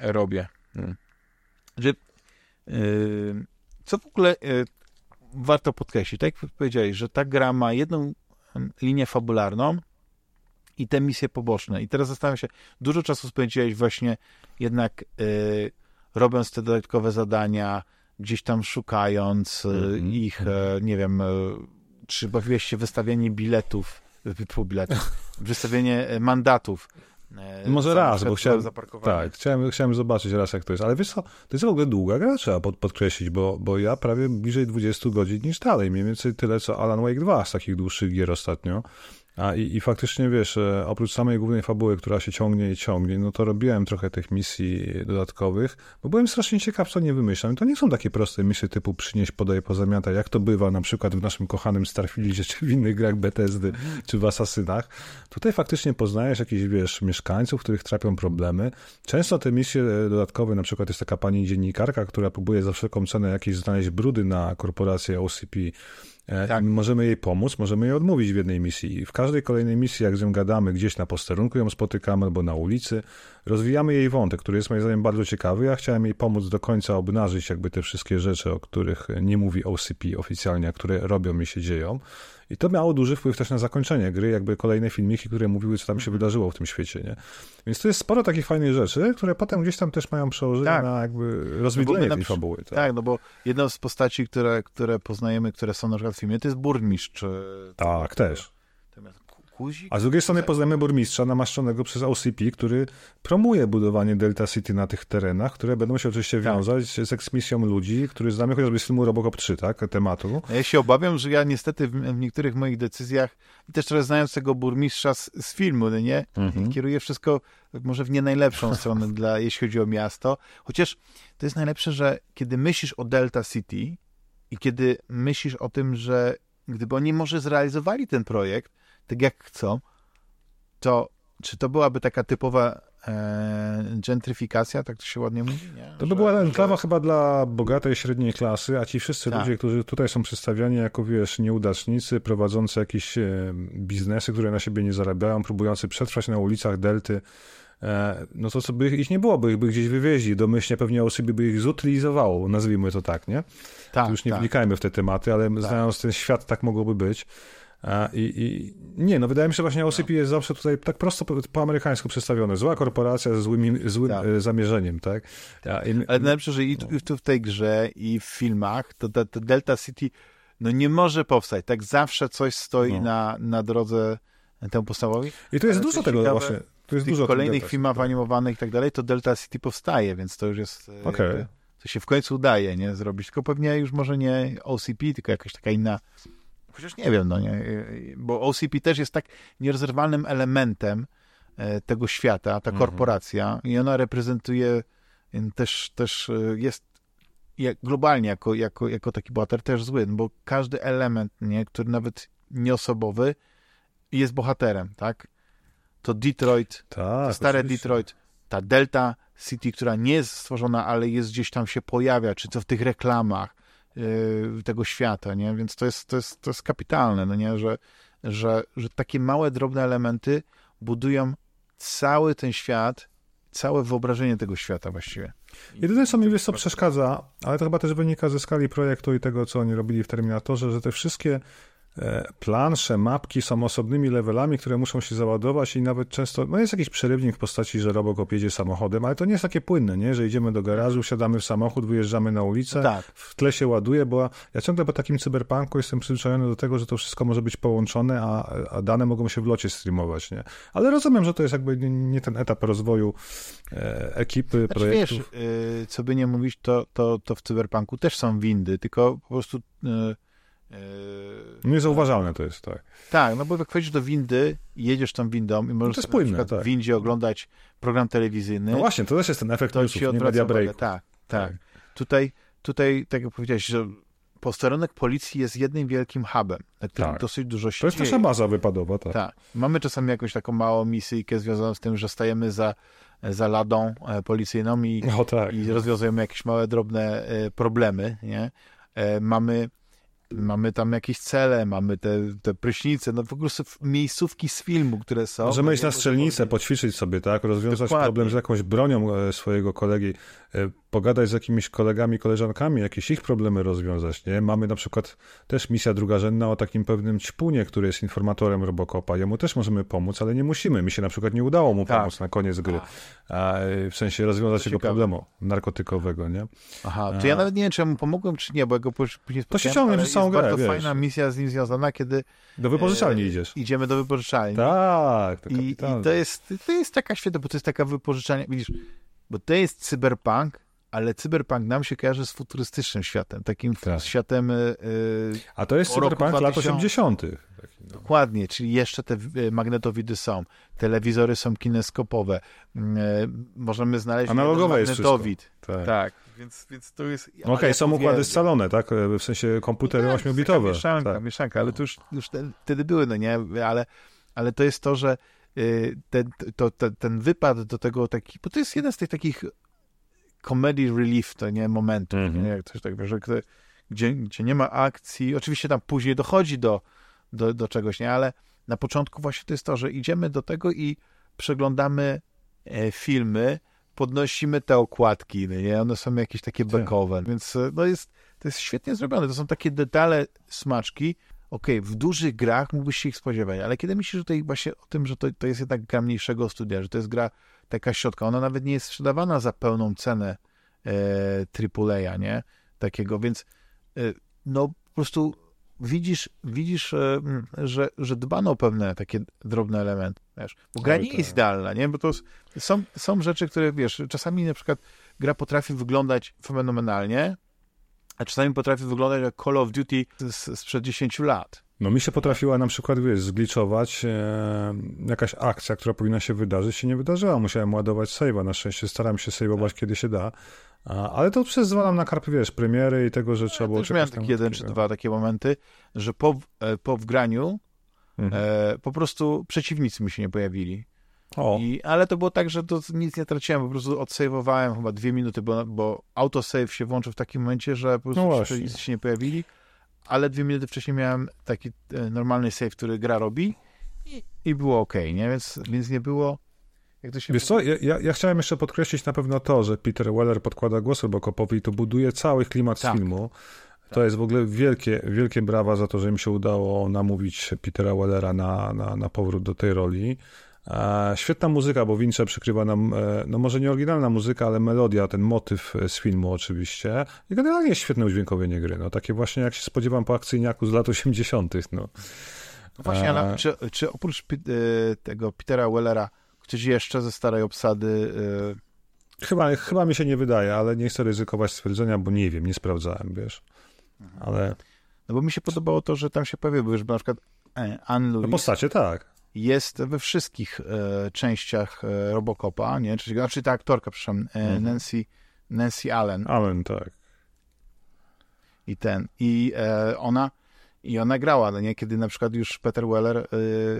robię. Mm. Że, e, co w ogóle e, warto podkreślić, tak jak powiedziałeś, że ta gra ma jedną linię fabularną, i te misje poboczne. I teraz zastanawiam się, dużo czasu spędziłeś właśnie jednak y, robiąc te dodatkowe zadania, gdzieś tam szukając y, Mhm. ich, e, nie wiem, e, czy bawiłeś się wystawianie biletów, biletów, wystawienie e, mandatów. E, Może raz, bo chciałem-. Tak, chciałem, chciałem zobaczyć raz, jak to jest. Ale wiesz co, to jest w ogóle długa gra, trzeba pod, podkreślić, bo, bo ja prawie bliżej 20 godzin niż dalej. Mniej więcej tyle, co Alan Wake 2 z takich dłuższych gier ostatnio. A i, i faktycznie, wiesz, e, oprócz samej głównej fabuły, która się ciągnie i ciągnie, no to robiłem trochę tych misji dodatkowych, bo byłem strasznie ciekaw, co nie wymyślam. To nie są takie proste misje typu przynieść, podaj, pozamiata, jak to bywa na przykład w naszym kochanym Starfieldzie, czy w innych grach Bethesdy, czy w Asasynach. Tutaj faktycznie poznajesz jakichś, wiesz, mieszkańców, których trapią problemy. Często te misje e, dodatkowe, na przykład jest taka pani dziennikarka, która próbuje za wszelką cenę jakieś znaleźć brudy na korporację OCP. E, Tak. Możemy jej pomóc, możemy jej odmówić w jednej misji. I w każdej kolejnej misji, jak z nią gadamy, gdzieś na posterunku ją spotykamy albo na ulicy, rozwijamy jej wątek, który jest moim zdaniem bardzo ciekawy. Ja chciałem jej pomóc do końca obnażyć jakby te wszystkie rzeczy, o których nie mówi OCP oficjalnie, a które robią i się dzieją. I to miało duży wpływ też na zakończenie gry, jakby kolejne filmiki, które mówiły, co tam się wydarzyło w tym świecie, nie? Więc to jest sporo takich fajnych rzeczy, które potem gdzieś tam też mają przełożenie Tak. na jakby No rozwidlenie na tej fabuły. Tak. Tak, no bo jedną z postaci, które, które poznajemy, które są na przykład w filmie, to jest burmistrz. e, tak też. Kuzik? A z drugiej strony poznajemy burmistrza namaszczonego przez OCP, który promuje budowanie Delta City na tych terenach, które będą się oczywiście Tak. wiązać z eksmisją ludzi, który znamy chociażby z filmu Robocop 3, tak, tematu. Ja się obawiam, że ja niestety w, w niektórych moich decyzjach, i też trochę znając tego burmistrza z, z filmu, no nie, Mhm. kieruję wszystko może w nie najlepszą stronę, dla, jeśli chodzi o miasto. Chociaż to jest najlepsze, że kiedy myślisz o Delta City i kiedy myślisz o tym, że gdyby oni może zrealizowali ten projekt tak jak chcą, to czy to byłaby taka typowa e, gentryfikacja, tak to się ładnie mówi? Nie? To by Że- była że- enklawa chyba dla bogatej średniej klasy, a ci wszyscy Tak. ludzie, którzy tutaj są przedstawiani jako, wiesz, nieudacznicy, prowadzący jakieś e, biznesy, które na siebie nie zarabiają, próbujący przetrwać na ulicach Delty, e, no to co by ich nie było, by ich by gdzieś wywieźli, domyślnie pewnie osoby by ich zutylizowało, nazwijmy to tak, nie? tak, Tu już nie tak. wnikajmy w te tematy, ale znając ten świat, tak mogłoby być. I, I nie, no wydaje mi się, że właśnie OCP jest zawsze tutaj tak prosto po, po amerykańsku przedstawione. Zła korporacja ze złym, złym Tak. e, zamierzeniem, tak? A, i, Ale najlepsze, że i tu, tu w tej grze, i w filmach, to, to, to Delta City No nie może powstać. Tak zawsze coś stoi No. na, na drodze temu podstawowi. I tu jest Ale dużo tego ciekawe, właśnie. Tu jest dużo kolejnych filmach detal. animowanych i tak dalej, to Delta City powstaje, więc to już jest... e, Okej. jakby- To się w końcu udaje, nie? Zrobić. Tylko pewnie już może nie OCP, tylko jakaś taka inna... Chociaż nie wiem, no nie? e, Bo OCP też jest tak nierozerwalnym elementem e, tego świata, ta Mhm. korporacja i ona reprezentuje e, też, też jest jak, globalnie jako, jako, jako taki bohater też zły, no bo każdy element, nie, który nawet nieosobowy jest bohaterem, tak? To Detroit, Tak, to stare oczywiście. Detroit, ta Delta City, która nie jest stworzona, ale jest gdzieś tam się pojawia, czy co w tych reklamach tego świata, nie? Więc to jest, to jest, to jest kapitalne, no nie? Że, że, że takie małe, drobne elementy budują cały ten świat, całe wyobrażenie tego świata właściwie. Jedyne, co mi wiesz, co przeszkadza, ale to chyba też wynika ze skali projektu i tego, co oni robili w Terminatorze, że te wszystkie plansze, mapki są osobnymi levelami, które muszą się załadować i nawet często, no jest jakiś przerywnik w postaci, że Robocop jedzie samochodem, ale to nie jest takie płynne, nie? Że idziemy do garażu, siadamy w samochód, wyjeżdżamy na ulicę, Tak. w tle się ładuje, bo ja ciągle po takim cyberpunku jestem przyzwyczajony do tego, że to wszystko może być połączone, a, a dane mogą się w locie streamować, nie? Ale rozumiem, że to jest jakby nie, nie ten etap rozwoju e, ekipy, Znaczy, projektów. wiesz, yy, co by nie mówić, to, to, to w Cyberpunku też są windy, tylko po prostu... Yy, Niezauważalne to jest, tak. Tak, no bo jak wchodzisz do windy jedziesz tą windą i możesz sobie na tak. w windzie oglądać program telewizyjny, No właśnie, to też jest ten efekt to newsów, nie media break. Tak, tak. Tak. Tutaj, tutaj, tak jak powiedziałeś, że posterunek policji jest jednym wielkim hubem, na którym Tak. dosyć dużo się To jest dzieje. nasza baza wypadowa, tak. Tak. Mamy czasami jakąś taką małą misyjkę związaną z tym, że stajemy za, za ladą e, policyjną i, O tak. i rozwiązujemy jakieś małe, drobne e, problemy, nie? E, mamy, mamy tam jakieś cele, mamy te, te prysznice, no po prostu miejscówki z filmu, które są. Możemy iść Nie na strzelnicę, poćwiczyć sobie, tak? Rozwiązać Dokładnie. problem z jakąś bronią e, swojego kolegi, pogadać z jakimiś kolegami, koleżankami, jakieś ich problemy rozwiązać, nie? Mamy na przykład też misja drugorzędna o takim pewnym ćpunie, który jest informatorem Robocopa. Jemu też możemy pomóc, ale nie musimy. Mi się na przykład nie udało mu Tak. pomóc na koniec gry. A, e, w sensie rozwiązać jego problemu narkotykowego, nie? Aha, to ja nawet nie wiem, czy ja mu pomogłem, czy nie, bo ja go później To się ciągnie przez całą grę, bardzo wiesz. fajna misja z nim związana, kiedy Do wypożyczalni e, idziesz. idziemy do wypożyczalni. Tak, to I, I to jest, to jest taka świetna, bo to jest taka wypożyczalnia, widzisz, bo to jest cyberpunk, ale cyberpunk nam się kojarzy z futurystycznym światem, takim Tak. światem y, y, A to jest cyberpunk lat 2000. 80. Taki, no. dokładnie, czyli jeszcze te y, magnetowidy są, telewizory są kineskopowe, y, możemy znaleźć Analogowe jest magnetowid. Tak. Tak, więc, więc to jest... Okej, ale są układy scalone, tak? W sensie komputery No tak, 8-bitowe. taka Mieszanka, tak. mieszanka, ale to już, już te, wtedy były, no nie, ale, ale to jest to, że y, ten, to, to, ten wypad do tego taki, bo to jest jeden z tych takich comedy relief, to nie, momentów, Mhm. nie, jak coś tak, że gdy- gdzie, gdzie nie ma akcji, oczywiście tam później dochodzi do, do, do czegoś, nie, ale na początku właśnie to jest to, że idziemy do tego i przeglądamy e, filmy, podnosimy te okładki, no nie, one są jakieś takie Tak. bekowe, więc e, no jest, to jest świetnie zrobione, to są takie detale, smaczki, okej, w dużych grach mógłbyś się ich spodziewać, ale kiedy myślisz tutaj właśnie o tym, że to, to jest jednak gra mniejszego studia, że to jest gra taka środka, ona nawet nie jest sprzedawana za pełną cenę e, AAA, nie? Takiego, więc e, no po prostu widzisz, widzisz e, mm, że, że dbano o pewne takie drobne elementy, wiesz, bo gra Oj, nie tak. jest idealna, nie? Bo to są, są rzeczy, które, wiesz, czasami na przykład gra potrafi wyglądać fenomenalnie, a czasami potrafi wyglądać jak Call of Duty z, sprzed 10 lat. No mi się potrafiła na przykład, wiesz, zgliczować e, jakaś akcja, która powinna się wydarzyć, się nie wydarzyła. Musiałem ładować save'a. Na szczęście staram się save'ować, Tak. kiedy się da. A, ale to przezwalam na karpy, wiesz, premiery i tego, że trzeba Ja było też miałem taki jeden czy dwa takie momenty, że po, e, po wgraniu Mhm. e, po prostu przeciwnicy mi się nie pojawili. O, I, ale to było tak, że to nic nie traciłem, po prostu odsejwowałem chyba dwie minuty, bo, bo autosave się włączył w takim momencie, że po prostu No przeciwnicy się nie pojawili, ale dwie minuty wcześniej miałem taki e, normalny save, który gra robi i, i było ok, nie? Więc, więc nie było jak to się Wiesz co, ja, ja, chciałem jeszcze podkreślić na pewno to, że Peter Weller podkłada głos Robocopowi i to buduje cały klimat Tak. filmu. To jest w ogóle wielkie, wielkie brawa za to, że im się udało namówić Petera Wellera na, na, na powrót do tej roli. E, świetna muzyka, bo Wincze przykrywa nam, e, no może nie oryginalna muzyka, ale melodia, ten motyw e, z filmu oczywiście. I generalnie jest świetne udźwiękowienie gry, no takie właśnie jak się spodziewam po akcyjniaku z lat 80., no. No właśnie, ale czy, czy oprócz tego Petera Wellera ktoś jeszcze ze starej obsady... Chyba, chyba mi się nie wydaje, ale nie chcę ryzykować stwierdzenia, bo nie wiem, nie sprawdzałem, wiesz. Mhm. Ale... No bo mi się podobało to, że tam się pojawiły, że na przykład Anne Louis... No postacie, tak jest we wszystkich e, częściach e, Robocopa, nie? Czyli, znaczy ta aktorka, przepraszam, e, mhm. Nancy, Nancy Allen. Allen, tak. I ten, i e, ona i ona grała, no nie? Kiedy na przykład już Peter Weller, e,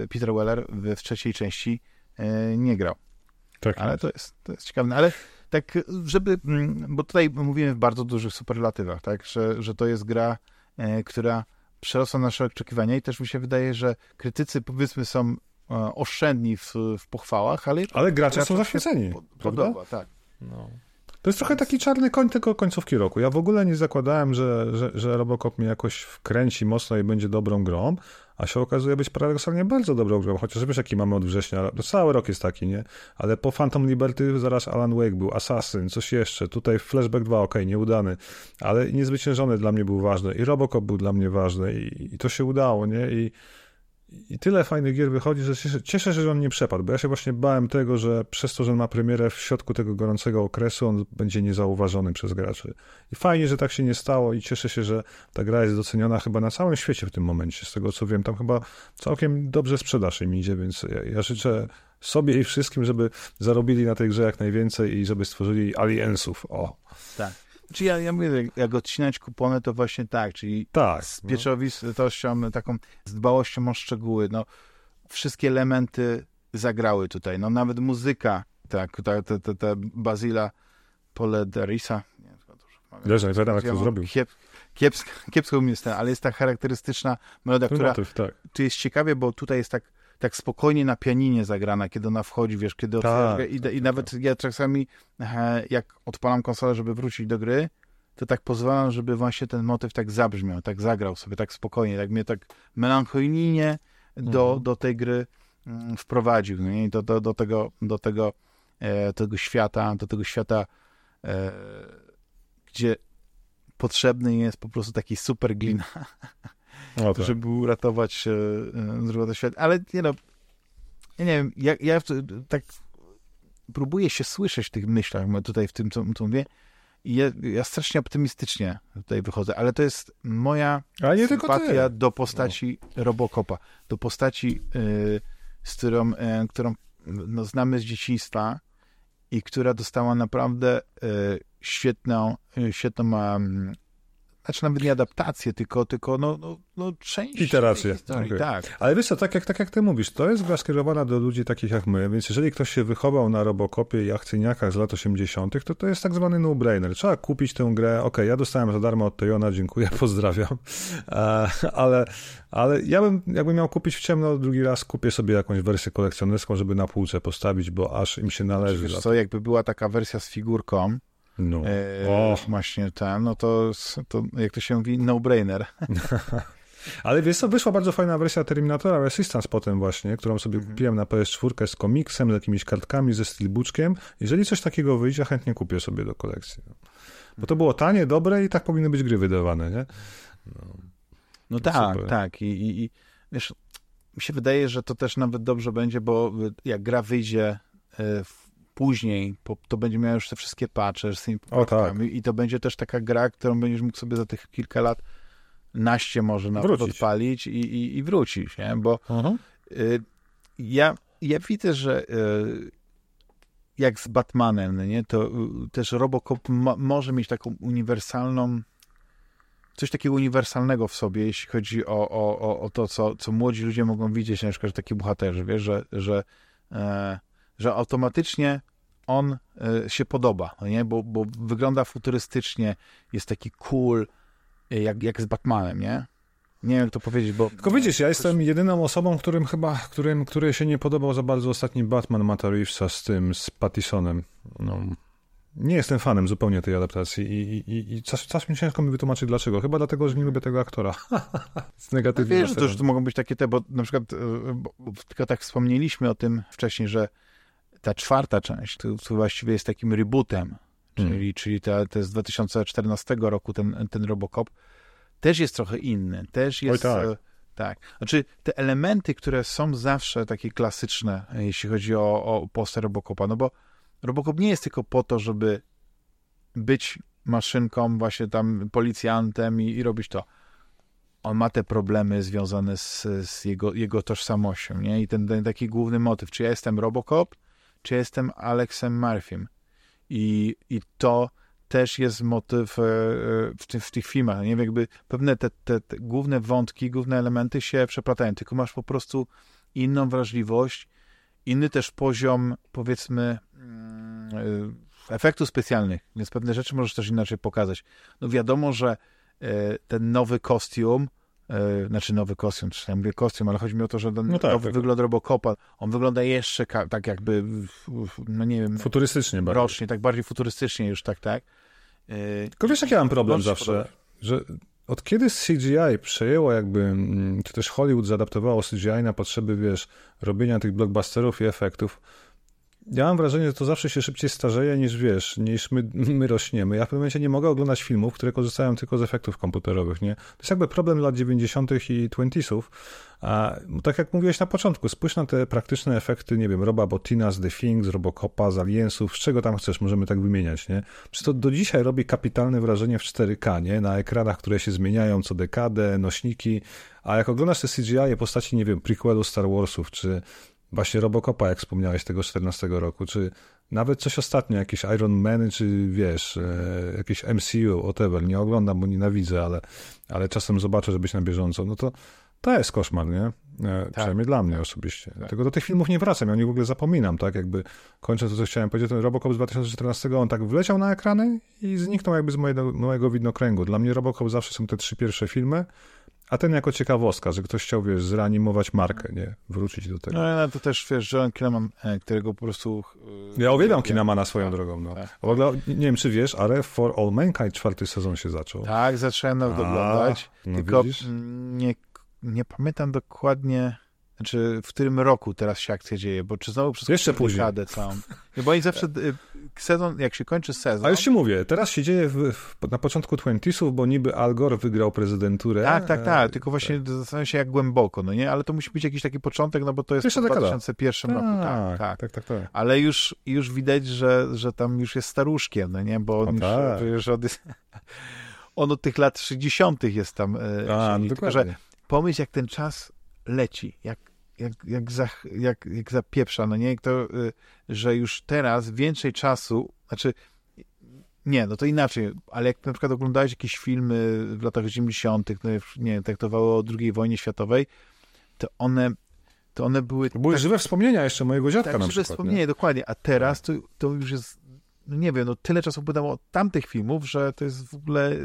Peter Weller w, w trzeciej części e, nie grał. Tak. Ale to jest, to jest ciekawe. Ale tak, żeby, mm, bo tutaj mówimy w bardzo dużych superlatywach, tak? Że, że to jest gra, która przerosła nasze oczekiwania i też mi się wydaje, że krytycy powiedzmy są e, oszczędni w, w pochwałach, ale... Ale gracze są zachwyceni, Podoba, tak. No. To jest trochę taki czarny koń tego końcówki roku. Ja w ogóle nie zakładałem, że, że, że Robocop mnie jakoś wkręci mocno i będzie dobrą grą, a się okazuje być paradoksalnie bardzo dobrą grą, chociaż wiesz, jaki mamy od września, to cały rok jest taki, nie? Ale po Phantom Liberty zaraz Alan Wake był, Assassin, coś jeszcze, tutaj Flashback 2, ok, nieudany, ale niezwyciężony dla mnie był ważny. I Robocop był dla mnie ważny. I, i to się udało, nie? I i tyle fajnych gier wychodzi, że cieszę, się, że on nie przepadł, bo ja się właśnie bałem tego, że przez to, że on ma premierę w środku tego gorącego okresu, on będzie niezauważony przez graczy. I fajnie, że tak się nie stało i cieszę się, że ta gra jest doceniona chyba na całym świecie w tym momencie. Z tego co wiem, tam chyba całkiem dobrze sprzedaż im idzie, więc ja, ja życzę sobie i wszystkim, żeby zarobili na tej grze jak najwięcej i żeby stworzyli aliensów. O. Tak. Czy ja, ja mówię, jak odcinać kupony, to właśnie tak, czyli tak, z no. pieczołowitością, no. taką z dbałością o szczegóły, no wszystkie elementy zagrały tutaj, no nawet muzyka, tak, ta, ta, ta, ta Bazila nie wiem, Leży, nie jak to zrobił. Kiep, kiepsko, kiepsko mi jest ten, ale jest ta charakterystyczna melodia, która motyw, tak. tu jest ciekawie, bo tutaj jest tak tak spokojnie na pianinie zagrana, kiedy ona wchodzi, wiesz, kiedy tak, i, i tak, nawet tak. ja czasami e, jak odpalam konsolę, żeby wrócić do gry, to tak pozwalam, żeby właśnie ten motyw tak zabrzmiał, tak zagrał sobie, tak spokojnie, tak mnie tak melancholijnie do, mhm. do tej gry mm, wprowadził, no i do, do, do tego, do tego, e, tego świata, do tego świata, e, gdzie potrzebny jest po prostu taki super glina, no tak. żeby uratować e, e świat. Ale nie no, ja nie wiem, ja, ja tak próbuję się słyszeć w tych myślach tutaj w tym, co, co mówię, i ja, ja, strasznie optymistycznie tutaj wychodzę, ale to jest moja ale sympatia do postaci no. Robocopa, do postaci, y, z którą, którą no, znamy z dzieciństwa i która dostała naprawdę świetną, świetną um, znaczy nawet nie adaptację, tylko, tylko no, no, no część Iterację. Okay. Tak. Ale wiesz co, tak jak, tak jak ty mówisz, to jest gra skierowana do ludzi takich jak my, więc jeżeli ktoś się wychował na Robocopie i akcyjniakach z lat 80., to to jest tak zwany no-brainer. Trzeba kupić tę grę, ok, ja dostałem za darmo od Tejona, dziękuję, pozdrawiam, e, ale, ale ja bym, jakbym miał kupić w ciemno drugi raz, kupię sobie jakąś wersję kolekcjonerską, żeby na półce postawić, bo aż im się należy. Wiesz co, jakby była taka wersja z figurką, no. E, właśnie ten, no to, to jak to się mówi, no-brainer. Ale wiesz co, wyszła bardzo fajna wersja Terminatora Resistance potem właśnie, którą sobie mhm. kupiłem na PS4 z komiksem, z jakimiś kartkami, ze steelbookiem. Jeżeli coś takiego wyjdzie, chętnie kupię sobie do kolekcji. Bo to było tanie, dobre i tak powinny być gry wydawane, nie? No, no tak, super. tak. I, i, I wiesz, mi się wydaje, że to też nawet dobrze będzie, bo jak gra wyjdzie e, w później to będzie miał już te wszystkie patche z tymi poprawkami tak. i to będzie też taka gra, którą będziesz mógł sobie za tych kilka lat naście może nawet odpalić i, i, i wrócić, nie? Bo mhm. y, ja, ja widzę, że y, jak z Batmanem, nie? To y, też Robocop ma, może mieć taką uniwersalną coś takiego uniwersalnego w sobie, jeśli chodzi o, o, o, o to, co, co młodzi ludzie mogą widzieć, na przykład, że taki bohaterzy, wiesz, że, że e, że automatycznie on e, się podoba, no nie? Bo, bo wygląda futurystycznie, jest taki cool, e, jak, jak z Batmanem, nie? Nie wiem, jak to powiedzieć, bo... Tylko widzisz, ja jestem jedyną osobą, którym chyba, którym, który się nie podobał za bardzo ostatni Batman Mata Reevesa z tym, z Pattisonem. No. nie jestem fanem zupełnie tej adaptacji i, i, i czas, czasem ciężko mi wytłumaczyć dlaczego. Chyba dlatego, że nie lubię tego aktora. Z negatywnie. No wiesz, to, że to mogą być takie te, bo na przykład, e, bo, tylko tak wspomnieliśmy o tym wcześniej, że ta czwarta część to, to właściwie jest takim rebootem, czyli, hmm. czyli ta, to z 2014 roku ten, ten Robocop, też jest trochę inny, też jest... Oj, tak. E, tak. Znaczy, te elementy, które są zawsze takie klasyczne, jeśli chodzi o, o postę Robocopa, no bo Robocop nie jest tylko po to, żeby być maszynką, właśnie tam policjantem i, i robić to. On ma te problemy związane z, z jego, jego tożsamością, nie? I ten, ten, taki główny motyw, czy ja jestem Robocop, czy jestem Alexem Murphym. I, i to też jest motyw e, e, w, ty, w tych filmach. Nie wiem, jakby pewne te, te, te główne wątki, główne elementy się przeplatają, tylko masz po prostu inną wrażliwość, inny też poziom, powiedzmy, mm, e, efektów specjalnych, więc pewne rzeczy możesz też inaczej pokazać. No wiadomo, że ten nowy kostium, znaczy nowy kostium, czy ja mówię kostium, ale chodzi mi o to, że ten no tak, nowy tak. wygląd Robocopa, on wygląda jeszcze tak jakby, no nie wiem... Futurystycznie bardziej. Rocznie, tak bardziej futurystycznie już, tak, tak. Yy, Tylko wiesz, jaki ja mam problem zawsze, że od kiedy CGI przejęło jakby, mm, czy też Hollywood zaadaptowało CGI na potrzeby, wiesz, robienia tych blockbusterów i efektów, ja mam wrażenie, że to zawsze się szybciej starzeje niż wiesz, niż my, my rośniemy. Ja w pewnym momencie nie mogę oglądać filmów, które korzystają tylko z efektów komputerowych, nie? To jest jakby problem lat 90. i 20 a tak jak mówiłeś na początku, spójrz na te praktyczne efekty, nie wiem, Roba Botina z The Thing, z Robocopa, z Aliensów, z czego tam chcesz, możemy tak wymieniać, nie? Czy to do dzisiaj robi kapitalne wrażenie w 4K, nie? Na ekranach, które się zmieniają co dekadę, nośniki, a jak oglądasz te CGI postaci, nie wiem, prequelu Star Warsów, czy właśnie Robocopa, jak wspomniałeś, tego 14 roku, czy nawet coś ostatnio, jakieś Iron Man, czy wiesz, e, jakieś MCU, whatever, nie oglądam, bo nienawidzę, ale, ale czasem zobaczę, żebyś na bieżąco, no to to jest koszmar, nie? E, tak. Przynajmniej dla mnie osobiście. Tak. Do tych filmów nie wracam, ja o nich w ogóle zapominam, tak? Jakby kończę to, co chciałem powiedzieć, ten Robocop z 2014, on tak wleciał na ekrany i zniknął jakby z mojego, mojego widnokręgu. Dla mnie Robocop zawsze są te trzy pierwsze filmy, a ten jako ciekawostka, że ktoś chciał, wiesz, zreanimować markę, nie? Wrócić do tego. No, no to też, wiesz, John Kinnaman, e, którego po prostu... Ja uwielbiam ja, Kinnamana swoją tak, drogą, no. Tak. W ogóle, nie wiem, czy wiesz, ale For All Mankind czwarty sezon się zaczął. Tak, zacząłem oglądać, no tylko widzisz? nie nie pamiętam dokładnie, znaczy w którym roku teraz się akcja dzieje, bo czy znowu przez Jeszcze później. całą. Bo oni zawsze, y, sezon, jak się kończy sezon... A już ci mówię, teraz się dzieje w, w, na początku Twentisów, bo niby Al Gore wygrał prezydenturę. Tak, tak, tak, tylko właśnie tak. zastanawiam się jak głęboko, no nie? Ale to musi być jakiś taki początek, no bo to jest Pierwsza w 2001 roku. Tak, tak, tak, tak, tak. Ale już, już widać, że, że tam już jest staruszkiem, no nie? Bo on tak. już, od, on od tych lat 60. jest tam. E, A, no tylko, że pomyśl, jak ten czas leci, jak, jak, jak, za, jak, jak zapieprza, no nie? To, y, że już teraz więcej czasu, znaczy nie, no to inaczej, ale jak na przykład oglądałeś jakieś filmy w latach 80., no nie traktowało o II wojnie światowej, to one to one były... To były tak, żywe wspomnienia jeszcze mojego dziadka tak, na żywe przykład. wspomnienia, nie? dokładnie. A teraz to, to już jest, no nie wiem, no tyle czasu upłynęło od tamtych filmów, że to jest w ogóle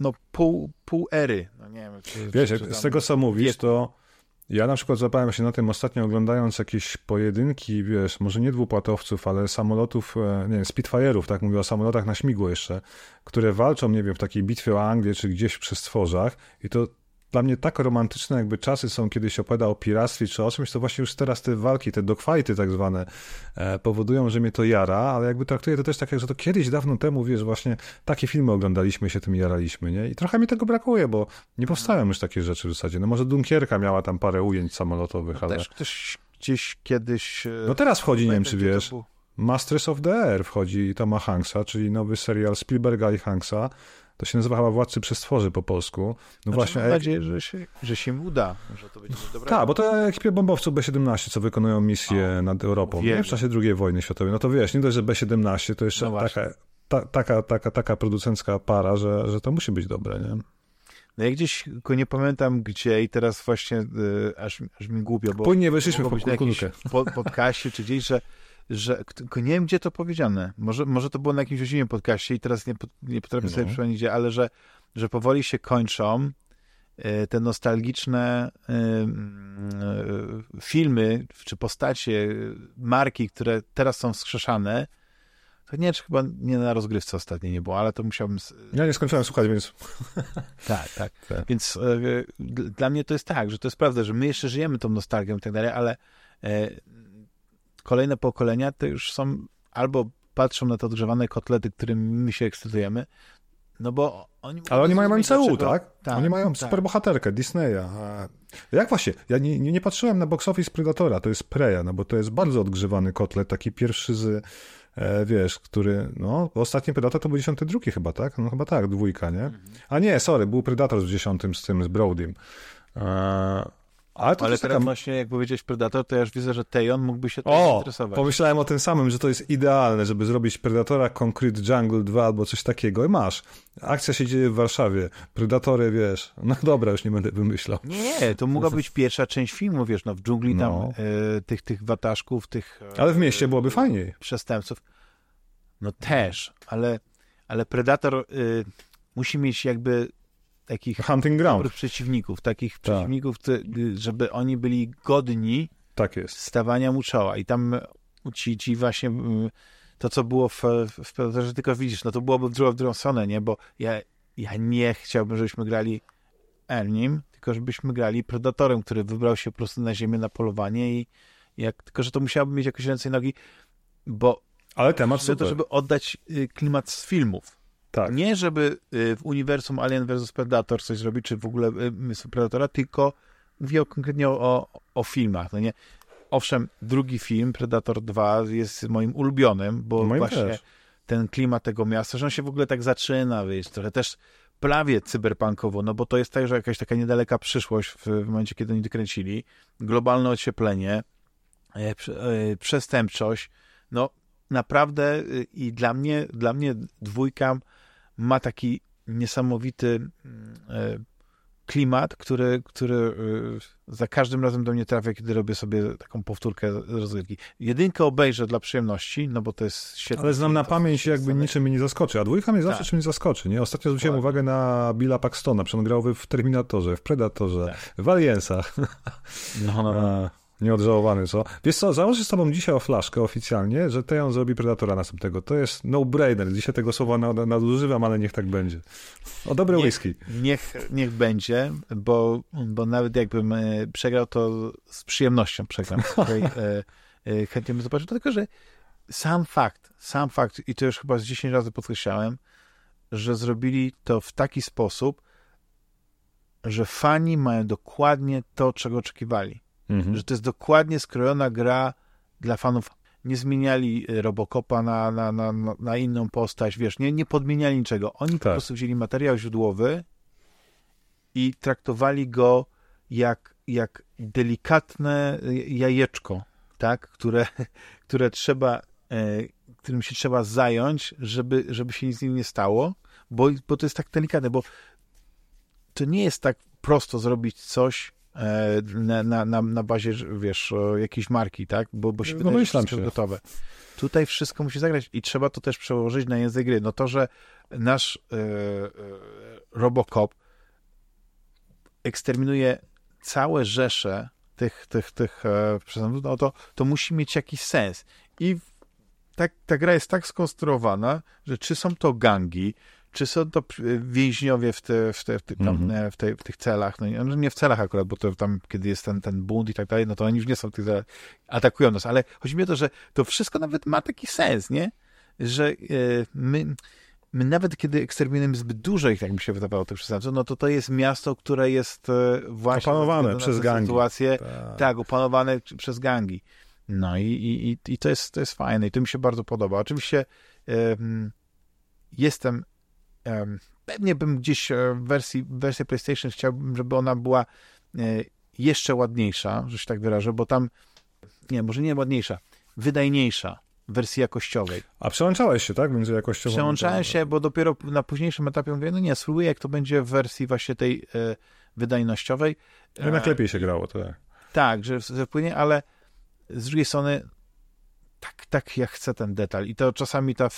no, pół, pół ery. No, nie wiem, czy, Wiesz, czy z tego co mówisz, to ja na przykład zapałem się na tym ostatnio oglądając jakieś pojedynki, wiesz, może nie dwupłatowców, ale samolotów, e, nie wiem, Spitfire'ów, tak mówię o samolotach na śmigło jeszcze, które walczą, nie wiem, w takiej bitwie o Anglię, czy gdzieś przy stworzach i to dla mnie tak romantyczne jakby czasy są, kiedy się opowiada o piractwie czy o czymś, to właśnie już teraz te walki, te dogfighty tak zwane e, powodują, że mnie to jara, ale jakby traktuję to też tak, że to kiedyś dawno temu, wiesz, właśnie takie filmy oglądaliśmy się tym jaraliśmy, nie? I trochę mi tego brakuje, bo nie powstają już takie rzeczy w zasadzie. No może Dunkierka miała tam parę ujęć samolotowych, no ale... Też ktoś gdzieś kiedyś... E, no teraz wchodzi, nie wiem czy wiesz... Masters of the Air wchodzi Toma Hanksa, czyli nowy serial Spielberga i Hanksa, to się nazywa chyba Władcy Przestworzy po polsku. No znaczy, właśnie, mam nadzieję, że się, że się uda, że to będzie dobre. Tak, bo to ekipie bombowców B-17, co wykonują misję o, nad Europą nie? w czasie II wojny światowej. No to wiesz, nie dość, że B-17 to jeszcze no taka, ta, taka, taka, taka producencka para, że, że to musi być dobre, nie? No ja gdzieś tylko nie pamiętam gdzie i teraz właśnie y, aż, aż mi głupio, bo... Płynnie weszliśmy w podcaście pod, podcaście czy gdzieś, że że tylko nie wiem, gdzie to powiedziane. Może, może to było na jakimś innym podcaście i teraz nie, nie potrafię no. sobie przypomnieć gdzie, ale że, że powoli się kończą e, te nostalgiczne y, y, filmy czy postacie, marki, które teraz są wskrzeszane, To nie, czy chyba nie na rozgrywce ostatniej nie było, ale to musiałbym... Ja nie skończyłem słuchać, więc... tak, tak, tak. Więc e, dla mnie to jest tak, że to jest prawda, że my jeszcze żyjemy tą nostalgią i tak dalej, ale e, kolejne pokolenia to już są albo patrzą na te odgrzewane kotlety, którymi my się ekscytujemy, no bo oni... Ale oni mają MCU, tak? tak? Oni mają tak. superbohaterkę Disneya. Jak właśnie? Ja nie, nie, nie, patrzyłem na box office Predatora, to jest Preya, no bo to jest bardzo odgrzewany kotlet, taki pierwszy z, e, wiesz, który, no, ostatni Predator to był 92 chyba, tak? No chyba tak, dwójka, nie? Mhm. A nie, sorry, był Predator z 10 z tym, z Broadym. E, ale, ale teraz taka... właśnie, jak powiedziałeś Predator, to ja już widzę, że Tejon mógłby się tym o, interesować. pomyślałem o tym samym, że to jest idealne, żeby zrobić Predatora Concrete Jungle 2 albo coś takiego i masz. Akcja się dzieje w Warszawie, Predatory, wiesz, no dobra, już nie będę wymyślał. Nie, to mogła być pierwsza część filmu, wiesz, no w dżungli tam no. e, tych, tych wataszków, tych... E, ale w mieście byłoby fajniej. Przestępców. No też, ale, ale Predator e, musi mieć jakby takich Hunting ground. dobrych przeciwników, takich tak. przeciwników, żeby oni byli godni tak jest. stawania mu czoła. I tam ci, ci właśnie to, co było w, w Predatorze, tylko widzisz, no to byłoby w drugą, w drugą stronę, nie? Bo ja, ja nie chciałbym, żebyśmy grali Ernim, tylko żebyśmy grali Predatorem, który wybrał się po prostu na ziemię, na polowanie i jak, tylko, że to musiałoby mieć jakieś ręce i nogi, bo ale temat super. to, żeby oddać y, klimat z filmów. Tak. Nie, żeby y, w uniwersum Alien vs Predator coś zrobić, czy w ogóle y, Predatora, tylko mówię konkretnie o, o filmach. No nie? Owszem, drugi film, Predator 2, jest moim ulubionym, bo moim właśnie też. ten klimat tego miasta, że on się w ogóle tak zaczyna, wiesz, trochę też prawie cyberpunkowo, no bo to jest także jakaś taka niedaleka przyszłość w, w momencie, kiedy oni dokręcili. Globalne ocieplenie, e, e, przestępczość, no naprawdę y, i dla mnie, dla mnie dwójka ma taki niesamowity mm, e, klimat, który, który e, za każdym razem do mnie trafia, kiedy robię sobie taką powtórkę rozgrywki. Jedynkę obejrzę dla przyjemności, no bo to jest świetne. Ale znam na pamięć, jakby niczym mnie nie zaskoczy, a dwójka mnie zawsze tak. czymś zaskoczy, nie? Ostatnio zwróciłem tak. uwagę na Billa Paxtona, przecież on grał w Terminatorze, w Predatorze, tak. w Aliensach. No, no, no. Nieodżałowany, co? Wiesz co, założę z tobą dzisiaj o flaszkę oficjalnie, że Teon zrobi Predatora następnego. To jest no-brainer. Dzisiaj tego słowa nadużywam, ale niech tak będzie. O dobre niech, whisky. Niech, niech będzie, bo, bo nawet jakbym e, przegrał, to z przyjemnością przegram. Tutaj, e, e, chętnie bym zobaczył, tylko że sam fakt, sam fakt, i to już chyba z 10 razy podkreślałem, że zrobili to w taki sposób, że fani mają dokładnie to, czego oczekiwali Mhm. Że to jest dokładnie skrojona gra dla fanów. Nie zmieniali e, Robocopa na, na, na, na inną postać, wiesz, nie, nie podmieniali niczego. Oni tak. po prostu wzięli materiał źródłowy i traktowali go jak, jak delikatne jajeczko, tak? które, które trzeba, e, którym się trzeba zająć, żeby, żeby się nic z nim nie stało, bo, bo to jest tak delikatne, bo to nie jest tak prosto zrobić coś, E, na, na, na, na bazie, wiesz, jakiejś marki, tak? Bo, bo się no, wydaje, że się. gotowe. Tutaj wszystko musi zagrać i trzeba to też przełożyć na język gry. No to, że nasz e, e, Robocop eksterminuje całe rzesze tych, tych, tych e, no to, to musi mieć jakiś sens. I tak, ta gra jest tak skonstruowana, że czy są to gangi, czy są to więźniowie w, te, w, te, tam, mm -hmm. w, te, w tych celach, no nie w celach akurat, bo to tam, kiedy jest ten, ten bunt i tak dalej, no to oni już nie są w tych celach, atakują nas, ale chodzi mi o to, że to wszystko nawet ma taki sens, nie? Że e, my, my nawet kiedy eksterminujemy zbyt dużo ich, tak mi się wydawało, tych przestępców, no to to jest miasto, które jest e, właśnie... Opanowane przez gangi. Sytuację, tak. tak, opanowane przez gangi. No i, i, i to, jest, to jest fajne i to mi się bardzo podoba. Oczywiście um, jestem Pewnie bym gdzieś e, w wersji, w wersji PlayStation chciałbym, żeby ona była e, jeszcze ładniejsza, że się tak wyrażę, bo tam, nie, może nie ładniejsza, wydajniejsza w wersji jakościowej. A przełączałeś się, tak? Między jakościową Przełączałem się, bo dopiero na późniejszym etapie mówię, no nie, spróbuję, jak to będzie w wersji właśnie tej e, wydajnościowej. Jednak lepiej się grało, to tak. Tak, że, że wpłynie, ale z drugiej strony tak, tak ja chcę ten detal. I to czasami ta,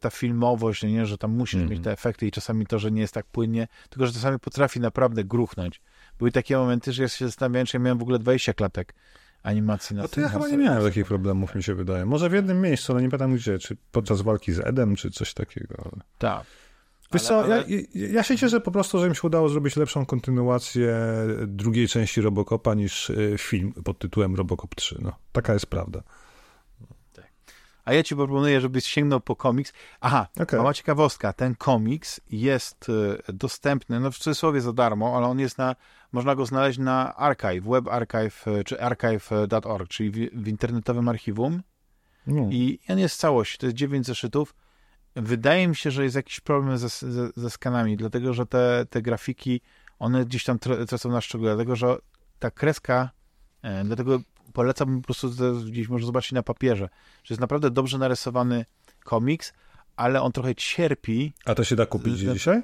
ta filmowość, nie, że tam musisz mm mieć te efekty i czasami to, że nie jest tak płynnie, tylko że czasami potrafi naprawdę gruchnąć. Były takie momenty, że ja się zastanawiałem, czy ja miałem w ogóle 20 klatek, animacji na No to ja chyba nie miałem takich problemów, mi się wydaje. Może w jednym miejscu, ale nie pamiętam gdzie, czy podczas walki z Edem, czy coś takiego. Ale... Tak. Wiesz co, ale... ja, ja, się cieszę po prostu, że im się udało zrobić lepszą kontynuację drugiej części Robocopa niż y, film pod tytułem Robocop 3. No, taka jest prawda. A ja ci proponuję, żebyś sięgnął po komiks. Aha, okay. mała ciekawostka. Ten komiks jest y, dostępny, no w cudzysłowie za darmo, ale on jest na, można go znaleźć na Archive, Web Archive y, czy archive.org, czyli w, w internetowym archiwum. I on jest całość, to jest 9 zeszytów Wydaje mi się, że jest jakiś problem ze, ze, ze skanami, dlatego że te, te grafiki, one gdzieś tam tracą na szczególe, dlatego że ta kreska, e, dlatego polecam po prostu gdzieś może zobaczyć na papierze, że jest naprawdę dobrze narysowany komiks, ale on trochę cierpi. A to się da kupić z, dzisiaj?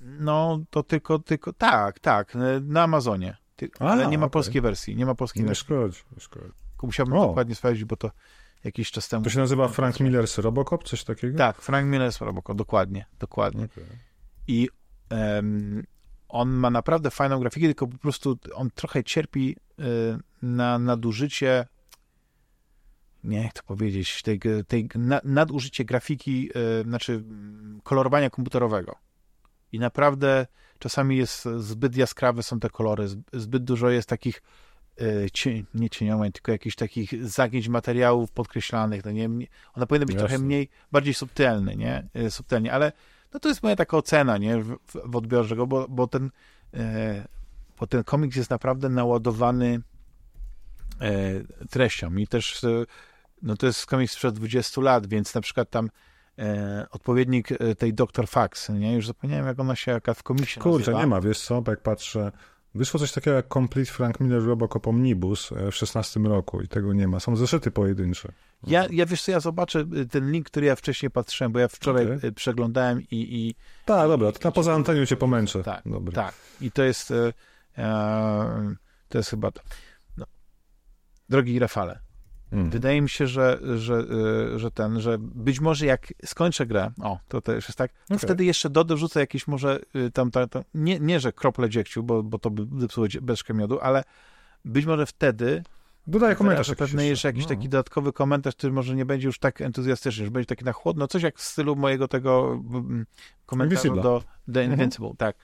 No, to tylko, tylko, tak, tak, na Amazonie. A, ale nie ma okay. polskiej wersji, nie ma polskiej nie wersji. Szkodzi, nie szkodzi. Musiałbym o. dokładnie sprawdzić, bo to jakiś czas temu. To się nazywa Frank Miller's Robocop, coś takiego? Tak, Frank Miller's Robocop, dokładnie, dokładnie. Okay. I um, on ma naprawdę fajną grafikę, tylko po prostu on trochę cierpi na nadużycie nie jak to powiedzieć, tej, tej na, nadużycie grafiki, y, znaczy kolorowania komputerowego. I naprawdę czasami jest zbyt jaskrawe są te kolory, zbyt dużo jest takich E, nie cieniowań, tylko jakichś takich zagięć materiałów podkreślanych, no nie, one powinny być Jasne. trochę mniej, bardziej subtelne, nie, subtelnie, ale no to jest moja taka ocena, nie, w, w odbiorze go, bo, bo ten bo ten komiks jest naprawdę naładowany e, treścią i też e, no to jest komiks sprzed 20 lat, więc na przykład tam e, odpowiednik tej Dr. Fax, nie, już zapomniałem jak ona się, jaka w komiksie Kurczę, nazywa. nie ma, wiesz co, jak patrzę Wyszło coś takiego jak Complete Frank Miller Robocop Omnibus e, w 16 roku i tego nie ma. Są zeszyty pojedyncze. Ja, ja wiesz co, ja zobaczę ten link, który ja wcześniej patrzyłem, bo ja wczoraj okay. przeglądałem i... i tak, dobra, to na poza anteniu cię pomęczę. Tak, dobra. tak. I to jest e, e, to jest chyba to. No. Drogi Rafale, Mm. Wydaje mi się, że, że, y, że ten, że być może jak skończę grę, o, to też jest tak, okay. wtedy jeszcze dorzucę jakieś może y, tam, tam, tam nie, nie, że krople dziegciu, bo, bo to by zepsuło beczkę miodu, ale być może wtedy Dodaj komentarz. Pewnie jeszcze jakiś no. taki dodatkowy komentarz, który może nie będzie już tak entuzjastyczny, że będzie taki na chłodno, coś jak w stylu mojego tego komentarza do The. Invincible, mhm. tak.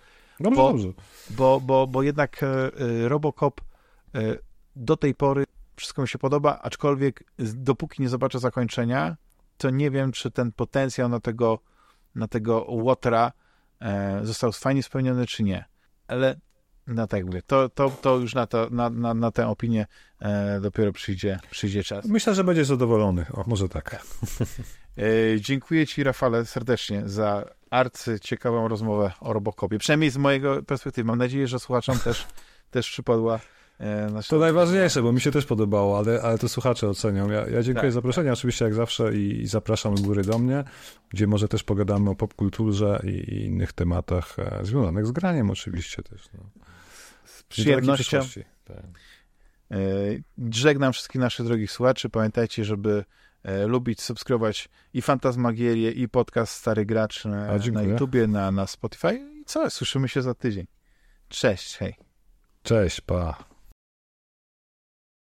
Dobrze, bo, dobrze. Bo, bo, bo jednak y, Robocop y, do tej pory wszystko mi się podoba, aczkolwiek dopóki nie zobaczę zakończenia, to nie wiem, czy ten potencjał na tego, na tego Łotra e, został fajnie spełniony, czy nie. Ale no tak mówię, to, to, to już na, to, na, na, na tę opinię e, dopiero przyjdzie, przyjdzie czas. Myślę, że będzie zadowolony. O, może tak. e, dziękuję Ci, Rafale, serdecznie za arcy ciekawą rozmowę o Robocopie. Przynajmniej z mojego perspektywy. Mam nadzieję, że słuchaczom też, też przypadła E, to najważniejsze, bo mi się też podobało, ale, ale to słuchacze ocenią. Ja, ja dziękuję tak, za zaproszenie, tak. oczywiście jak zawsze i, i zapraszam góry do mnie, gdzie może też pogadamy o popkulturze i, i innych tematach e, związanych z graniem oczywiście też. No. Z przyjemnością. Tak. E, żegnam wszystkich naszych drogich słuchaczy. Pamiętajcie, żeby lubić, subskrybować i Fantasmagierię, i podcast Stary Gracz na, na YouTubie, na, na Spotify. I co? Słyszymy się za tydzień. Cześć, hej. Cześć, pa.